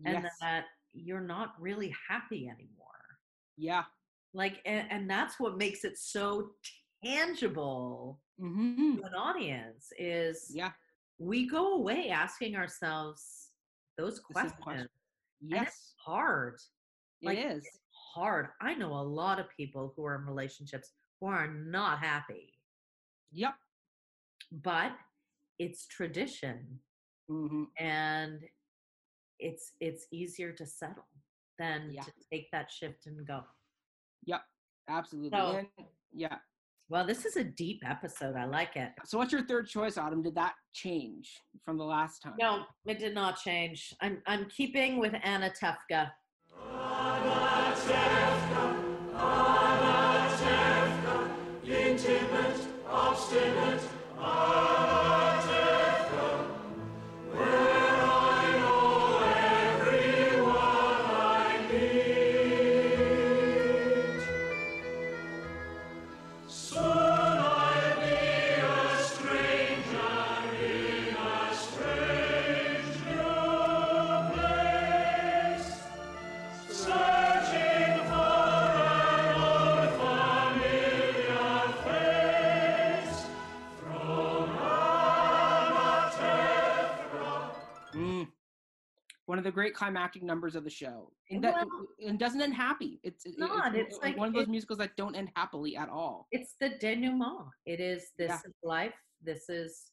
[SPEAKER 2] and
[SPEAKER 1] Yes.
[SPEAKER 2] that you're not really happy anymore?
[SPEAKER 1] Yeah.
[SPEAKER 2] Like and, and that's what makes it so tangible
[SPEAKER 1] Mm-hmm.
[SPEAKER 2] to an audience is
[SPEAKER 1] Yeah.
[SPEAKER 2] we go away asking ourselves those questions.
[SPEAKER 1] question-
[SPEAKER 2] And it's
[SPEAKER 1] Yes.
[SPEAKER 2] hard. like,
[SPEAKER 1] it is.
[SPEAKER 2] It's hard. I know a lot of people who are in relationships who are not happy,
[SPEAKER 1] Yep.
[SPEAKER 2] but it's tradition
[SPEAKER 1] Mm-hmm.
[SPEAKER 2] and it's it's easier to settle than
[SPEAKER 1] Yeah.
[SPEAKER 2] to take that shift and go.
[SPEAKER 1] Yep. Absolutely.
[SPEAKER 2] So-
[SPEAKER 1] and, yeah.
[SPEAKER 2] Well, this is a deep episode. I like it.
[SPEAKER 1] So what's your third choice, Autumn? Did that change from the last time?
[SPEAKER 2] No, it did not change. I'm I'm keeping with Anatevka.
[SPEAKER 3] Intimate, obstinate, Anatevka, where I
[SPEAKER 1] one of the great climactic numbers of the show. And,
[SPEAKER 2] Well-
[SPEAKER 1] and doesn't end happy. It's, it-
[SPEAKER 2] not,
[SPEAKER 1] It's,
[SPEAKER 2] it's like-
[SPEAKER 1] one of those
[SPEAKER 2] it-
[SPEAKER 1] musicals that don't end happily at all.
[SPEAKER 2] It's the denouement. It is this
[SPEAKER 1] Yeah.
[SPEAKER 2] is life. This is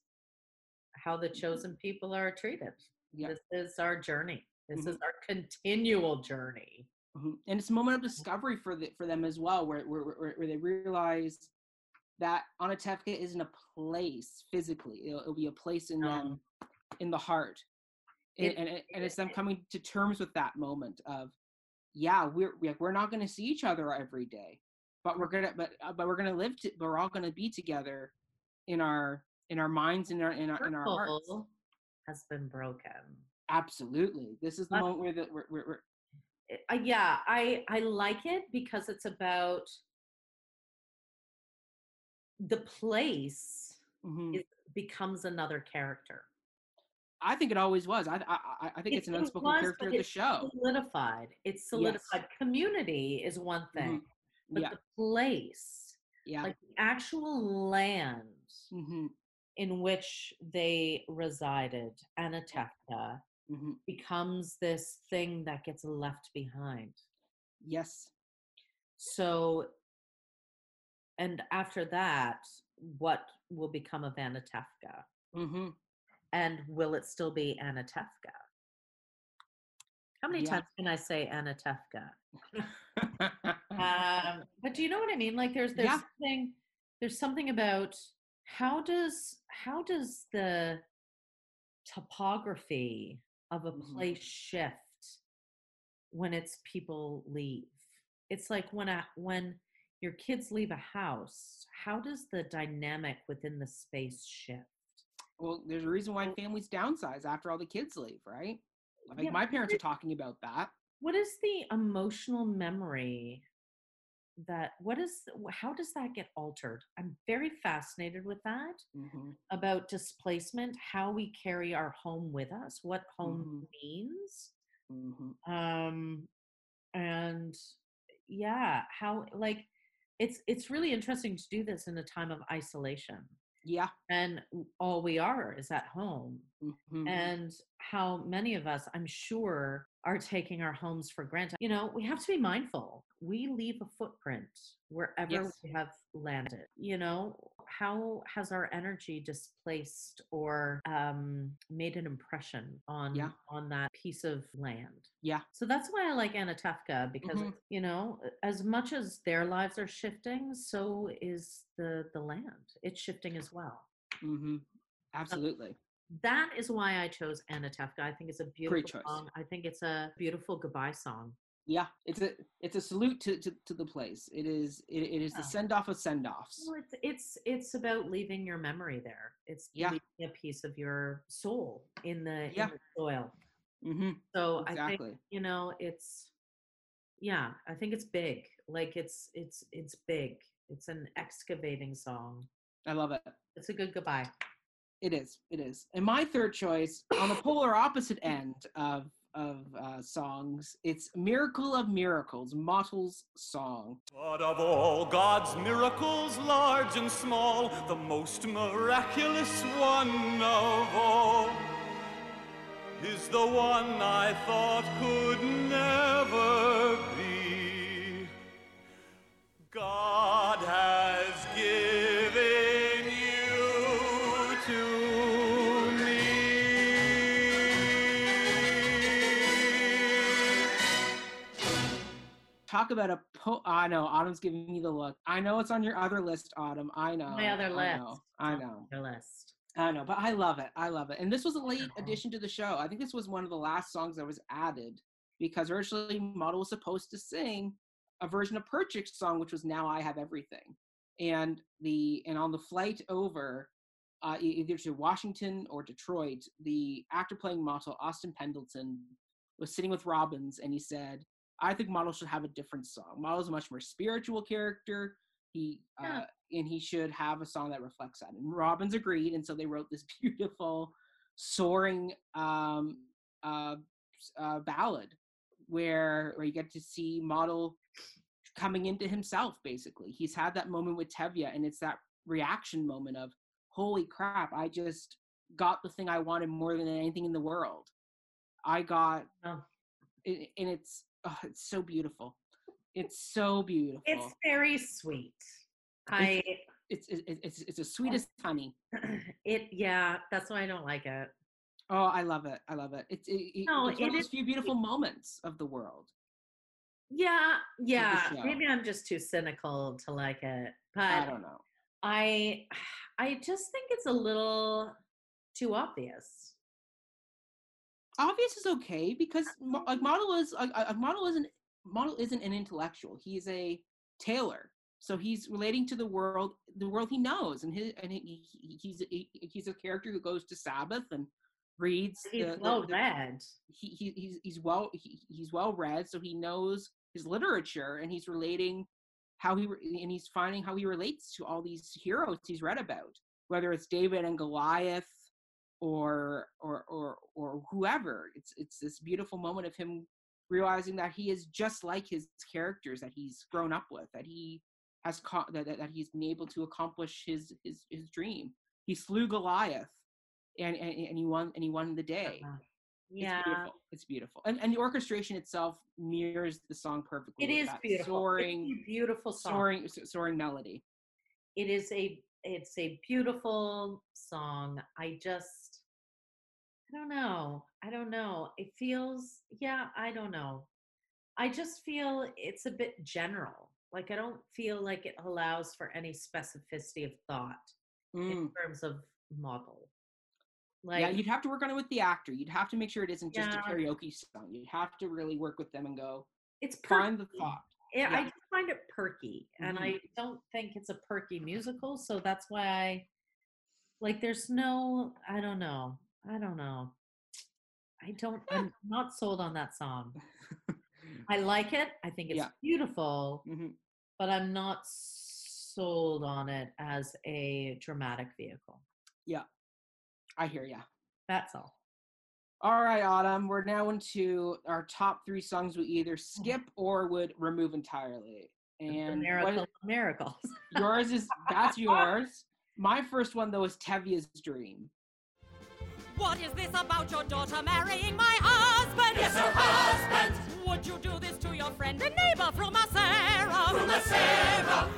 [SPEAKER 2] how the chosen people are treated. This is our journey. This
[SPEAKER 1] Mhm.
[SPEAKER 2] is our continual journey.
[SPEAKER 1] Mhm. And it's a moment of discovery for the, for them as well, where where, where, where they realize that Anatevka isn't a place physically; it'll, it'll be a place in
[SPEAKER 2] No.
[SPEAKER 1] them, in the heart,
[SPEAKER 2] It-
[SPEAKER 1] and, it- and it's them coming to terms with that moment of, yeah, we're we- we're not going to see each other every day, but we're gonna but uh, but we're gonna live. To, but we're all going to be together in our in our minds in our in our in our hearts.
[SPEAKER 2] Has been broken.
[SPEAKER 1] Absolutely, this is the
[SPEAKER 2] But-
[SPEAKER 1] moment where the where, where, where
[SPEAKER 2] Uh, yeah, I I like it because it's about the place
[SPEAKER 1] mhm.
[SPEAKER 2] is, becomes another character.
[SPEAKER 1] I think it always was. I I I- think
[SPEAKER 2] It-
[SPEAKER 1] it's an
[SPEAKER 2] it
[SPEAKER 1] unspoken
[SPEAKER 2] was,
[SPEAKER 1] character of the
[SPEAKER 2] it's
[SPEAKER 1] show.
[SPEAKER 2] Solidified. It's solidified. Community is one thing,
[SPEAKER 1] Mhm.
[SPEAKER 2] but
[SPEAKER 1] Yeah,
[SPEAKER 2] the place,
[SPEAKER 1] yeah.
[SPEAKER 2] like the actual land
[SPEAKER 1] hmm
[SPEAKER 2] in which they resided, Anatevka,
[SPEAKER 1] hmm
[SPEAKER 2] becomes this thing that gets left behind.
[SPEAKER 1] Yes.
[SPEAKER 2] So, and after that, what will become of Anatevka?
[SPEAKER 1] hmm
[SPEAKER 2] And will it still be Anatevka? How many
[SPEAKER 1] Yeah.
[SPEAKER 2] times can I say Anatevka? um, but do you know what I mean? Like there's there's
[SPEAKER 1] Yeah.
[SPEAKER 2] something there's something about how does how does the topography of a
[SPEAKER 1] Mhm.
[SPEAKER 2] place shift when its people leave? It's like when a, when your kids leave a house, how does the dynamic within the space shift?
[SPEAKER 1] Well, there's a reason why families downsize after all the kids leave, right? Like
[SPEAKER 2] Yeah,
[SPEAKER 1] my parents are talking about that.
[SPEAKER 2] what is the emotional memory that what is how does that get altered i'm very fascinated with that
[SPEAKER 1] hmm
[SPEAKER 2] about displacement how we carry our home with us what home
[SPEAKER 1] Mhm.
[SPEAKER 2] means
[SPEAKER 1] hmm
[SPEAKER 2] um and yeah how like it's it's really interesting to do this in a time of isolation
[SPEAKER 1] Yeah.
[SPEAKER 2] and all we are is at home.
[SPEAKER 1] Hmm
[SPEAKER 2] and how many of us i'm sure are taking our homes for granted. You know we have to be mindful we leave a footprint wherever
[SPEAKER 1] Yes.
[SPEAKER 2] we have landed you know how has our energy displaced or um, made an impression on
[SPEAKER 1] Yeah.
[SPEAKER 2] on that piece of land
[SPEAKER 1] Yeah.
[SPEAKER 2] so that's why i like anatevka because
[SPEAKER 1] Mhm.
[SPEAKER 2] you know as much as their lives are shifting so is the the land it's shifting as well
[SPEAKER 1] hmm Absolutely.
[SPEAKER 2] that is why I chose Anatevka. I think it's a beautiful song. I think it's a beautiful goodbye song.
[SPEAKER 1] Yeah. It's a it's a salute to to, to the place. It is it, it is the send off of send offs.
[SPEAKER 2] Well, it's it's it's about leaving your memory there. It's
[SPEAKER 1] Yeah.
[SPEAKER 2] leaving a piece of your soul in the,
[SPEAKER 1] Yeah.
[SPEAKER 2] in the soil.
[SPEAKER 1] hmm
[SPEAKER 2] So I think you know it's yeah. I think it's big. Like it's it's it's big. It's an excavating song.
[SPEAKER 1] I love it.
[SPEAKER 2] It's a good goodbye.
[SPEAKER 1] It is. It is. And my third choice, on the polar opposite end of of uh, songs, it's "Miracle of Miracles," Motel's song.
[SPEAKER 3] But of all God's miracles, large and small, the most miraculous one of all is the one I thought could never be. God
[SPEAKER 1] Talk about a po. I know Autumn's giving me the look. I know it's on your other list, Autumn. I know.
[SPEAKER 2] My other
[SPEAKER 1] I
[SPEAKER 2] list.
[SPEAKER 1] know. I know.
[SPEAKER 2] Your list.
[SPEAKER 1] I know. But I love it. I love it. And this was a late addition to the show. I think this was one of the last songs that was added because originally Motel was supposed to sing a version of Perchik's song, which was "Now I Have Everything," and the and on the flight over, uh, either to Washington or Detroit, the actor playing Motel, Austin Pendleton, was sitting with Robbins, and he said, "I think Motel should have a different song. Motel's a much more spiritual character. He
[SPEAKER 2] Yeah.
[SPEAKER 1] uh, and he should have a song that reflects that." And Robbins agreed, and so they wrote this beautiful, soaring um, uh, uh, ballad where where you get to see Motel coming into himself. Basically, he's had that moment with Tevye, and it's that reaction moment of, "Holy crap! I just got the thing I wanted more than anything in the world." I got,
[SPEAKER 2] Oh.
[SPEAKER 1] and it's oh, it's so beautiful. It's so beautiful.
[SPEAKER 2] It's very sweet. I
[SPEAKER 1] it's it's it's, it's the sweetest honey.
[SPEAKER 2] it yeah, that's why I don't like it.
[SPEAKER 1] Oh, I love it. I love it. It's it,
[SPEAKER 2] No,
[SPEAKER 1] it's one of those few beautiful moments of the world.
[SPEAKER 2] Yeah, yeah. Maybe I'm just too cynical to like it. But
[SPEAKER 1] I don't know.
[SPEAKER 2] I I just think it's a little too obvious.
[SPEAKER 1] Obvious is okay because like Motel is like Motel isn't Motel isn't an intellectual. He's a tailor. So he's relating to the world, the world he knows, and his and he, he- he's he, he's a character who goes to Sabbath and reads.
[SPEAKER 2] He's
[SPEAKER 1] the- the-
[SPEAKER 2] well
[SPEAKER 1] the-
[SPEAKER 2] read.
[SPEAKER 1] he, he he's he's well he, he's well read so he knows his literature and he's relating how he and he's finding how he relates to all these heroes he's read about whether it's david and goliath or or or or whoever it's it's this beautiful moment of him realizing that he is just like his characters that he's grown up with that he has co- that, that that he's been able to accomplish his his his dream he slew goliath and and, and he won and he won the day
[SPEAKER 2] Uh-huh.
[SPEAKER 1] it's
[SPEAKER 2] Yeah.
[SPEAKER 1] beautiful. It's beautiful, and and the orchestration itself mirrors the song perfectly.
[SPEAKER 2] It is beautiful.
[SPEAKER 1] soaring,
[SPEAKER 2] it's beautiful song.
[SPEAKER 1] soaring, soaring melody.
[SPEAKER 2] It is a it's a beautiful song. I just I don't know. I don't know. It feels yeah, I don't know. I just feel it's a bit general. Like I don't feel like it allows for any specificity of thought in
[SPEAKER 1] Mm.
[SPEAKER 2] terms of Motel. Like
[SPEAKER 1] yeah, you'd have to work on it with the actor. You'd have to make sure it isn't just
[SPEAKER 2] Yeah.
[SPEAKER 1] a karaoke song. You'd have to really work with them and go
[SPEAKER 2] it's
[SPEAKER 1] find the thought.
[SPEAKER 2] Yeah, I just find it perky, and
[SPEAKER 1] Mhm.
[SPEAKER 2] I don't think it's a perky musical, so that's why I like. There's no, I don't know, I don't know. I don't. I'm not sold on that song. I like it. I think it's
[SPEAKER 1] Yeah.
[SPEAKER 2] beautiful,
[SPEAKER 1] Mhm.
[SPEAKER 2] but I'm not sold on it as a dramatic vehicle.
[SPEAKER 1] Yeah, I hear ya.
[SPEAKER 2] That's all.
[SPEAKER 1] All right, Autumn. We're now into our top three songs we either
[SPEAKER 2] Mm-hmm.
[SPEAKER 1] skip or would remove entirely.
[SPEAKER 2] The
[SPEAKER 1] And what-
[SPEAKER 2] miracle of miracles.
[SPEAKER 1] yours is that's yours. My first one though is Tevye's Dream.
[SPEAKER 9] What is this about your daughter marrying my husband?
[SPEAKER 3] Yes, her husband.
[SPEAKER 9] Would you do this to your friend and neighbor Fruma Sarah?
[SPEAKER 3] Fruma Sarah.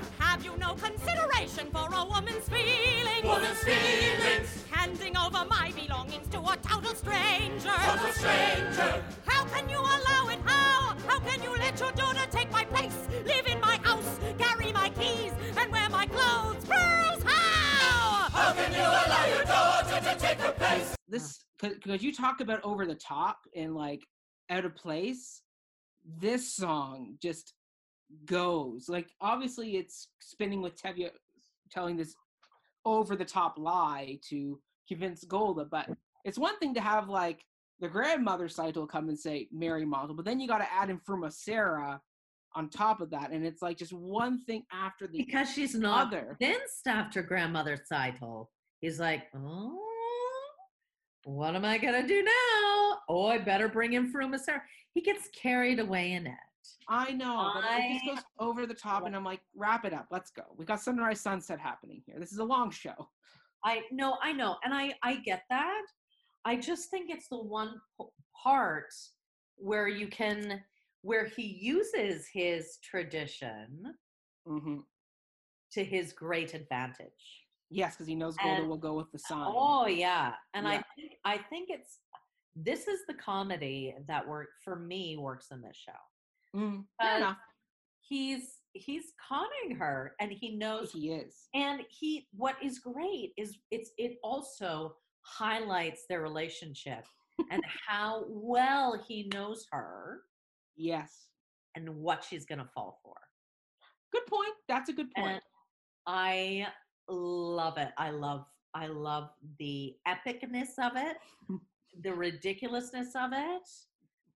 [SPEAKER 9] Have you no consideration for a woman's feelings?
[SPEAKER 3] Woman's feelings.
[SPEAKER 9] Handing over my belongings to a total stranger.
[SPEAKER 3] Total stranger.
[SPEAKER 9] How can you allow it? How? How can you let your daughter take my place, live in my house, carry my keys, and wear my clothes? Pearls, how?
[SPEAKER 3] How can you allow your daughter to take her place?
[SPEAKER 1] This because you talk about over the top and like out of place. This song just goes like obviously it's spinning with Tevye telling this over the top lie to convince Golde, but it's one thing to have like the grandmother Tzeitel come and say marry Motel, but then you got to add in Fruma Sarah on top of that, and it's like just one thing after the
[SPEAKER 2] because she's not
[SPEAKER 1] other.
[SPEAKER 2] convinced after grandmother Tzeitel. He's like, oh, what am I gonna do now? Oh, I better bring in Fruma Sarah. He gets carried away in it.
[SPEAKER 1] I know, but it just goes over the top, and I'm like, wrap it up. Let's go. We got sunrise sunset happening here. This is a long show.
[SPEAKER 2] I know, I know, and I I get that. I just think it's the one part where you can where he uses his tradition
[SPEAKER 1] hmm
[SPEAKER 2] to his great advantage.
[SPEAKER 1] Yes, because he knows
[SPEAKER 2] Golde
[SPEAKER 1] will go with the sign.
[SPEAKER 2] Oh yeah, and
[SPEAKER 1] Yeah.
[SPEAKER 2] I think I think it's this is the comedy that work for me works in this show.
[SPEAKER 1] Mm, fair enough.
[SPEAKER 2] He's he's conning her, and he knows.
[SPEAKER 1] He is.
[SPEAKER 2] And he what is great is it's it also highlights their relationship and how well he knows her
[SPEAKER 1] Yes.
[SPEAKER 2] and what she's gonna fall for.
[SPEAKER 1] Good point. That's a good point.
[SPEAKER 2] And I love it. I love I love the epicness of it, the ridiculousness of it.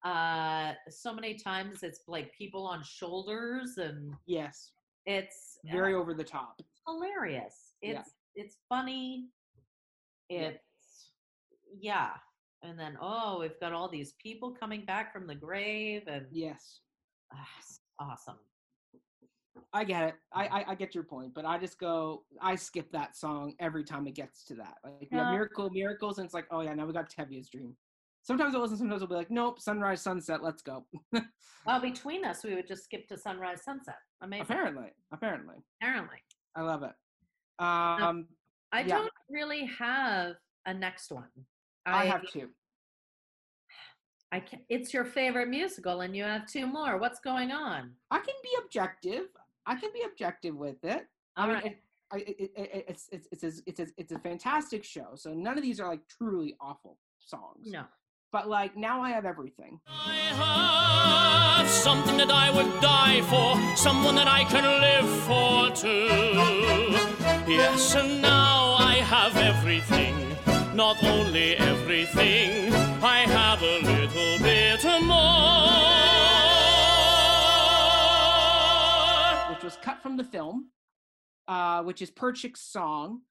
[SPEAKER 2] Uh so many times it's like people on shoulders and
[SPEAKER 1] yes.
[SPEAKER 2] it's uh,
[SPEAKER 1] Very over the top.
[SPEAKER 2] hilarious. It's
[SPEAKER 1] Yeah.
[SPEAKER 2] it's funny. It's yeah. And then oh, we've got all these people coming back from the grave and
[SPEAKER 1] Yes.
[SPEAKER 2] it's awesome.
[SPEAKER 1] I get it. I, I I get your point, but I just go. I skip that song every time it gets to that. Like
[SPEAKER 2] Yeah.
[SPEAKER 1] miracle miracles, and it's like, oh yeah, now we got Tevye's dream. Sometimes I'll listen, sometimes I'll be like, nope, sunrise, sunset, let's go.
[SPEAKER 2] Well, between us, we would just skip to sunrise, sunset. Amazing.
[SPEAKER 1] apparently, apparently.
[SPEAKER 2] Apparently.
[SPEAKER 1] I love it. Um,
[SPEAKER 2] I
[SPEAKER 1] Yeah.
[SPEAKER 2] don't really have a next one.
[SPEAKER 1] I have two.
[SPEAKER 2] I can, it's your favorite musical, and you have two more. What's going on?
[SPEAKER 1] I can be objective. I can be objective with it. I mean,
[SPEAKER 2] right.
[SPEAKER 1] it, I, it, it, it- it's it's it's a, it's a, it's a fantastic show. So none of these are like truly awful songs.
[SPEAKER 2] No.
[SPEAKER 1] But like now I have everything.
[SPEAKER 3] I have something that I would die for, someone that I can live for too. Yes, and now I have everything, not only everything, I have a little bit more.
[SPEAKER 1] which was cut from the film, uh, which is Perchik's song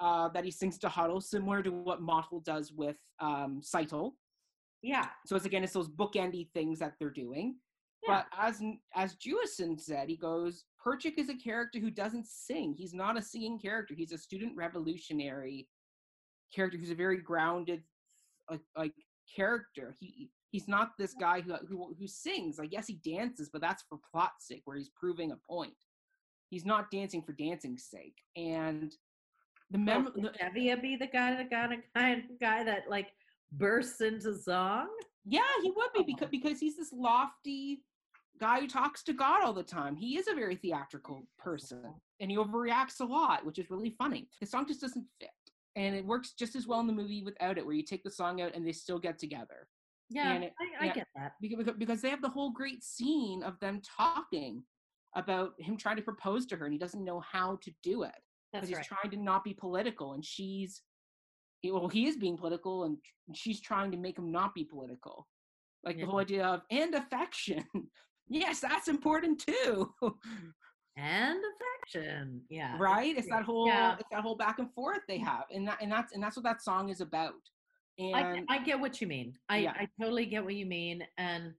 [SPEAKER 1] uh, that he sings to Hodel, similar to what Motel does with um, Tzeitel.
[SPEAKER 2] Yeah.
[SPEAKER 1] So it's again, it's those bookendy things that they're doing.
[SPEAKER 2] Yeah.
[SPEAKER 1] But as as Jewison said, he goes, Perchik is a character who doesn't sing. He's not a singing character. He's a student revolutionary character who's a very grounded, like like character. He he's not this guy who who who sings. Like yes, he dances, but that's for plot's sake, where he's proving a point. He's not dancing for dancing's sake. And the mem
[SPEAKER 2] oh,
[SPEAKER 1] the-
[SPEAKER 2] could be the guy, the guy, the guy, guy that like bursts into song?
[SPEAKER 1] Yeah, he would be because oh. because he's this lofty guy who talks to God all the time. He is a very theatrical person, and he overreacts a lot, which is really funny. The song just doesn't fit, and it works just as well in the movie without it, where you take the song out and they still get together.
[SPEAKER 2] Yeah,
[SPEAKER 1] And it-
[SPEAKER 2] I, I
[SPEAKER 1] yeah,
[SPEAKER 2] get that.
[SPEAKER 1] because because they have the whole great scene of them talking about him trying to propose to her, and he doesn't know how to do it
[SPEAKER 2] That's
[SPEAKER 1] because he's trying to not be political, and she's well, he is being political, and tr- she's trying to make him not be political. Like
[SPEAKER 2] Yeah.
[SPEAKER 1] the whole idea of and affection. yes, that's important too,
[SPEAKER 2] and affection. Yeah.
[SPEAKER 1] right? It's that whole
[SPEAKER 2] Yeah.
[SPEAKER 1] it's that whole back and forth they have, and that and that's and that's what that song is about. And
[SPEAKER 2] I, I get what you mean. I,
[SPEAKER 1] Yeah.
[SPEAKER 2] I totally get what you mean. And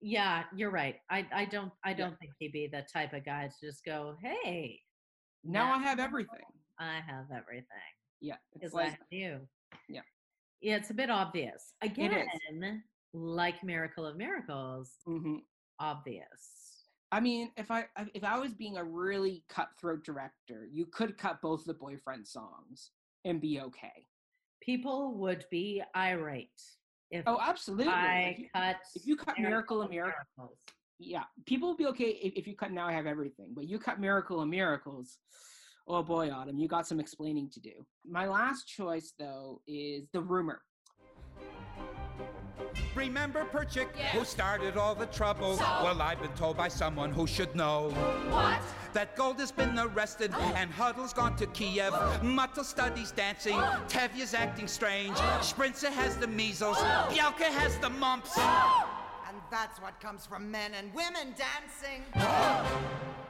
[SPEAKER 2] yeah, you're right. I, I don't I don't think he'd be the type of guy to just go, Hey,
[SPEAKER 1] now I have everything.
[SPEAKER 2] I have everything.
[SPEAKER 1] Yeah, it's like
[SPEAKER 2] you.
[SPEAKER 1] Yeah.
[SPEAKER 2] Yeah, it's a bit obvious. Again, like Miracle of Miracles,
[SPEAKER 1] mhm.
[SPEAKER 2] obvious.
[SPEAKER 1] I mean, if I if I was being a really cutthroat director, you could cut both the boyfriend songs and be okay.
[SPEAKER 2] People would be irate if
[SPEAKER 1] Oh, absolutely.
[SPEAKER 2] I
[SPEAKER 1] If you-
[SPEAKER 2] cut
[SPEAKER 1] if you cut Miracle of Miracles,
[SPEAKER 2] Miracles.
[SPEAKER 1] yeah, people will be okay if, if you cut Now I Have Everything, but you cut Miracle of Miracles. Oh boy, Autumn, you got some explaining to do. My last choice, though, is The Rumor.
[SPEAKER 10] Remember Perchik, who started all the trouble? Well, I've been told by someone who should know.
[SPEAKER 9] What?
[SPEAKER 10] That Golde has been arrested oh. and Hodel's gone to Kiev. Oh. Motel studies dancing, oh. Tevye's acting strange. Shprintze has the measles, Bielke has the mumps.
[SPEAKER 11] And that's what comes from men and women dancing.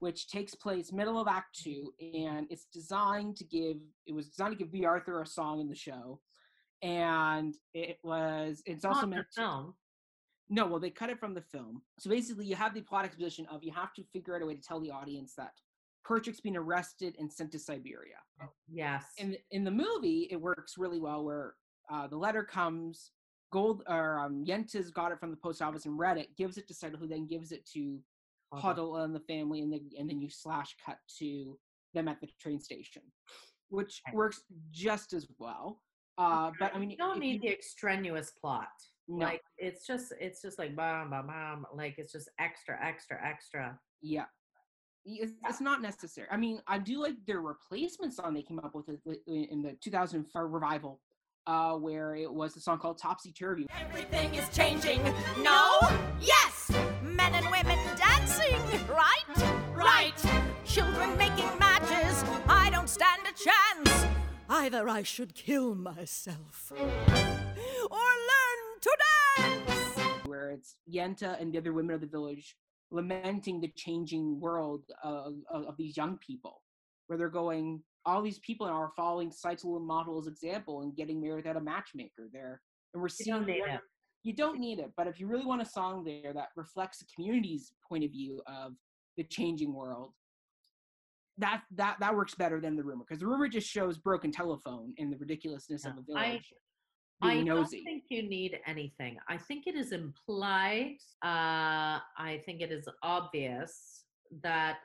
[SPEAKER 1] which takes place middle of Act Two, and it's designed to give it was designed to give Bea Arthur a song in the show, and it was it's also
[SPEAKER 2] Not the
[SPEAKER 1] meant to,
[SPEAKER 2] film.
[SPEAKER 1] no, well they cut it from the film. So basically, you have the plot exposition of you have to figure out a way to tell the audience that Perchik's been arrested and sent to Siberia.
[SPEAKER 2] Yes.
[SPEAKER 1] In in the movie, it works really well where uh, the letter comes. Golde or um, Yentas got it from the post office and read it, gives it to Tzeitel, who then gives it to
[SPEAKER 2] Hodel.
[SPEAKER 1] Hodel and the family, and then and then you slash cut to them at the train station, which
[SPEAKER 2] Okay.
[SPEAKER 1] works just as well. Uh, but I mean,
[SPEAKER 2] you don't need
[SPEAKER 1] you-
[SPEAKER 2] the extraneous plot.
[SPEAKER 1] No.
[SPEAKER 2] Like it's just it's just like bam bam bam. Like it's just extra extra extra.
[SPEAKER 1] yeah, it's, it's not necessary. I mean, I do like their replacement song they came up with it- with- in the 2004 revival, uh, where it was a song called Topsy Turvy.
[SPEAKER 9] Everything is changing. No? Yes! Men and women dancing, right? Right. Children making matches. I don't stand a chance. Either I should kill myself or learn to dance.
[SPEAKER 1] where it's Yenta and the other women of the village lamenting the changing world of, of, of these young people, where they're going, all these people are following Tzeitel and Motel's example and getting married without a matchmaker there. And we're
[SPEAKER 2] You
[SPEAKER 1] seeing
[SPEAKER 2] don't need
[SPEAKER 1] young-
[SPEAKER 2] it.
[SPEAKER 1] You don't need it, but if you really want a song there that reflects the community's point of view of the changing world, that that that works better than the rumor because the rumor just shows broken telephone and the ridiculousness of
[SPEAKER 2] No,
[SPEAKER 1] the
[SPEAKER 2] I-
[SPEAKER 1] village. being
[SPEAKER 2] I
[SPEAKER 1] nosy.
[SPEAKER 2] don't think you need anything. I think it is implied. Uh, I think it is obvious that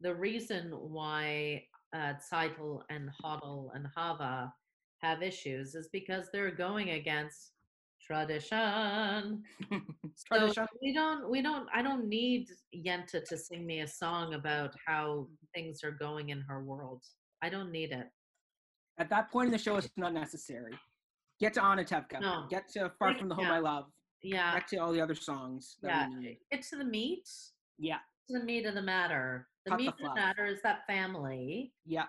[SPEAKER 2] the reason why uh, Tzeitel and Hodel and Hava have issues is because they're going against tradition. So
[SPEAKER 1] Tradition.
[SPEAKER 2] we don't. We don't. I don't need Yenta to sing me a song about how things are going in her world. I don't need it.
[SPEAKER 1] At that point in the show, it's not necessary. Get to Anatevka.
[SPEAKER 2] No.
[SPEAKER 1] Get to Far from the Home
[SPEAKER 2] yeah.
[SPEAKER 1] I Love.
[SPEAKER 2] Yeah.
[SPEAKER 1] Get to all the other songs that
[SPEAKER 2] Yeah.
[SPEAKER 1] we need.
[SPEAKER 2] Get to the meat.
[SPEAKER 1] Yeah.
[SPEAKER 2] to the meat of the matter. The
[SPEAKER 1] Cut the
[SPEAKER 2] meat of the matter is that family.
[SPEAKER 1] Yeah.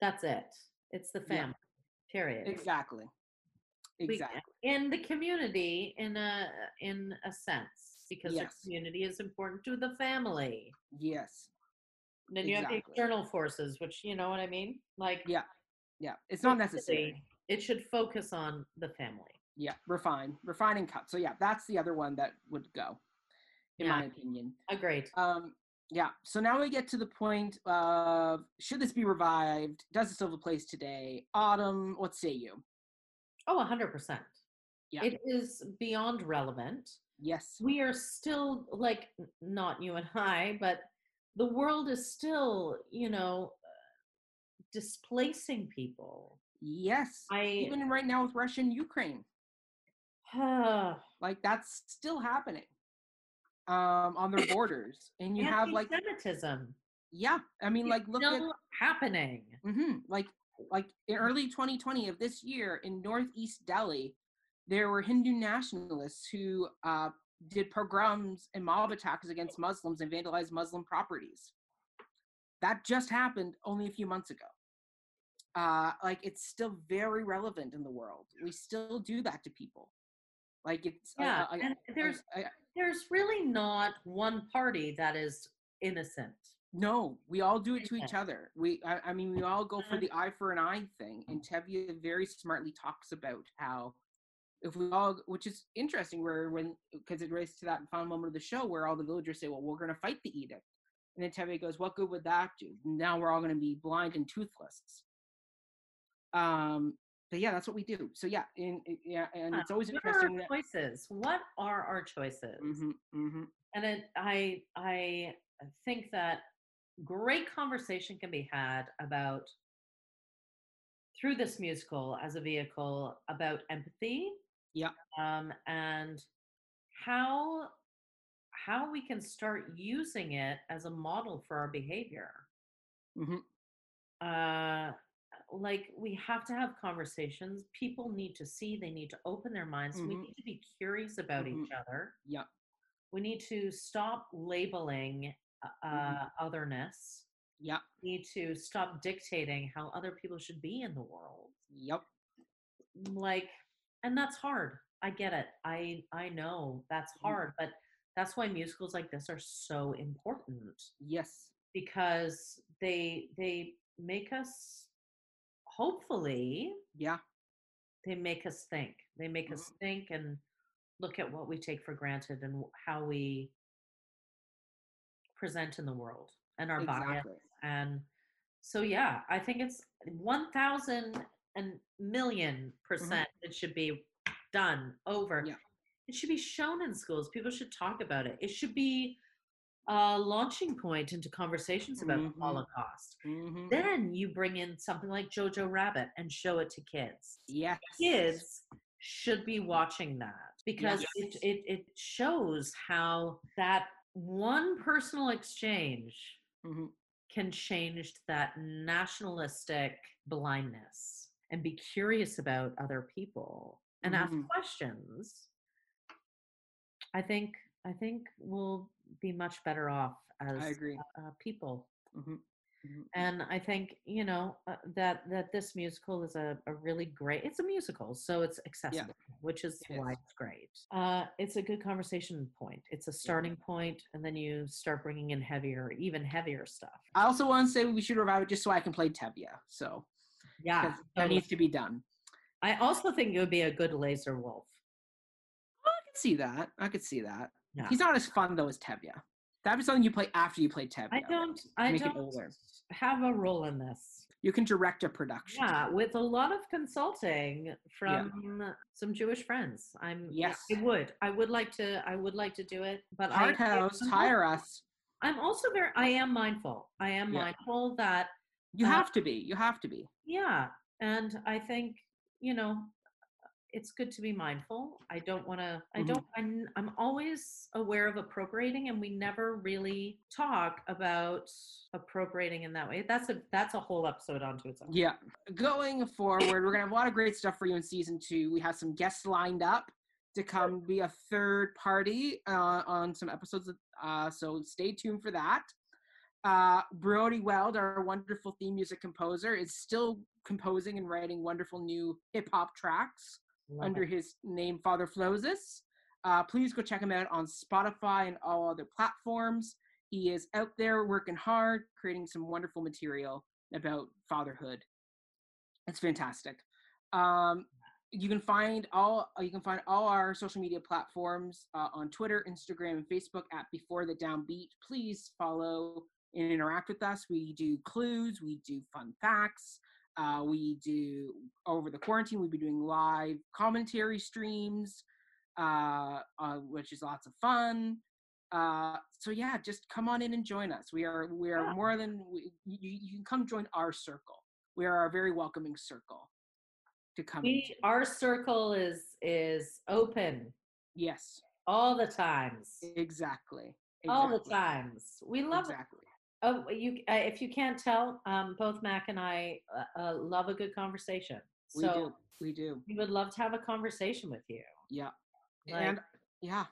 [SPEAKER 2] That's it. It's the
[SPEAKER 1] Yeah.
[SPEAKER 2] family. Period.
[SPEAKER 1] Exactly. Exactly.
[SPEAKER 2] in the community, in a in a sense, because
[SPEAKER 1] Yes.
[SPEAKER 2] the community is important to the family.
[SPEAKER 1] Yes.
[SPEAKER 2] And then you have the external forces, which you know what I mean. Like
[SPEAKER 1] Yeah. Yeah. It's not necessary.
[SPEAKER 2] It should focus on the family.
[SPEAKER 1] Yeah. Refine. Refine and cut. So yeah, that's the other one that would go, in my
[SPEAKER 2] Yeah.
[SPEAKER 1] opinion.
[SPEAKER 2] Agreed.
[SPEAKER 1] Um, yeah. So now we get to the point of should this be revived? Does it still have a place today? Autumn, what say you?
[SPEAKER 2] Oh, 100%.
[SPEAKER 1] Yeah.
[SPEAKER 2] It is beyond relevant.
[SPEAKER 1] Yes.
[SPEAKER 2] We are still, like, not you and I, but the world is still, you know, uh, displacing people.
[SPEAKER 1] Yes.
[SPEAKER 2] I,
[SPEAKER 1] Even right now with Russia and Ukraine. like that's still happening. Um, on their borders. And you have like
[SPEAKER 2] anti-Semitism.
[SPEAKER 1] Yeah. I mean like look at
[SPEAKER 2] happening.
[SPEAKER 1] hmm Like like in early 2020 of this year in Northeast Delhi, there were Hindu nationalists who uh, did pogroms and mob attacks against Muslims and vandalized Muslim properties. That just happened only a few months ago. Uh, like it's still very relevant in the world. We still do that to people. Like it's
[SPEAKER 2] Yeah,
[SPEAKER 1] I- I-
[SPEAKER 2] and there's
[SPEAKER 1] I-
[SPEAKER 2] there's really not one party that is innocent.
[SPEAKER 1] No, we all do it to each other. We, I, I mean, we all go for
[SPEAKER 2] Mhm.
[SPEAKER 1] the eye for an eye thing. And Tevye very smartly talks about how if we all, which is interesting, where when because it relates to that final moment of the show where all the villagers say, "Well, we're going to fight the edict," and then Tevye goes, "What good would that do? Now we're all going to be blind and toothless." Um, but yeah, that's what we do. So yeah, and yeah, and it's always
[SPEAKER 2] what are
[SPEAKER 1] interesting.
[SPEAKER 2] our
[SPEAKER 1] that-
[SPEAKER 2] choices? What are our choices?
[SPEAKER 1] Mhm, mhm.
[SPEAKER 2] And it, I I think that great conversation can be had about through this musical as a vehicle about empathy.
[SPEAKER 1] Yeah.
[SPEAKER 2] Um, and how how we can start using it as a model for our behavior.
[SPEAKER 1] mm-hmm.
[SPEAKER 2] Uh, like we have to have conversations. People need to see. They need to open their minds. We
[SPEAKER 1] Mhm.
[SPEAKER 2] need to be curious about each
[SPEAKER 1] Mhm.
[SPEAKER 2] other
[SPEAKER 1] Yeah.
[SPEAKER 2] we need to stop labeling uh,
[SPEAKER 1] Mhm.
[SPEAKER 2] otherness.
[SPEAKER 1] Yeah.
[SPEAKER 2] We need to stop dictating how other people should be in the world.
[SPEAKER 1] Yep.
[SPEAKER 2] Like, and that's hard. I get it. I I know that's
[SPEAKER 1] Mhm.
[SPEAKER 2] hard, but that's why musicals like this are so important
[SPEAKER 1] Yes.
[SPEAKER 2] because they they make us hopefully
[SPEAKER 1] Yeah.
[SPEAKER 2] they make us think. They make us think and look at what we take for granted and how we present in the world and our bias. And so, yeah, I think it's 1,000 and million percent it should be done over.
[SPEAKER 1] Yeah.
[SPEAKER 2] It should be shown in schools. People should talk about it. It should be a launching point into conversations about
[SPEAKER 1] Mhm.
[SPEAKER 2] the Holocaust.
[SPEAKER 1] Mhm.
[SPEAKER 2] Then you bring in something like Jojo Rabbit and show it to kids.
[SPEAKER 1] Yes.
[SPEAKER 2] Kids should be watching that because
[SPEAKER 1] Yes.
[SPEAKER 2] it, it, it shows how that one personal exchange
[SPEAKER 1] Mhm.
[SPEAKER 2] can change that nationalistic blindness and be curious about other people and
[SPEAKER 1] Mhm.
[SPEAKER 2] ask questions i think i think we'll be much better off as
[SPEAKER 1] I agree.
[SPEAKER 2] uh, people
[SPEAKER 1] Mhm. Mhm.
[SPEAKER 2] and i think you know uh, that that this musical is a, a really great it's a musical so it's accessible which is
[SPEAKER 1] It
[SPEAKER 2] why
[SPEAKER 1] is.
[SPEAKER 2] it's great uh, it's a good conversation point it's a starting point and then you start bringing in heavier even heavier stuff
[SPEAKER 1] I also want to say we should revive it just so I can play Tevye. So
[SPEAKER 2] yeah
[SPEAKER 1] that needs to be done.
[SPEAKER 2] i also think it would be a good Lazar Wolf
[SPEAKER 1] I could see that. I could see that.
[SPEAKER 2] Yeah.
[SPEAKER 1] He's not as fun though as Tevye. That'd be something you play after you play Tevye.
[SPEAKER 2] i don't i
[SPEAKER 1] make
[SPEAKER 2] don't
[SPEAKER 1] older.
[SPEAKER 2] have a role in this
[SPEAKER 1] You can direct a production.
[SPEAKER 2] Yeah, with a lot of consulting from some Jewish friends. I'm
[SPEAKER 1] Yes.
[SPEAKER 2] I would. I would like to I would like to do it, but
[SPEAKER 1] Hard
[SPEAKER 2] I
[SPEAKER 1] house, hire us.
[SPEAKER 2] I'm also very I am mindful. I am
[SPEAKER 1] Yeah.
[SPEAKER 2] mindful that
[SPEAKER 1] You
[SPEAKER 2] uh,
[SPEAKER 1] have to be. You have to be.
[SPEAKER 2] yeah, and I think, you know, it's good to be mindful. I don't want to I don't I'm, I'm always aware of appropriating and we never really talk about appropriating in that way. That's a that's a whole episode onto its own.
[SPEAKER 1] Yeah. Going forward, we're gonna have a lot of great stuff for you in season two. We have some guests lined up to come be a third party uh, on some episodes. Of, uh, so stay tuned for that. Uh, Brody Weld, our wonderful theme music composer, is still composing and writing wonderful new hip hop tracks
[SPEAKER 2] Love
[SPEAKER 1] under
[SPEAKER 2] it.
[SPEAKER 1] his name Father Floses. Uh, please go check him out on Spotify and all other platforms. He is out there working hard, creating some wonderful material about fatherhood. It's fantastic. Um, you can find all you can find all our social media platforms uh, on Twitter, Instagram, and Facebook at Before the Downbeat. Please follow and interact with us. We do clues, we do fun facts, uh, we do over the quarantine. We'll be doing live commentary streams, uh, uh, which is lots of fun. Uh, so yeah, just come on in and join us. We are we are
[SPEAKER 2] Yeah.
[SPEAKER 1] more than we, you, you can come join our circle. We are a very welcoming circle to come.
[SPEAKER 2] We, our circle is is open
[SPEAKER 1] Yes,
[SPEAKER 2] all the times.
[SPEAKER 1] exactly.
[SPEAKER 2] All the times. We love
[SPEAKER 1] exactly.
[SPEAKER 2] Oh, you. Uh, if you can't tell, um, both Mac and I uh, uh, love a good conversation.
[SPEAKER 1] We
[SPEAKER 2] So
[SPEAKER 1] do. We do.
[SPEAKER 2] we would love to have a conversation with you.
[SPEAKER 1] Yeah.
[SPEAKER 2] Like-
[SPEAKER 1] and yeah.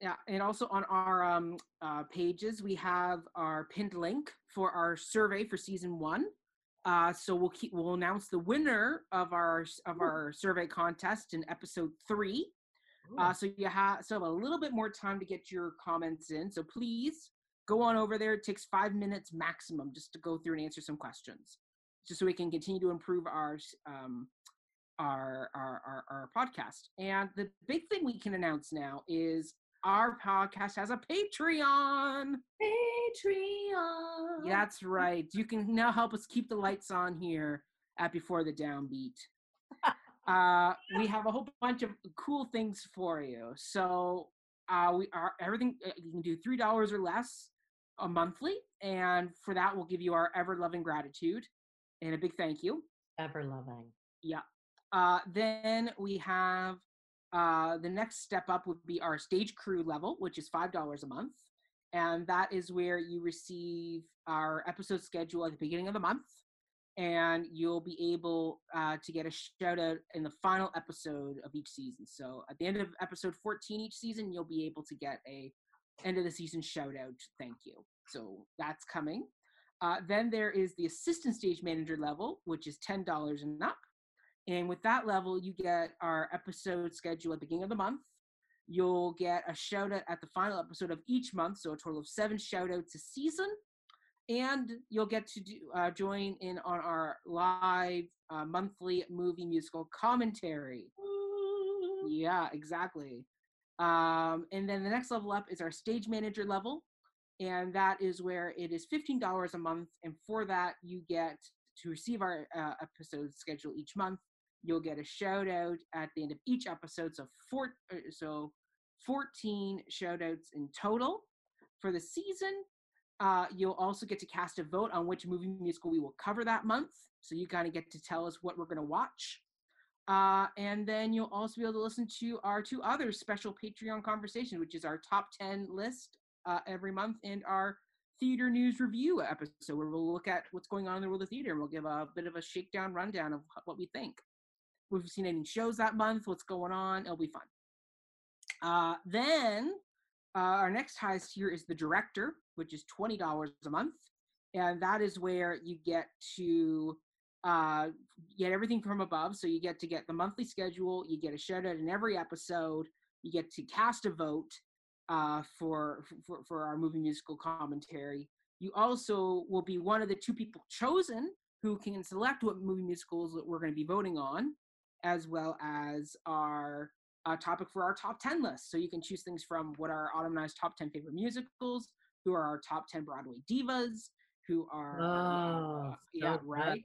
[SPEAKER 1] Yeah. And also on our um uh pages we have our pinned link for our survey for season one. Uh so we'll keep we'll announce the winner of our of our survey contest in episode three. Uh, so you have still have a little bit more time to get your comments in. So please go on over there. It takes five minutes maximum just to go through and answer some questions, just so we can continue to improve our um, our, our our our podcast. And the big thing we can announce now is our podcast has a Patreon.
[SPEAKER 2] Patreon.
[SPEAKER 1] That's right. You can now help us keep the lights on here at Before the Downbeat. uh, we have a whole bunch of cool things for you. So uh, we are everything. uh, You can do three dollars or less a monthly, and for that we'll give you our ever loving gratitude and a big thank you.
[SPEAKER 2] Ever loving.
[SPEAKER 1] Yeah. Uh, then we have uh, the next step up would be our stage crew level, which is five dollars a month, and that is where you receive our episode schedule at the beginning of the month, and you'll be able uh, to get a shout out in the final episode of each season. So at the end of episode 14 each season, you'll be able to get a end of the season shout out. Thank you. So that's coming. Uh, then there is the assistant stage manager level, which is ten dollars and up. And with that level, you get our episode schedule at the beginning of the month. You'll get a shout out at the final episode of each month, so a total of seven shout outs a season. And you'll get to do, uh, join in on our live uh, monthly movie musical commentary. Yeah, exactly. Um, and then the next level up is our stage manager level, and that is where it is fifteen dollars a month. And for that, you get to receive our uh, episode schedule each month. You'll get a shout out at the end of each episode. So four, uh, so fourteen shout outs in total for the season. Uh, you'll also get to cast a vote on which movie musical we will cover that month. So you kind of get to tell us what we're going to watch. Uh, and then you'll also be able to listen to our two other special Patreon conversations, which is our top 10 list uh, every month and our theater news review episode, where we'll look at what's going on in the world of theater and we'll give a bit of a shakedown rundown of what we think. If we've seen any shows that month, what's going on, it'll be fun. Uh, then uh, our next highest tier is the director, which is $20 a month. And that is where you get to uh, get everything from above. So you get to get the monthly schedule, you get a shout out in every episode, you get to cast a vote uh, for, for for our movie musical commentary. You also will be one of the two people chosen who can select what movie musicals that we're going to be voting on, as well as our uh, topic for our top 10 list. So you can choose things from what are our autumnized top 10 favorite musicals, who are our top 10 Broadway divas, who are
[SPEAKER 2] Oh,
[SPEAKER 1] uh, yeah right.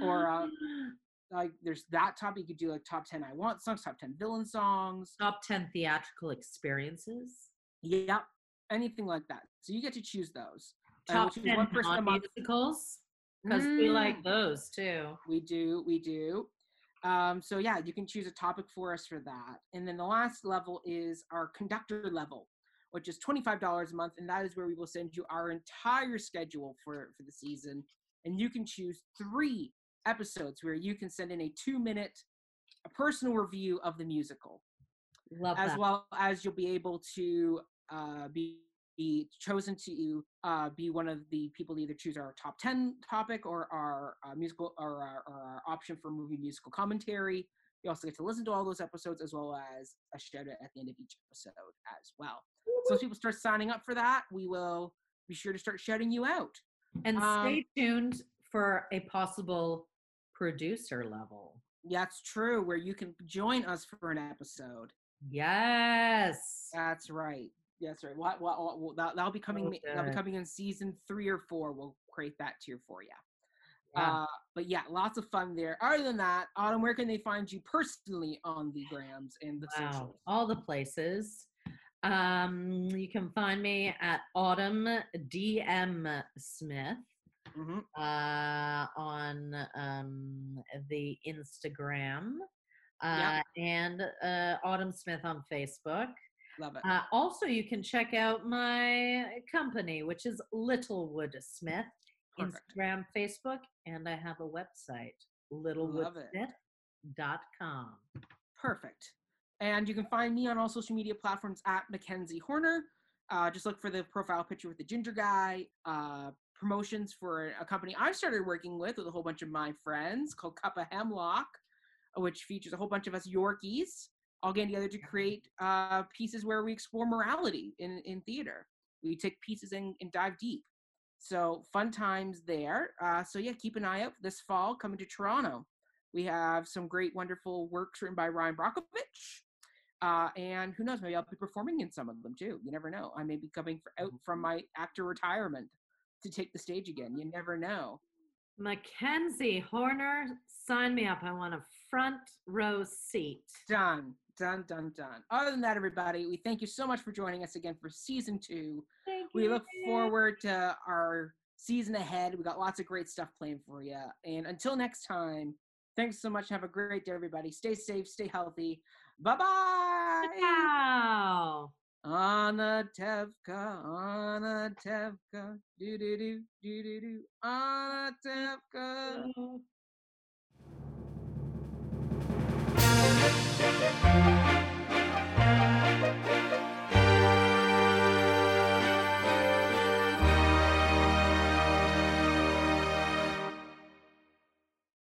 [SPEAKER 1] Or uh, like there's that topic you could do like top 10 i want songs top 10 villain songs.
[SPEAKER 2] Top 10 theatrical experiences?
[SPEAKER 1] Yep anything like that. So you get to choose those
[SPEAKER 2] top
[SPEAKER 1] we'll
[SPEAKER 2] 10
[SPEAKER 1] one person a month
[SPEAKER 2] musicals? Because we like
[SPEAKER 1] Mm.
[SPEAKER 2] those too.
[SPEAKER 1] We do we do. Um, so yeah you can choose a topic for us for that. And then the last level is our conductor level which is $25 a month and that is where we will send you our entire schedule for for the season and you can choose three episodes where you can send in a two minute a personal review of the musical.
[SPEAKER 2] Love
[SPEAKER 1] as
[SPEAKER 2] that.
[SPEAKER 1] well as you'll be able to uh, be, be chosen to uh, be one of the people to either choose our top 10 topic or our uh, musical or our, or our option for movie musical commentary. You also get to listen to all those episodes as well as a shout out at the end of each episode as well. So as people start signing up for that we will be sure to start shouting you out
[SPEAKER 2] and
[SPEAKER 1] Um,
[SPEAKER 2] stay tuned for a possible producer level
[SPEAKER 1] that's true where you can join us for an episode
[SPEAKER 2] yes
[SPEAKER 1] That's right. That's right. What, what, what, what- that, that'll be coming.
[SPEAKER 2] So
[SPEAKER 1] that'll be coming in season three or four. We'll create that tier for you.
[SPEAKER 2] Yeah.
[SPEAKER 1] Uh, but yeah, lots of fun there. Other than that, Autumn, where can they find you personally on the grams and the
[SPEAKER 2] Wow,
[SPEAKER 1] socials?
[SPEAKER 2] all the places. Um, you can find me at Autumn DM Smith
[SPEAKER 1] hmm
[SPEAKER 2] uh, on um, the Instagram uh, and uh, Autumn Smith on Facebook.
[SPEAKER 1] Love it.
[SPEAKER 2] Uh, also, you can check out my company, which is Littlewood Smith,
[SPEAKER 1] Perfect.
[SPEAKER 2] Instagram, Facebook, and I have a website, littlewoodsmith.com.
[SPEAKER 1] Perfect. And you can find me on all social media platforms at Mackenzie Horner. Uh, just look for the profile picture with the ginger guy. Uh, promotions for a company I started working with with a whole bunch of my friends called Cup of Hemlock, which features a whole bunch of us Yorkies all getting together to create uh, pieces where we explore morality in, in theater. We take pieces and, and dive deep. So fun times there. Uh, so yeah, keep an eye out this fall coming to Toronto. We have some great, wonderful works written by Ryan Brockovich. Uh, and who knows, maybe I'll be performing in some of them too. You never know. I may be coming for, out from my actor retirement to take the stage again. You never know.
[SPEAKER 2] Mackenzie Horner, sign me up. I want a front row seat.
[SPEAKER 1] Done, done, done, done. Other than that, everybody, we thank you so much for joining us again for season two.
[SPEAKER 2] Thank
[SPEAKER 1] We
[SPEAKER 2] you.
[SPEAKER 1] look forward to our season ahead. We got lots of great stuff planned for you. And until next time, thanks so much. Have a great day, everybody. Stay safe, stay healthy. Bye bye.
[SPEAKER 2] Wow.
[SPEAKER 1] Anna Tevka, Anna Tevka, do do do do do do, Anna Tevka. Oh.